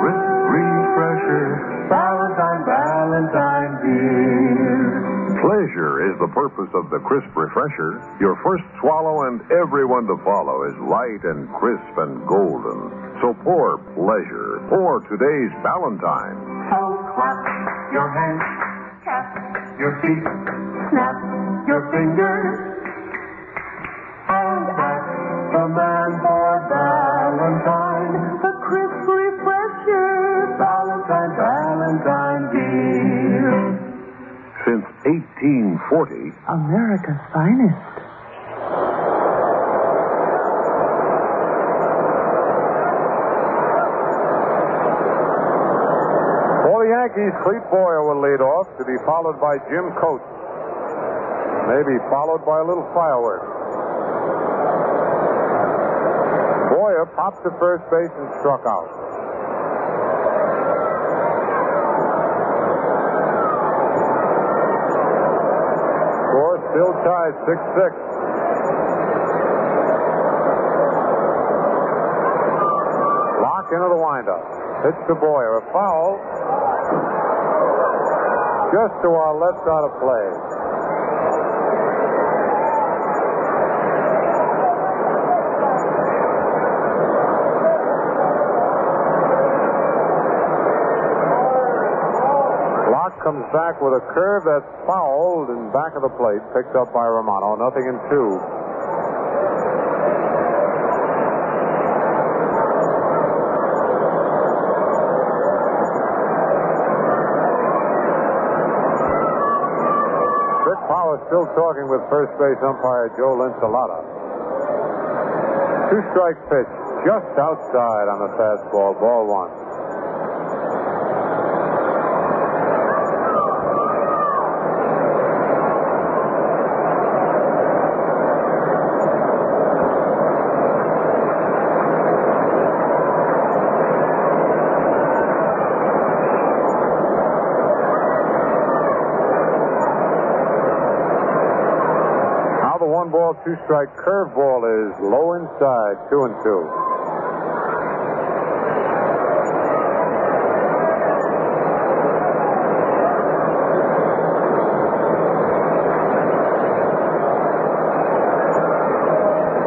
Crisp refresher. Valentine, Valentine beer. Pleasure is the purpose of the crisp refresher. Your first swallow and everyone to follow is light and crisp and golden. So pour pleasure. Pour today's Valentine. Clete Boyer will lead off to be followed by Jim Coates. Maybe followed by a little fireworks. Boyer popped to first base and struck out. Score still tied 6 6. Locke into the windup. Pitch to Boyer. A foul. Just to our left out of play. Locke comes back with a curve that's fouled in back of the plate, picked up by Romano. Nothing in two. Still talking with first base umpire Joe Linsalata. Two strike pitch. just outside on the fastball, ball one. Now the one ball, two strike curveball is low inside, two and two.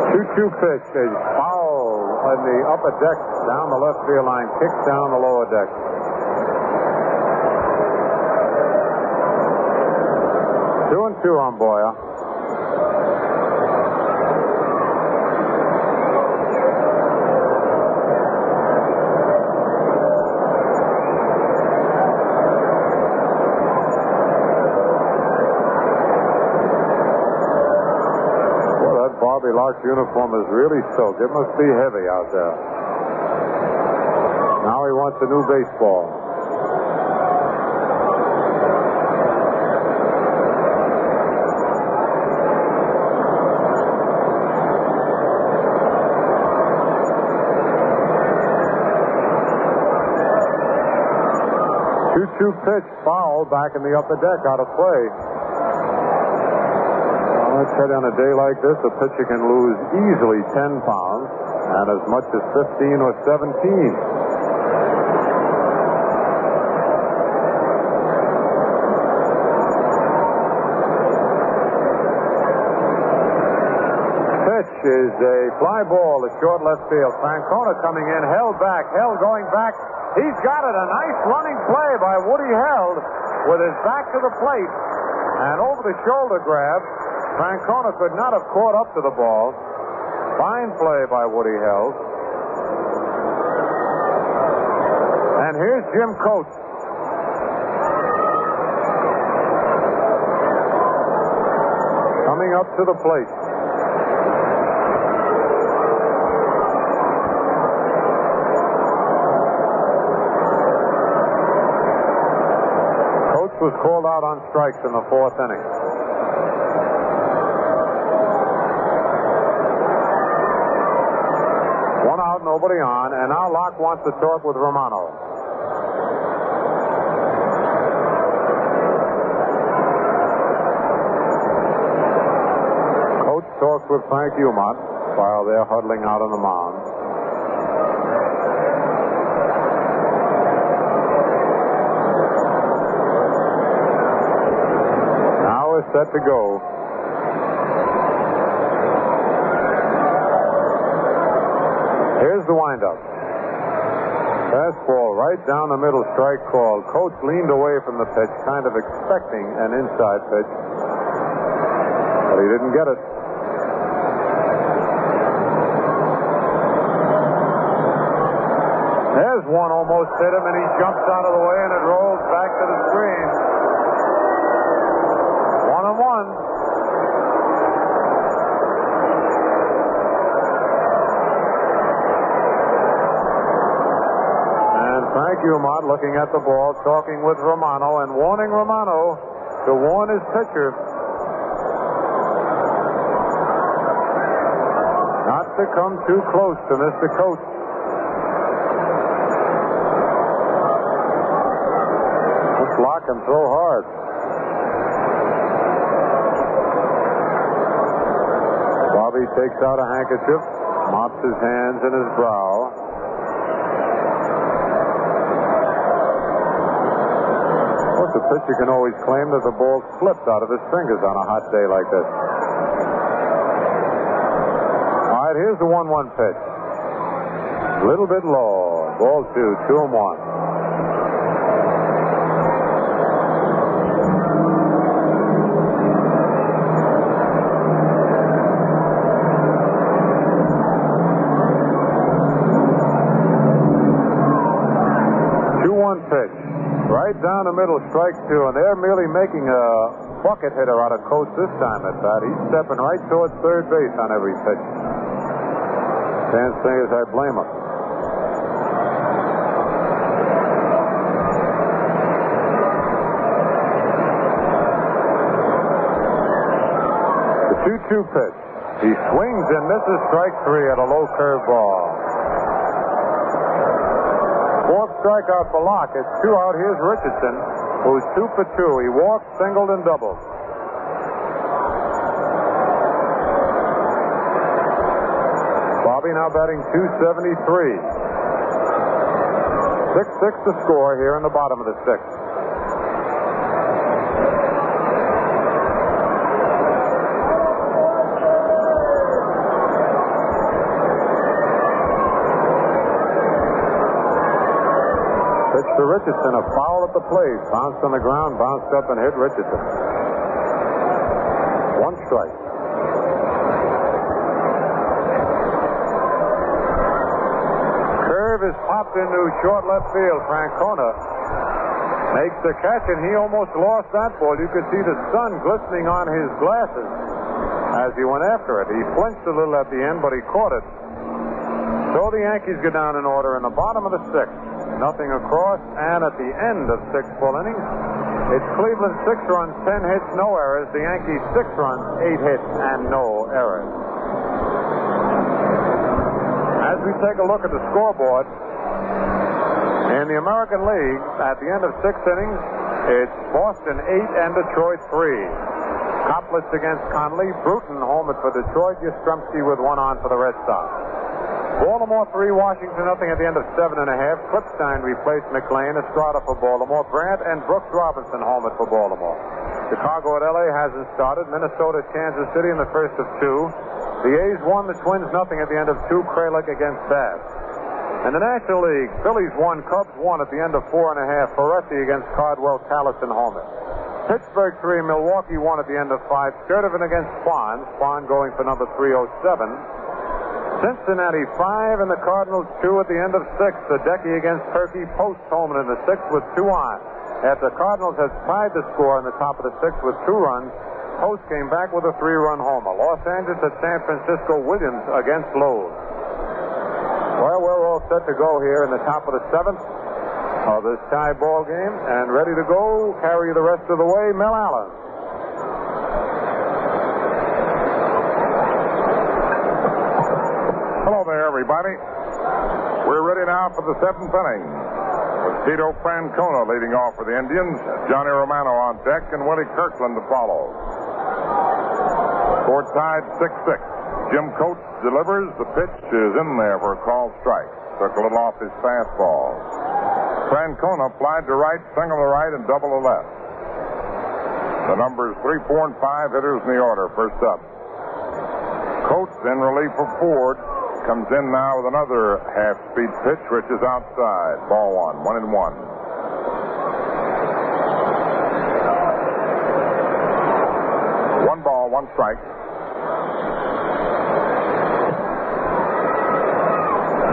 Two-two pitch is foul on the upper deck, down the left field line, kicks down the lower deck. Two and two on Boyer. Locke's uniform is really soaked. It must be heavy out there. Now he wants a new baseball. Two-two pitch foul back in the upper deck out of play. Tell you, on a day like this, a pitcher can lose easily 10 pounds and as much as 15 or 17. Pitch is a fly ball to short left field. Francona coming in, held back, held going back. He's got it. A nice running play by Woodie Held with his back to the plate and over the shoulder grab. Francona could not have caught up to the ball. Fine play by Woodie Held. And here's Jim Coates. Coming up to the plate. Coates was called out on strikes in the fourth inning. One out, nobody on, and now Locke wants to talk with Romano. Coates talks with Frank Umont while they're huddling out on the mound. Now we're set to go. The windup. Fastball right down the middle, strike called. Coates leaned away from the pitch, kind of expecting an inside pitch. But he didn't get it. There's one almost hit him, and he jumps out of the way, and it rolls back to the screen. One and one. Frank Umont looking at the ball, talking with Romano, and warning Romano to warn his pitcher not to come too close to Mr. Coates. This Locke and throw hard. Bobby takes out a handkerchief, mops his hands and his brow. Well, the pitcher can always claim that the ball slipped out of his fingers on a hot day like this. All right, here's the 1 1 pitch. A little bit low. Ball two, two and one. Right down the middle, strike two, and they're merely making a bucket hitter out of Coates this time at bat. He's stepping right towards third base on every pitch. Can't say as I blame him. The 2 2 pitch. He swings and misses strike three at a low curve strikeout for Locke. It's two out. Here's Richardson, who's two for two. He walked, singled, and doubled. Bobby now batting 273. 6-6 the score here in the bottom of the sixth. To Richardson, a foul at the plate. Bounced on the ground, bounced up and hit Richardson. One strike. Curve is popped into short left field. Francona makes the catch, and he almost lost that ball. You could see the sun glistening on his glasses as he went after it. He flinched a little at the end, but he caught it. So the Yankees go down in order in the bottom of the sixth. Nothing across, and at the end of six full innings, it's Cleveland six runs, ten hits, no errors. The Yankees six runs, eight hits, and no errors. As we take a look at the scoreboard, in the American League, at the end of six innings, it's Boston eight and Detroit three. Coplitz against Conley, Bruton home for Detroit, Yastrzemski with one on for the Red Sox. Baltimore three, Washington nothing at the end of seven and a half. Klippstein replaced McClain, Estrada for Baltimore, Grant and Brooks Robinson homered for Baltimore. Chicago at LA hasn't started. Minnesota Kansas City in the first of two. The A's won the Twins nothing at the end of two. Kralick against Bass. In the National League, Phillies won, Cubs won at the end of four and a half. Ferrarese against Cardwell, Callison homer. Pittsburgh three, Milwaukee won at the end of five. Sturdivant against Spahn. Spahn going for number 307. Cincinnati five and the Cardinals two at the end of six. The Sadecki against Purkey. Post Holman in the sixth with two on. After Cardinals has tied the score in the top of the sixth with two runs, Post came back with a three-run homer. Los Angeles at San Francisco. Williams against Lowe. Well, we're all set to go here in the top of the seventh of this tie ball game, and ready to go. Carry the rest of the way, Mel Allen. Hello there, everybody. We're ready now for the seventh inning. With Tito Francona leading off for the Indians, Johnny Romano on deck, and Willie Kirkland to follow. Score tied 6-6. Jim Coates delivers. The pitch is in there for a called strike. Took a little off his fastball. Francona applied to right, single to right, and double to left. The numbers three, four, and five hitters in the order. First up. Coates in relief of Ford comes in now with another half-speed pitch, which is outside. Ball one, one and one. One ball, one strike.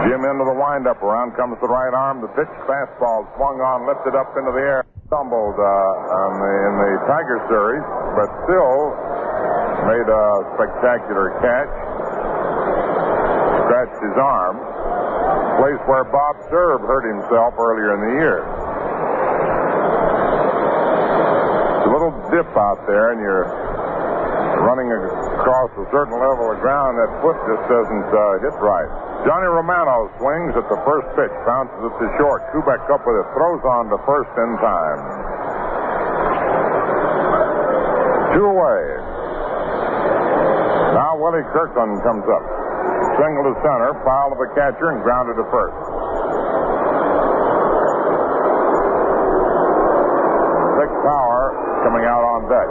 Jim into the windup. Around comes the right arm. The pitch fastball swung on, lifted up into the air. Stumbled uh, the, in the Tiger series, but still made a spectacular catch. Scratched his arm. Place where Bob Cerv hurt himself earlier in the year. It's a little dip out there, and you're running across a certain level of ground. That foot just doesn't uh, hit right. Johnny Romano swings at the first pitch, bounces it to short. Kubek up with it, throws on to first in time. Two away. Now Willie Kirkland comes up. Single to center, foul to the catcher, and grounded to first. Vic Power coming out on deck.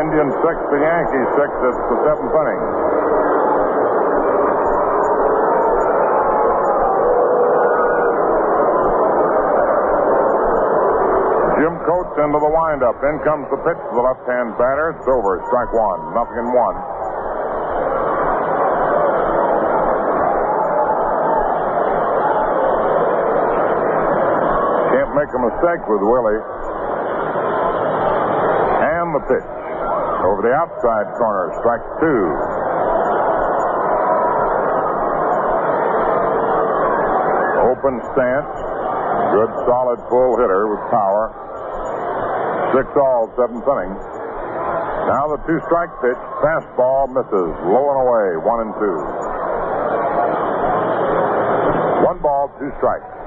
Indians six, the Yankees six. It's the seventh inning. Jim Coates into the windup. In comes the pitch to the left-hand batter. It's over. Strike one. Nothing in one. a mistake with Willie. And the pitch. Over the outside corner, strike two. Open stance. Good solid full hitter with power. Six all, seventh inning. Now the two strike pitch. Fastball misses. Low and away. One and two. One ball, two strikes.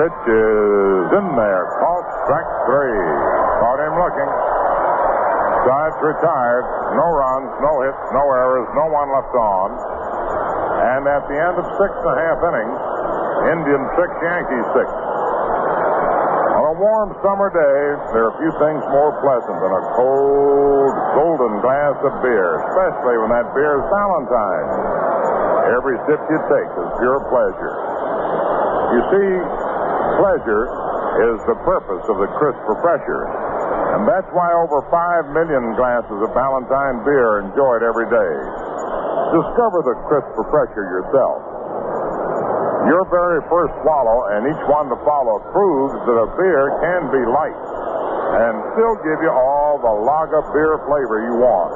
Pitch is in there. Called strike three. Caught him looking. Sides retired. No runs, no hits, no errors, no one left on. And at the end of six and a half innings, Indians six, Yankees six. On a warm summer day, there are few things more pleasant than a cold, golden glass of beer, especially when that beer is Ballantine's. Every sip you take is pure pleasure. You see, pleasure is the purpose of the crisp refresher. And that's why over 5 million glasses of Ballantine beer are enjoyed every day. Discover the crisp refresher yourself. Your very first swallow and each one to follow proves that a beer can be light and still give you all the lager beer flavor you want.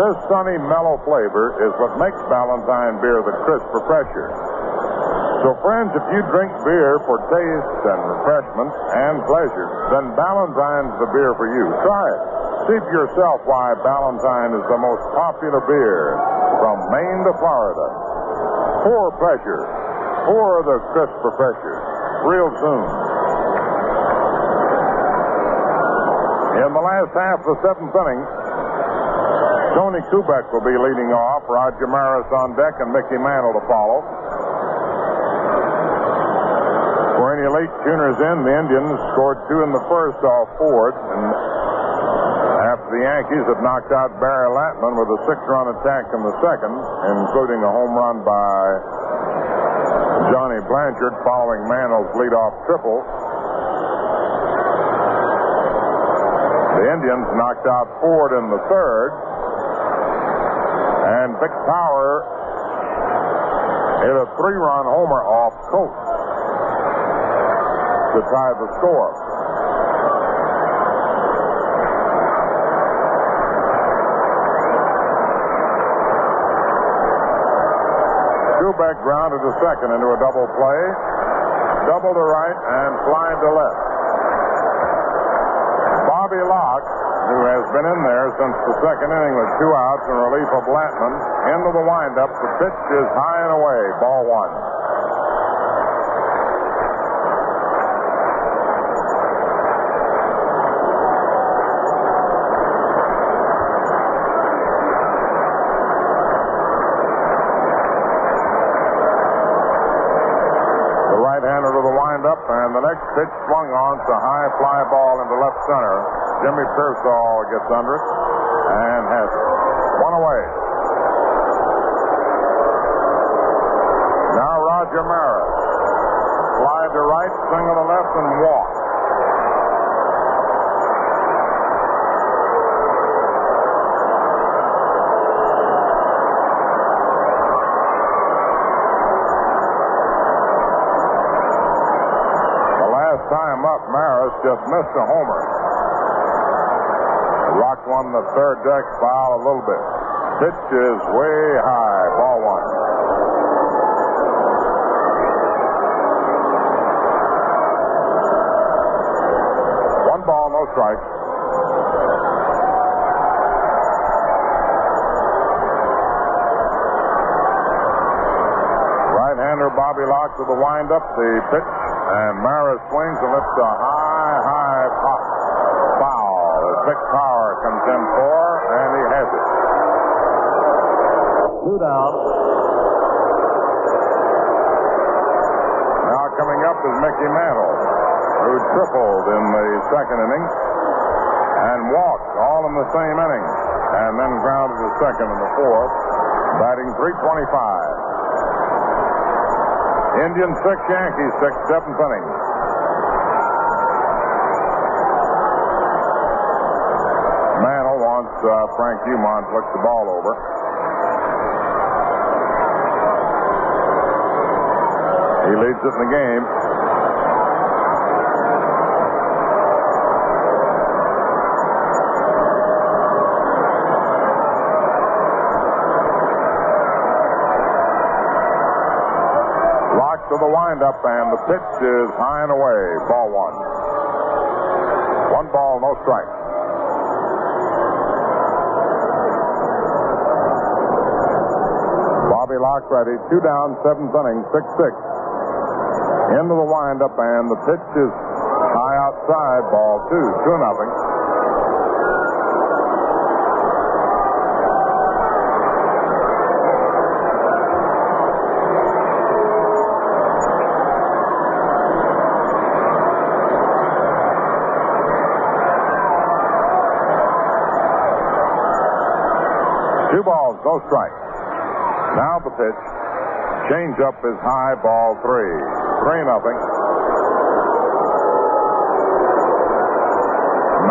This sunny, mellow flavor is what makes Ballantine beer the crisp refresher. So, friends, if you drink beer for taste and refreshment and pleasure, then Ballantine's the beer for you. Try it. See for yourself why Ballantine is the most popular beer from Maine to Florida. For pleasure. for the crisp refresher. Real soon. In the last half of the seventh inning, Tony Kubek will be leading off. Roger Maris on deck and Mickey Mantle to follow. For late tuners in, the Indians scored two in the first off Ford, and after the Yankees had knocked out Barry Latman with a six-run attack in the second, including a home run by Johnny Blanchard following Mantle's leadoff triple. The Indians knocked out Ford in the third, and Vic Power hit a three-run homer off Coates to tie the score. Kubek grounded to second into a double play, double to right, and fly to left. Bobby Locke, who has been in there since the second inning with two outs in relief of Latman, into the windup. The pitch is high and away, ball one. The right-hander to the windup, and the next pitch swung on. It's a high fly ball into left center. Jimmy Piersall gets under it and has it. One away. Now Roger Maris. Slide to right, single to left, and walk. Just missed a homer. Rocked one the third deck foul a little bit. Pitch is way high. Ball one. One ball, no strikes. Right-hander Bobby Locke to the windup, the pitch, and Maris swings and lifts a high, high pop foul. Vic Power comes in for, and he has it. Two down. Now coming up is Mickey Mantle, who tripled in the second inning and walked all in the same inning, and then grounded to second in the fourth, batting 325. Indians six, Yankees six, seventh inning. Uh, Frank Umont look the ball over. He leads it in the game. Locked to the windup, and the pitch is high and away. Ball one. One ball, no strike. Bobby Locke ready. Two down, seventh inning, 6 6. Into the windup, and the pitch is high outside. Ball two, 2 nothing. Two balls, no strike. Now the pitch. Change up is high, ball three. Three nothing.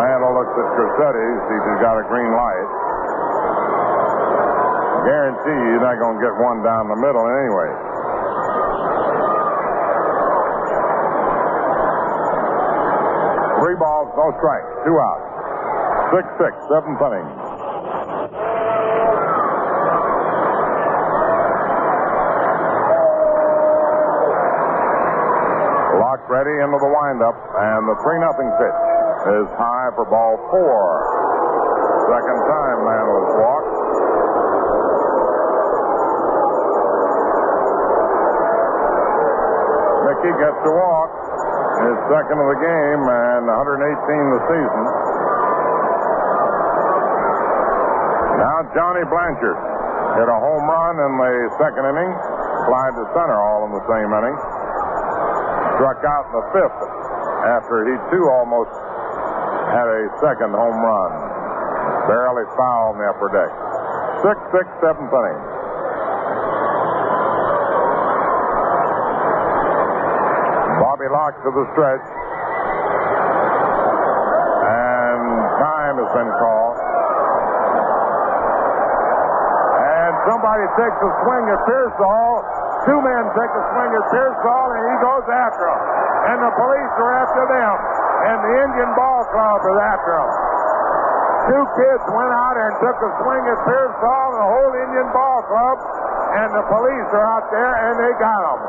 Mantle looks at Crosetti, sees he's got a green light. Guarantee you're not going to get one down the middle anyway. Three balls, no strikes, two outs. Six six, seventh inning. Ready into the windup, and the 3 nothing pitch is high for ball four. Second time man has walked. Mickey gets to walk. His second of the game and 118 the season. Now Johnny Blanchard hit a home run in the second inning, flied to center all in the same inning struck out in the fifth after he too almost had a second home run. Barely foul in the upper deck. Six, six, seventh inning. Bobby Locke to the stretch. And time has been called. And somebody takes a swing at Piersall. Two men take a swing at Piersall, and he goes after him. And the police are after them. And the Indian Ball Club is after him. Two kids went out and took a swing at Piersall and the whole Indian Ball Club. And the police are out there, and they got him.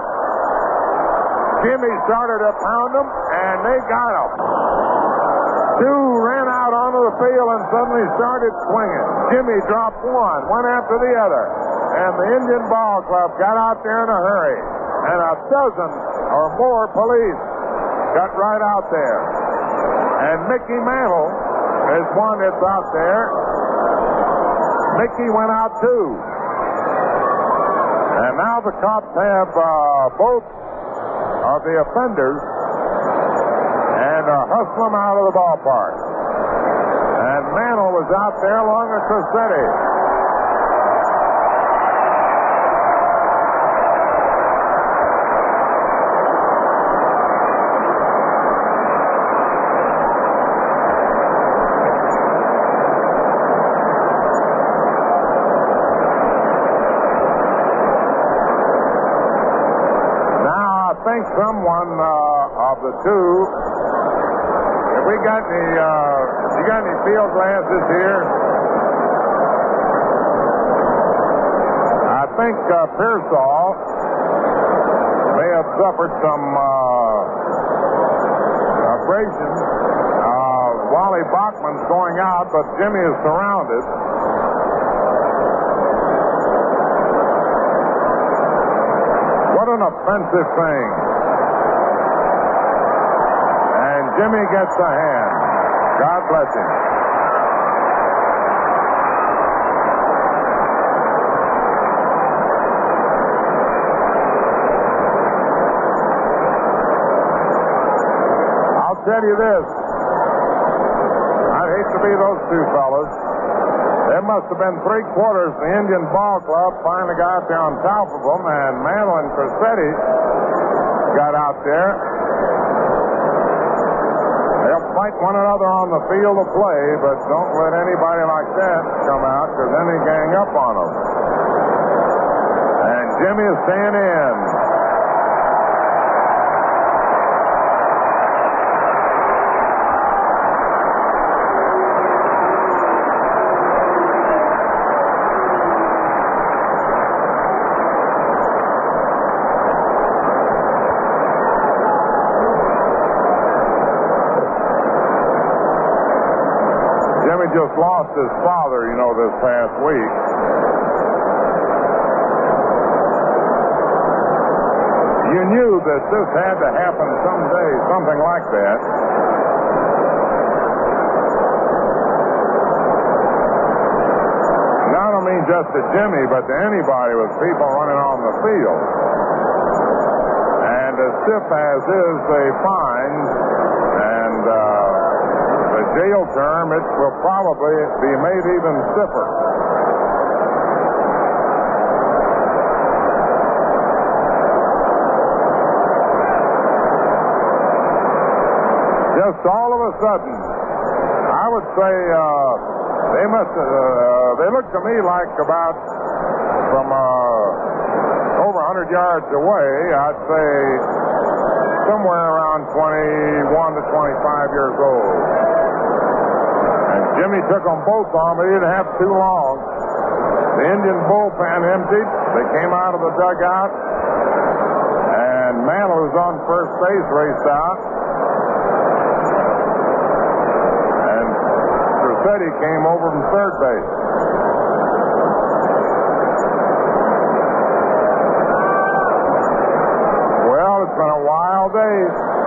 Jimmy started to pound them, and they got him. Two ran out onto the field and suddenly started swinging. Jimmy dropped one, one after the other. And the Indian Ball Club got out there in a hurry. And a dozen or more police got right out there. And Mickey Mantle is one that's out there. Mickey went out too. And now the cops have uh, both of the offenders and uh, hustle them out of the ballpark. And Mantle was out there along with Crosetti. Now, I think someone uh, of the two, if we got any, uh, you got any field glasses here? I think uh, Piersall may have suffered some uh, abrasion. Uh, Wally Bachman's going out, but Jimmy is surrounded. What an offensive thing. And Jimmy gets a hand. God bless him. I'll tell you this. I'd hate to be those two fellas. There must have been three quarters. The Indian Ball Club finally got there on top of them, and Mantle and Crosetti got out there. Fight one another on the field of play, but don't let anybody like that come out, because then they gang up on them. And Jimmy is staying in. Just lost his father, you know, this past week. You knew that this had to happen someday, something like that. And I don't mean just to Jimmy, but to anybody with people running on the field. And as stiff as is they the jail term, it will probably be made even stiffer. Just all of a sudden, I would say uh, they must. Uh, they look to me like about from uh, over 100 yards away. I'd say somewhere around 21 to 25 years old. Jimmy took them both on, but he didn't have too long. The Indian bullpen emptied. They came out of the dugout, and Mantle, who's on first base, raced out. And Crosetti came over from third base. Well, it's been a wild day.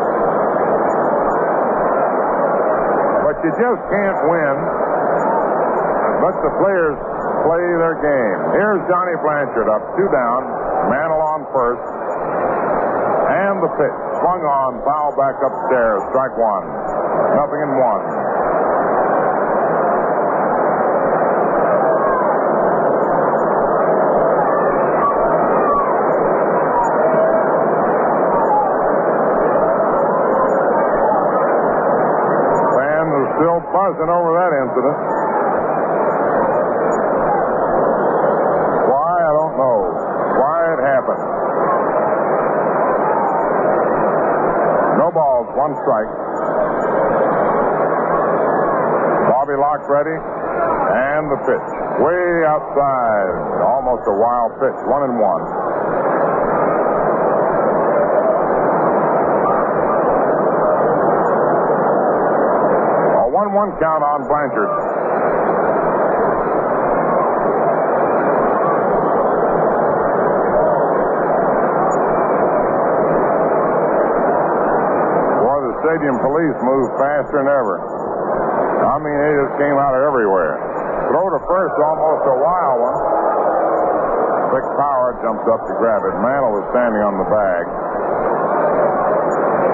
You just can't win unless the players play their game. Here's Johnny Blanchard up, two down, Mantle on first. And the pitch. Swung on, foul back upstairs, strike one. Nothing in one. Buzzing over that incident. Why, I don't know. Why it happened. No balls, one strike. Bobby locked ready. And the pitch. Way outside. Almost a wild pitch. One and one. A 1 1 count on Blanchard. Boy, the stadium police moved faster than ever. I mean, they just came out of everywhere. Throw to first, almost a wild one. Vic Power jumps up to grab it. Mantle was standing on the bag.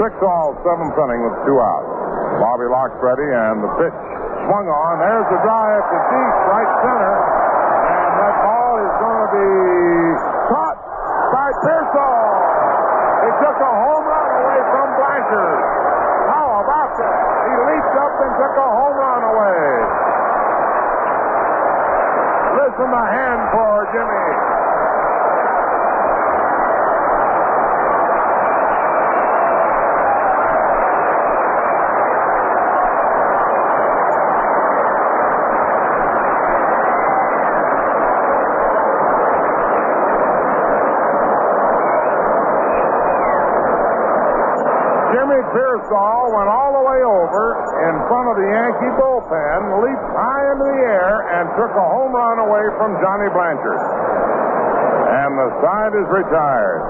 Six all, seventh inning with two outs. Bobby Locke's ready, and the pitch swung on. There's the drive to deep, right center. And that ball is going to be caught by Piersall. He took a home run away from Blanchard. How about that? He leaped up and took a home run away. Listen to hand for Jimmy. Went all the way over in front of the Yankee bullpen, leaped high into the air, and took a home run away from Johnny Blanchard. And the side is retired.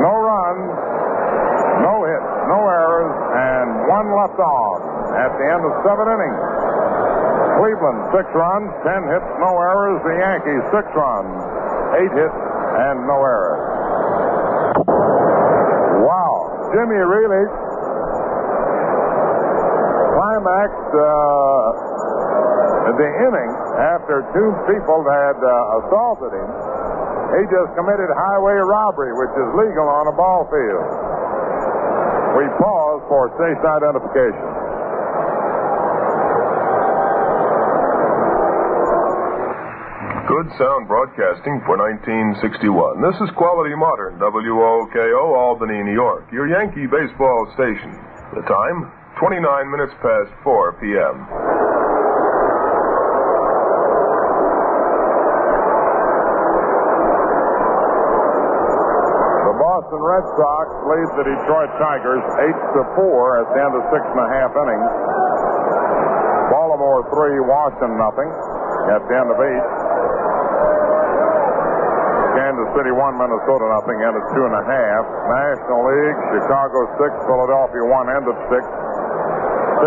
No runs, no hits, no errors, and one left on at the end of seven innings. Cleveland, six runs, ten hits, no errors. The Yankees, six runs, eight hits, and no errors. Wow. Jimmy really climaxed uh, the inning after two people had uh, assaulted him. He just committed highway robbery, which is legal on a ball field. We pause for station identification. Good sound broadcasting for 1961. This is Quality Modern, WOKO, Albany, New York, your Yankee baseball station. The time, 29 minutes past 4 p.m. The Boston Red Sox lead the Detroit Tigers eight to four at the end of six and a half innings. Baltimore three, Washington nothing at the end of eight. Kansas City one, Minnesota nothing, and a half. National League, Chicago six, Philadelphia one, end at six.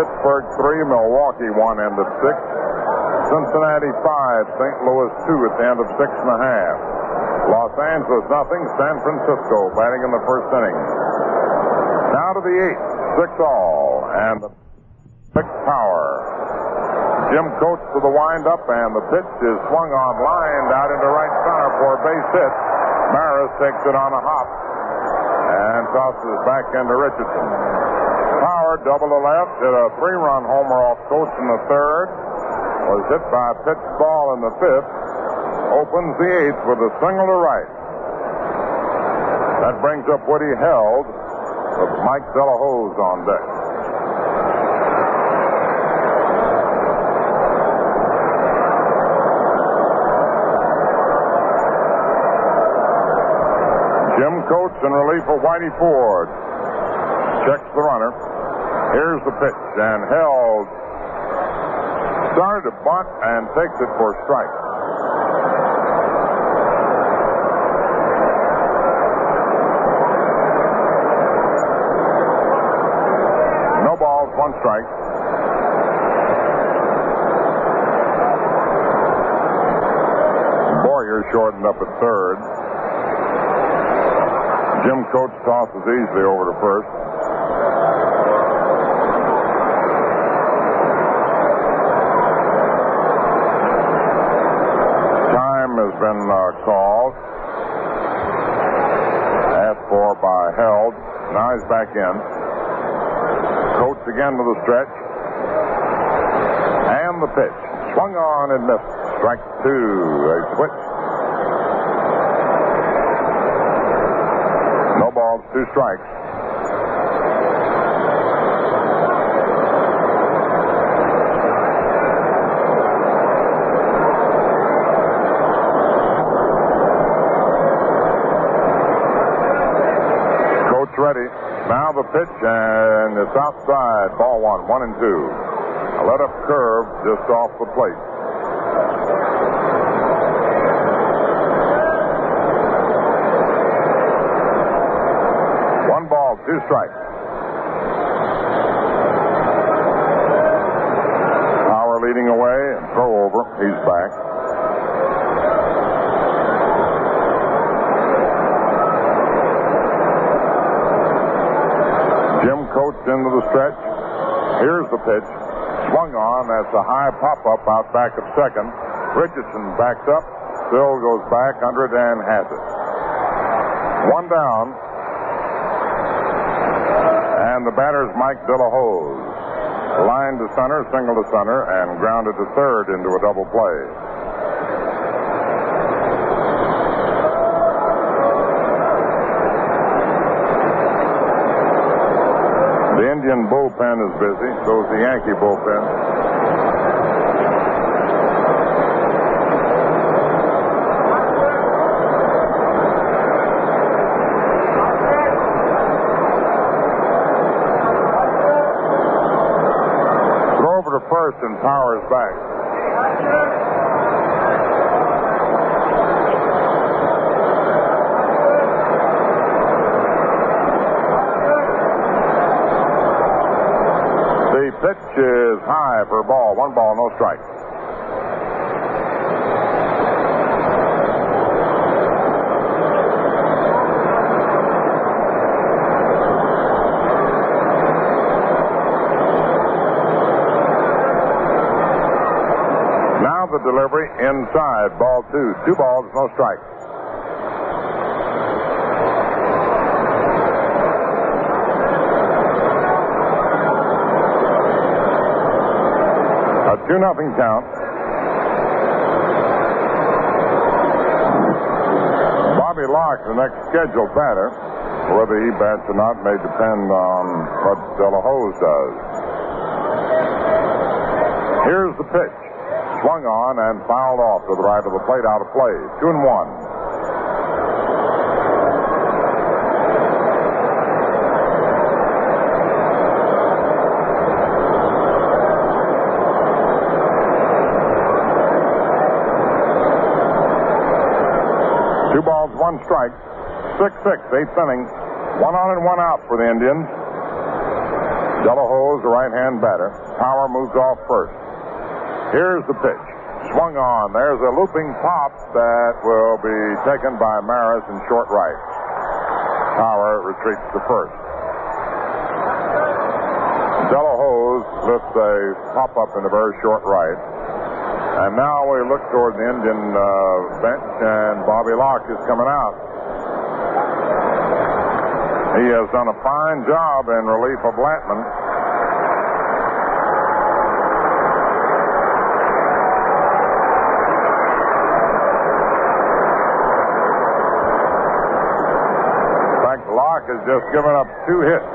Pittsburgh three, Milwaukee one, end at six. Cincinnati five, St. Louis two at the end of six and a half. Los Angeles nothing, San Francisco batting in the first inning. Now to the eighth, six all, and the Vic Power. Jim Coates to the windup, and the pitch is swung on, lined out into right center for a base hit. Maris takes it on a hop and tosses back into Richardson. Power double to left, hit a three-run homer off Coates in the third. Was hit by a pitch ball in the fifth. Opens the eighth with a single to right. That brings up Woodie Held with Mike de la Hoz on deck. In relief for Whitey Ford. Checks the runner. Here's the pitch, and held. Started to bunt and takes it for strike. No balls, one strike. Boyer shortened up at third. Jim Coates tosses easily over to first. Time has been uh, called. Asked for by Held. Now he's back in. Coates again to the stretch. And the pitch. Swung on and missed. Strike two. A switch. Balls, two strikes. Coach ready. Now the pitch, and it's outside. Ball one, one and two. A let up curve just off the plate. One ball, two strikes. Power leading away and throw over. He's back. Jim Coates into the stretch. Here's the pitch. Swung on. That's a high pop up out back of second. Richardson backs up. Still goes back under it and has it. One down. And the batter's Mike de la Hoz. Line to center, single to center, and grounded to third into a double play. The Indian bullpen is busy, so is the Yankee bullpen. Throw and Powers back. The pitch is high for a ball. One ball, no strike. Now the delivery inside. Ball two. Two balls, no strike. A 2 nothing count. Bobby Locke, the next scheduled batter. Whether he bats or not may depend on what de la Hoz does. Here's the pitch swung on and fouled off to the right of the plate out of play. Two and one. Two balls, one strike. Six, six, eighth inning. One on and one out for the Indians. de la Hoz the right hand batter. Power moves off first. Here's the pitch. Swung on. There's a looping pop that will be taken by Maris in short right. Power retreats to first. de la Hoz's lifts a pop up in the very short right. And now we look toward the Indian uh, bench, and Bobby Locke is coming out. He has done a fine job in relief of Latman. Has just given up two hits.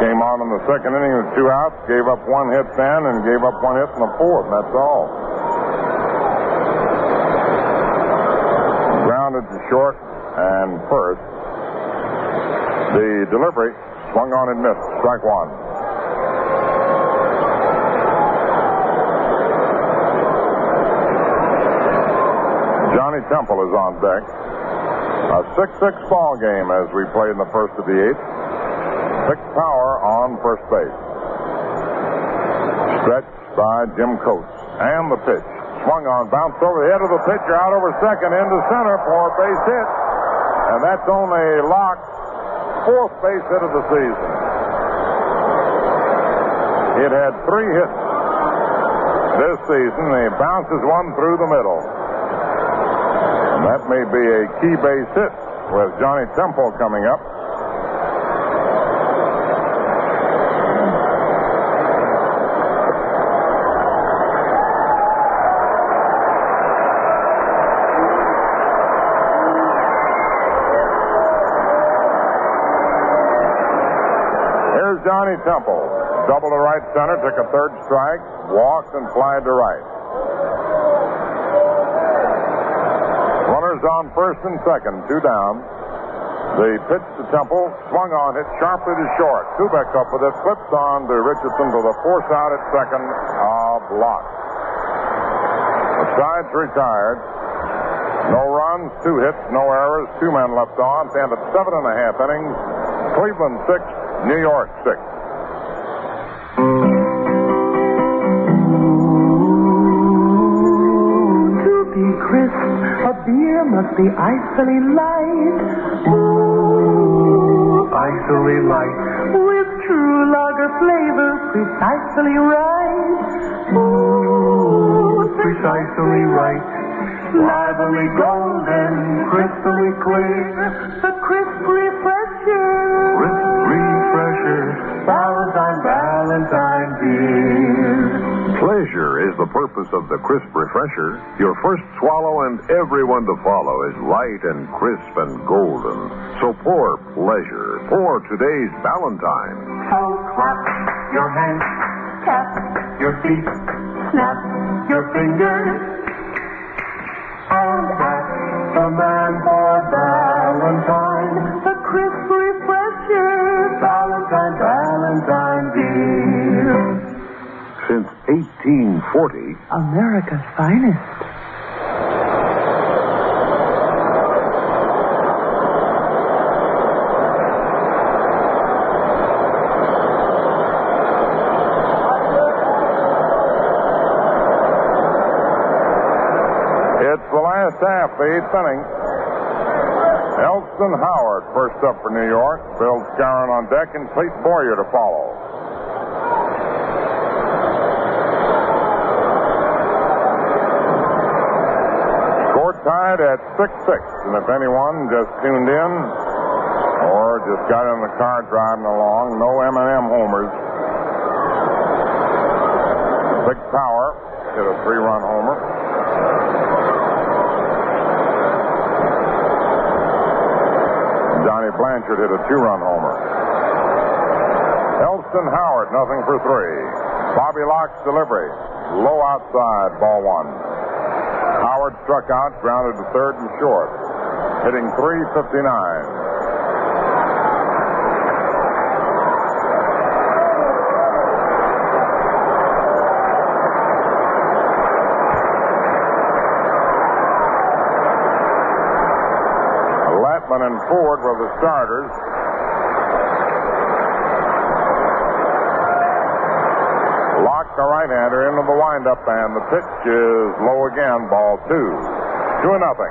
Came on in the second inning with two outs, gave up one hit then, and gave up one hit in the fourth, that's all. Grounded to short and first. The delivery swung on and missed. Strike one. Johnny Temple is on deck. A 6-6 ball game as we play in the first of the eighth. Vic Power on first base. Stretched by Jim Coates. And the pitch. Swung on, bounced over the head of the pitcher, out over second, into center for a base hit. And that's only Locke's fourth base hit of the season. It had three hits this season. He bounces one through the middle. And that may be a key base hit with Johnny Temple coming up. Here's Johnny Temple. Double to right center, took a third strike, walked and flied to right. Runners on first and second, two down. The pitch to Temple, swung on, hit sharply to short. Kubek up with it, flips on to Richardson to the force out at second of block. The side's retired. No runs, two hits, no errors, two men left on. Stand at seven and a half innings. Cleveland six, New York six. Must be icily light. Ooh, icily light. With true lager flavor, precisely right. Ooh, precisely right. Lively golden, crystally clear. The crisp refresher. Crisp refresher. Ballantine, Ballantine beer. Pleasure is the purpose of the crisp refresher. Your first swallow and everyone to follow is light and crisp and golden. So pour pleasure. Pour today's Ballantine. So clap your hands, tap your feet, snap your fingers. And ask the man for Ballantine, the crisp refresher, Ballantine, Ballantine beer. Since 1840, America's finest. It's the last half, the eighth inning. Elston Howard first up for New York. Bill Skowron on deck and Clayton Boyer to follow. Tied at 6-6. And if anyone just tuned in or just got in the car driving along, no M&M homers. Vic Power hit a three-run homer. Johnny Blanchard hit a two-run homer. Elston Howard, nothing for three. Bobby Locke's delivery, low outside, ball one struck out, grounded to third and short, hitting 359. Latman and Ford were the starters. The right-hander, into the windup, and the pitch is low again, ball two. Two and nothing.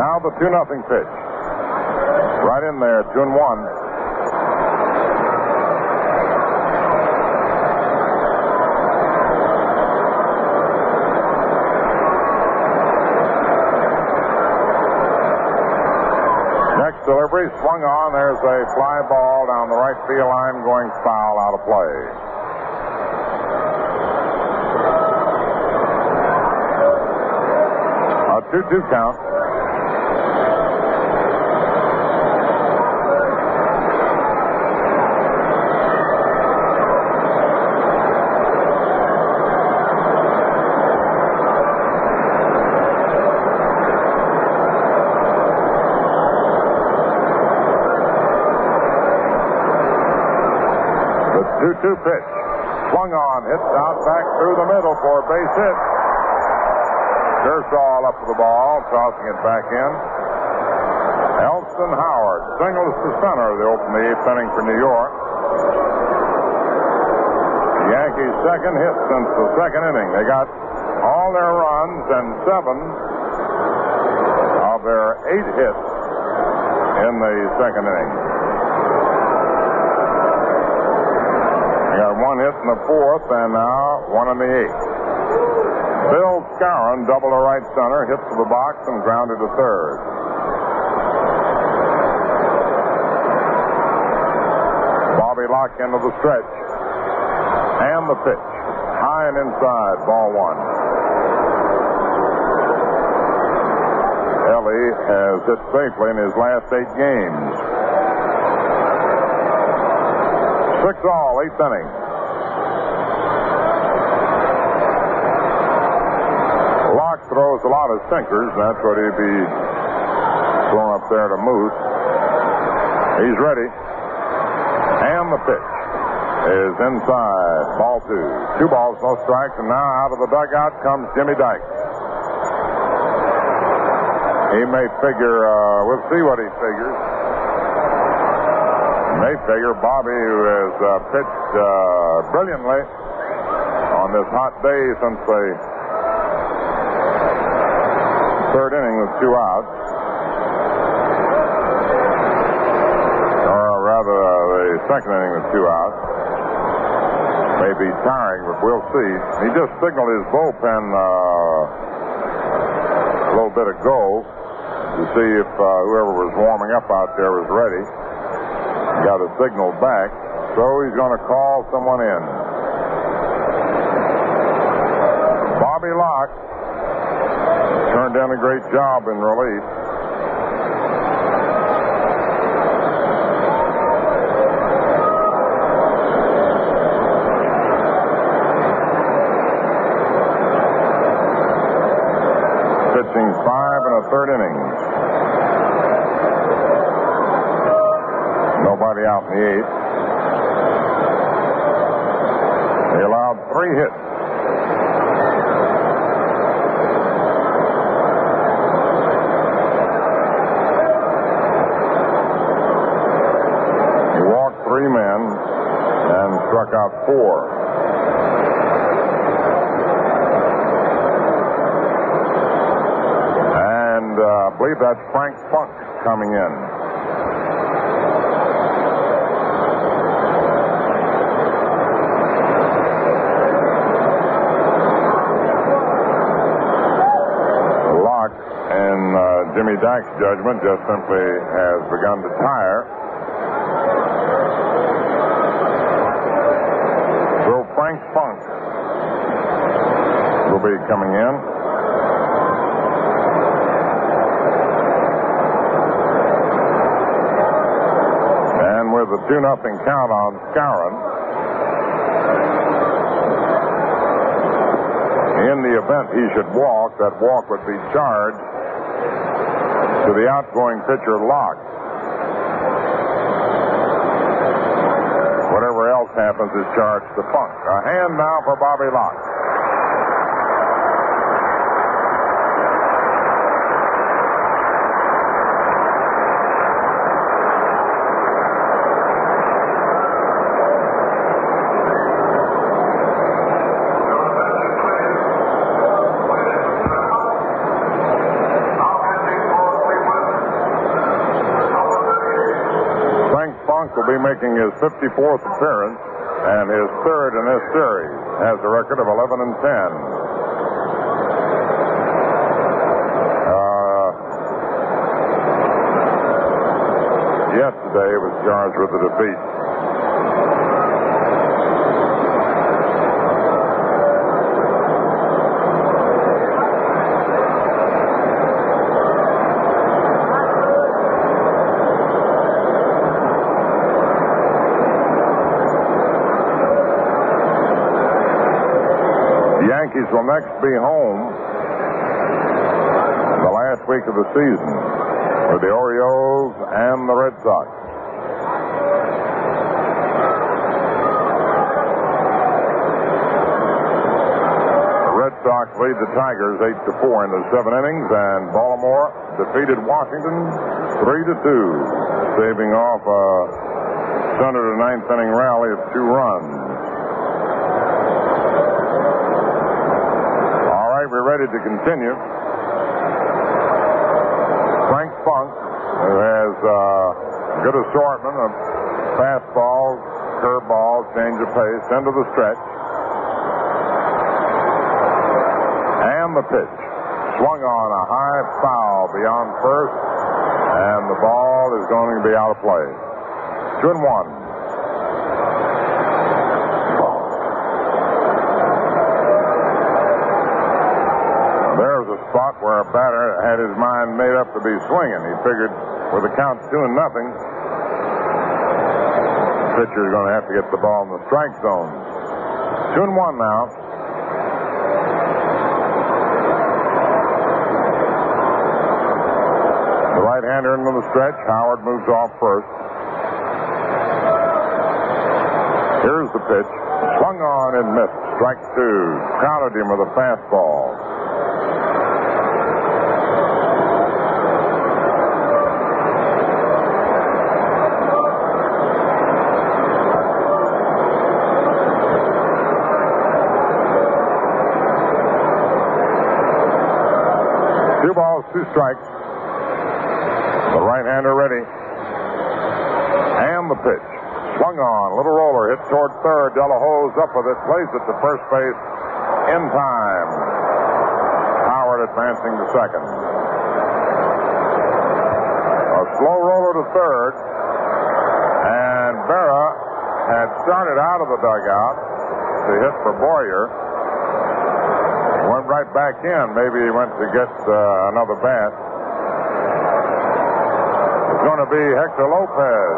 Now the two nothing pitch. Right in there, two and one. Next delivery swung on. There's a fly ball down the right field line going foul out of play. A 2 2 count. 2 2 pitch. Swung on, hits out back through the middle for a base hit. Kershaw up to the ball, tossing it back in. Elston Howard singles to center to open the eighth inning for New York. The Yankees' second hit since the second inning. They got all their runs and seven of their eight hits in the second inning. Got one hit in the fourth and now one in the eighth. Bill Skowron doubled to right center, hit to the box, and grounded to third. Bobby Locke into the stretch. And the pitch. High and inside, ball one. Ellie has hit safely in his last eight games. Six all, eighth inning. Locke throws a lot of sinkers. That's what he'd be throwing up there to Moose. He's ready. And the pitch is inside. Ball two. Two balls, no strikes, and now out of the dugout comes Jimmy Dykes. He may figure, uh, we'll see what he figures. He may figure Bobby, has uh, pitched uh, brilliantly on this hot day since the third inning with two outs. Or rather, uh, the second inning with two outs. May be tiring, but we'll see. He just signaled his bullpen uh, a little bit ago to see if uh, whoever was warming up out there was ready. Got a signal back, so he's going to call someone in. Bobby Locke turned in a great job in relief. Pitching five and a third innings. Nobody out in the eighth. They allowed three hits. He walked three men and struck out four. And uh, I believe that's Frank Funk coming in. Locke and uh, Jimmy Dykes' judgment just simply has begun to tire. So Frank Funk will be coming in. And with a 2 nothing count on Skowron, in the event he should walk, that walk would be charged to the outgoing pitcher Locke. Whatever else happens is charged to Funk. A hand now for Bobby Locke. Frank Funk will be making his 54th appearance and his third in this series. Has a record of 11 and 10. Uh, yesterday was charged with a defeat. Next be home the last week of the season with the Orioles and the Red Sox. The Red Sox lead the Tigers eight to four in the seven innings, and Baltimore defeated Washington three to two, saving off a Sunday to ninth inning rally of two runs. All to continue. Frank Funk, who has uh, good assortment of fastballs, curveballs, change of pace, into the stretch. And the pitch. Swung on a high foul beyond first, and the ball is going to be out of play. Two and one. To be swinging. He figured with the count two and nothing, pitcher's going to have to get the ball in the strike zone. Two and one now. The right-hander into the stretch. Howard moves off first. Here's the pitch. Swung on and missed. Strike two. Crowded him with a fastball. Strikes. The right-hander ready. And the pitch. Swung on. Little roller hit toward third. de la Hoz up with it. Plays it to first base in time. Howard advancing to second. A slow roller to third. And Berra had started out of the dugout to hit for Boyer. Went right back in. Maybe he went to get uh, another bat. It's going to be Hector Lopez.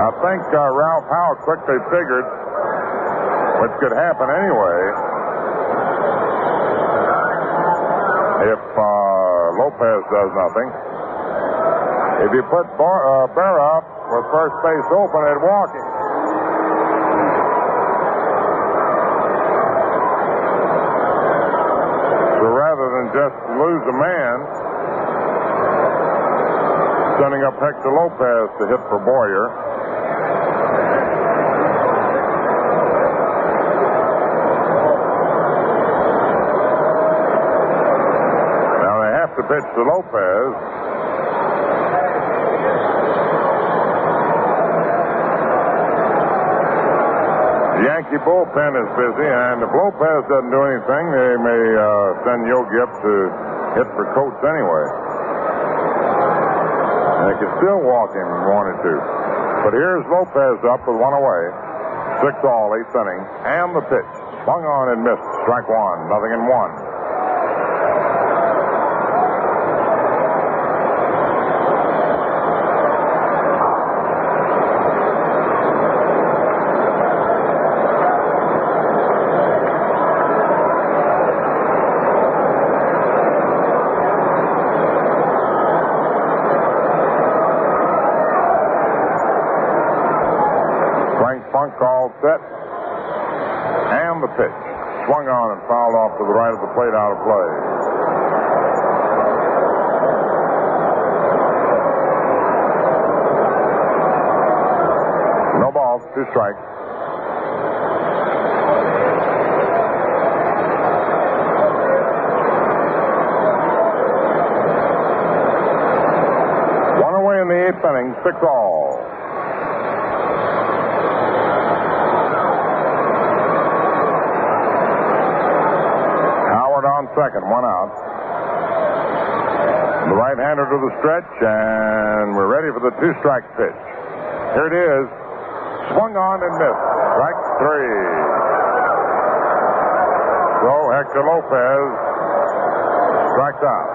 I think uh, Ralph Houk quickly figured what could happen anyway. If uh, Lopez does nothing. If you put Bar- uh, Berra up with first base open and walking. So rather than just lose a man, sending up Hector Lopez to hit for Boyer. Pitch to Lopez. The Yankee bullpen is busy, and if Lopez doesn't do anything, they may uh, send Yogi up to hit for Coates anyway. And they can still walk him if wanted to. But here's Lopez up with one away. Six all, eighth inning, and the pitch. Swung on and missed. Strike one. Nothing in one. All set. And the pitch. Swung on and fouled off to the right of the plate out of play. No balls, two strikes. One away in the eighth inning, six all. Howard on second, one out. The right-hander to the stretch, and we're ready for the two-strike pitch. Here it is. Swung on and missed. Strike three. So Hector Lopez strikes out.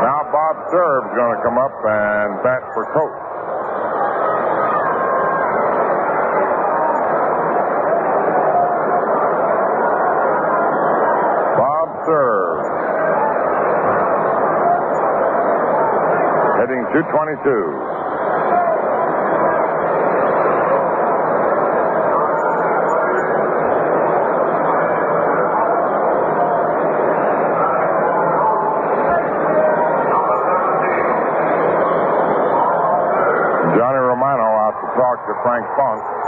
Now Bob Cerv's going to come up and bat for Coates. 222. Johnny Romano out to talk to Frank Funk.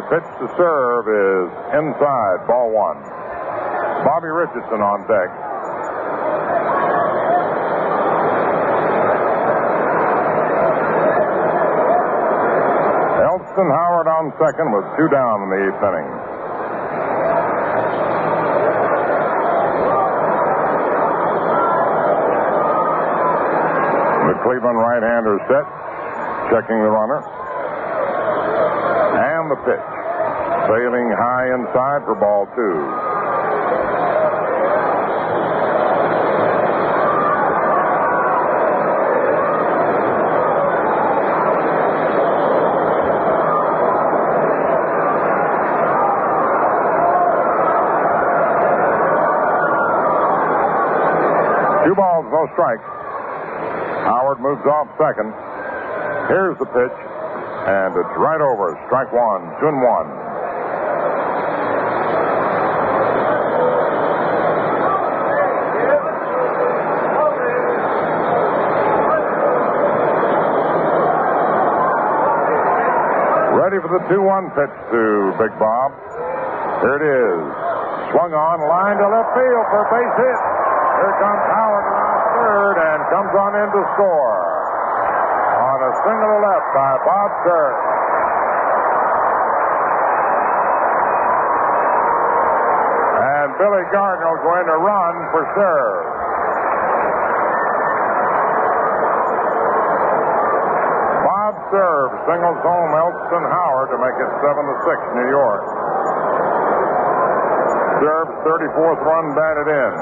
The pitch to Cerv is inside, ball one. Bobby Richardson on deck. Elston Howard on second with two down in the eighth inning. The Cleveland right-hander set, checking the runner. The pitch. Sailing high inside for ball two. Two balls, no strikes. Howard moves off second. Here's the pitch. And it's right over. Strike one, two and one. Ready for the 2 1 pitch to Big Bob. Here it is. Swung on, line to left field for a base hit. Here comes Howard around third and comes on in to score. On a single to left by Bob Cerv. And Billy Gardner will go in to run for Cerv. Bob Cerv singles home Elston Howard to make it 7 to 6 New York. Cerv's 34th run batted in.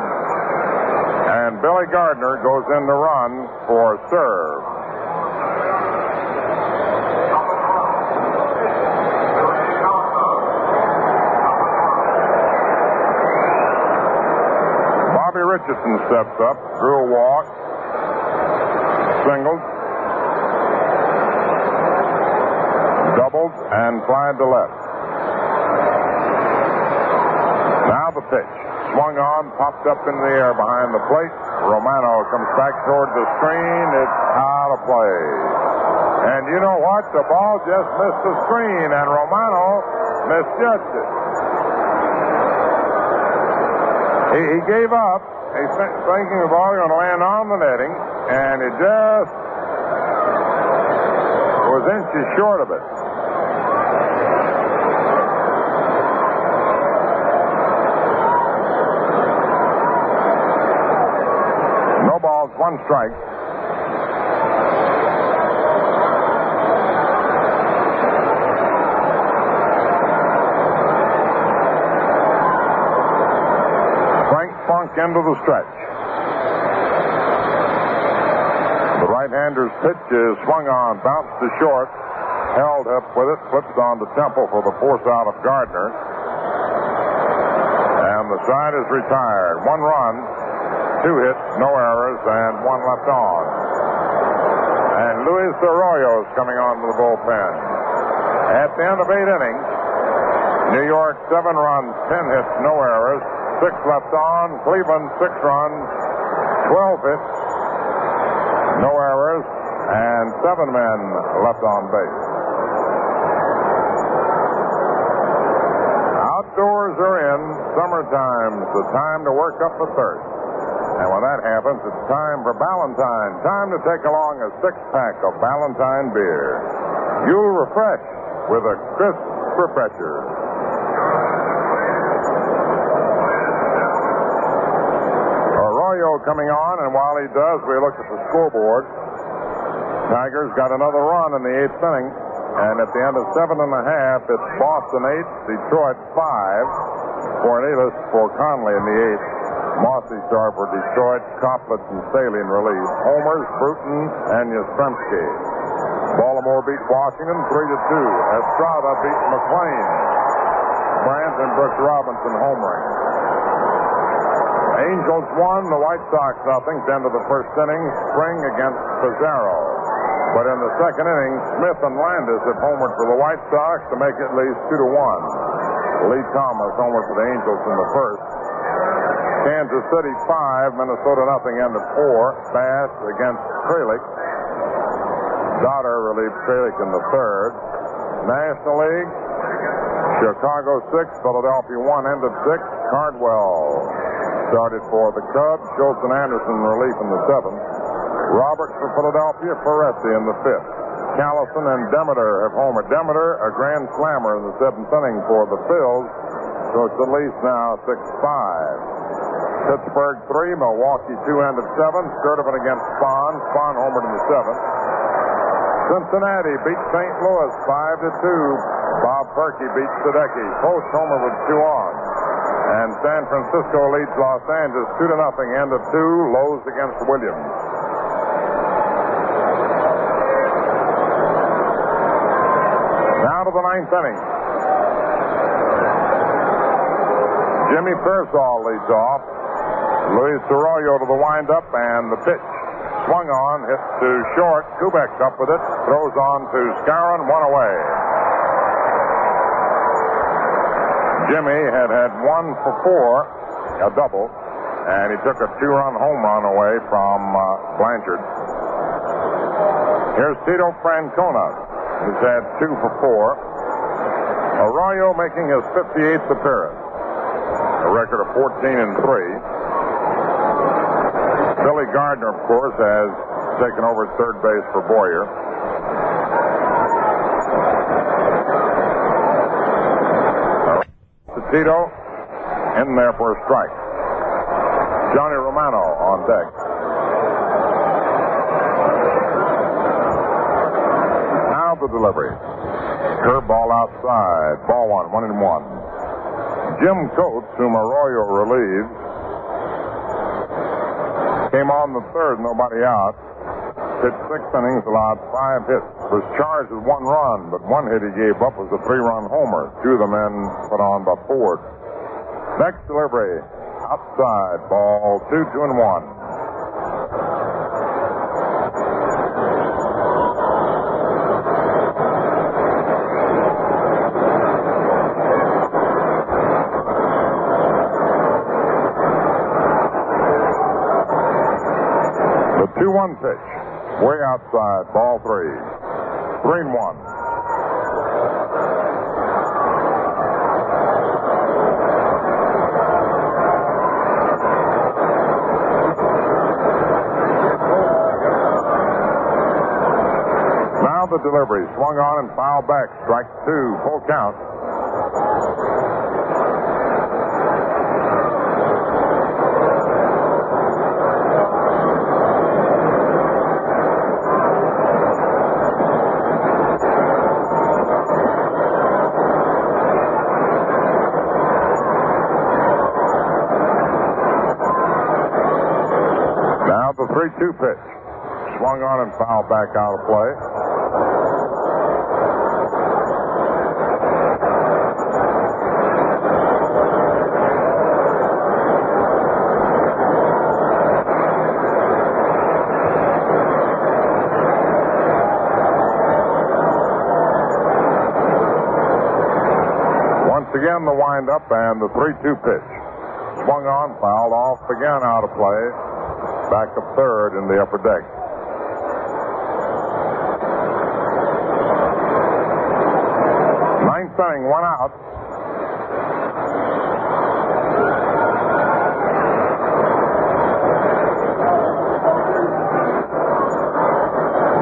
And Billy Gardner goes in to run for Cerv. Richardson steps up, drew a walk, singled, doubled, and flied to left. Now the pitch. Swung on, popped up in the air behind the plate. Romano comes back toward the screen. It's out of play. And you know what? The ball just missed the screen, and Romano misjudged it. He, he gave up. He's th- thinking the ball going to land on the netting, and it just was inches short of it. No balls, one strike. Funk into the stretch. The right-hander's pitch is swung on, bounced to short, Held up with it, flips on to Temple for the force out of Gardner. And the side is retired. One run, two hits, no errors, and one left on. And Luis Arroyo is coming on to the bullpen. At the end of eight innings, New York seven runs, ten hits, no errors, six left on. Cleveland six runs, twelve hits, no errors, and seven men left on base. Outdoors are in. Summertime's the time to work up the thirst. And when that happens, it's time for Ballantine. Time to take along a six pack of Ballantine beer. You'll refresh with a crisp refresher. Arroyo coming on, and while he does, we look at the scoreboard. Tigers got another run in the eighth inning, and at the end of seven and a half, it's Boston eight, Detroit five. Fornieles for Conley in the eighth. Mossi star for Detroit, Coplett and Staley in relief. Homers, Bruton, and Yastrzemski. Baltimore beat Washington three to two. Estrada beat McClain. Brandt and Brooks Robinson homering. Angels won, the White Sox nothing. End of the first inning, Spring against Pizarro. But in the second inning, Smith and Landis have homered for the White Sox to make it at least two to one. Lee Thomas homered for the Angels in the first. Kansas City five, Minnesota nothing, end of four. Bass against Kralick. Dotter relieved Kralick in the third. National League, Chicago six, Philadelphia one, end of six. Cardwell started for the Cubs. Jolson Anderson relief in the seventh. Roberts for Philadelphia, Ferrarese in the fifth. Callison and Demeter have homered. Demeter, a grand slammer in the seventh inning for the Phils, so it's at least now 6 5. Pittsburgh 3, Milwaukee 2 end of 7. Sturdivant against Spahn. Spahn homered in the seventh. Cincinnati beat St. Louis 5 to 2. Bob Purkey beat Sadecki. Post homer with two on. And San Francisco leads Los Angeles 2 to nothing. End of two. Loes against Williams. Now to the ninth inning. Jimmy Piersall leads off. Luis Arroyo to the windup and the pitch. Swung on, hit to short. Kubek's up with it. Throws on to Skowron, one away. Jimmy had had one for four, a double, and he took a two-run home run away from uh, Blanchard. Here's Tito Francona, who's had two for four. Arroyo making his 58th appearance, a record of 14 and three. Billy Gardner, of course, has taken over third base for Boyer. Tito in there for a strike. Johnny Romano on deck. Now the delivery. Curveball outside. Ball one, one and one. Jim Coates, whom Arroyo relieved, came on the third, nobody out. Pitched six innings, allowed five hits. Was charged with one run, but one hit he gave up was a three-run homer. Two of the men put on by Ford. Next delivery, outside, ball two, two and one. The two-one pitch, way outside, ball three. Green one. Now the delivery. Swung on and fouled back. Strike two. Full count. 2 pitch. Swung on and fouled back out of play. Once again, the windup and the 3 2 pitch. Swung on, fouled off, again out of play. Back of third in the upper deck. Ninth inning, one out.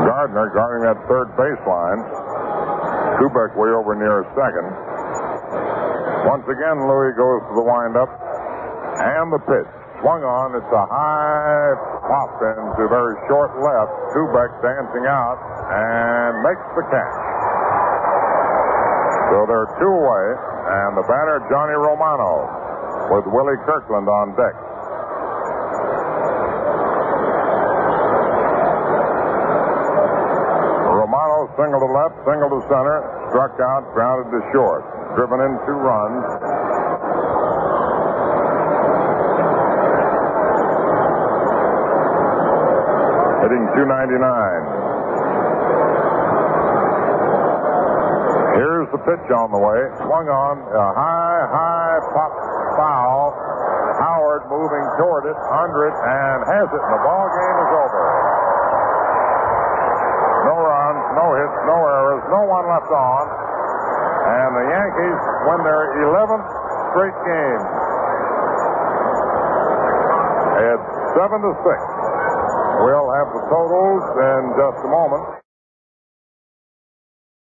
Gardner guarding that third baseline. Kubek way over near second. Once again, Louis goes to the windup and the pitch. Swung on. It's a high pop into very short left. Kubek dancing out and makes the catch. So they're two away, and the batter, Johnny Romano, with Willie Kirkland on deck. Romano single to left, single to center, struck out, grounded to short. Driven in two runs. Hitting 299. Here's the pitch on the way. Swung on. A high, high pop foul. Howard moving toward it, under it, and has it, and the ball game is over. No runs, no hits, no errors, no one left on. And the Yankees win their 11th straight game. It's 7 to 6. We'll have the totals in just a moment.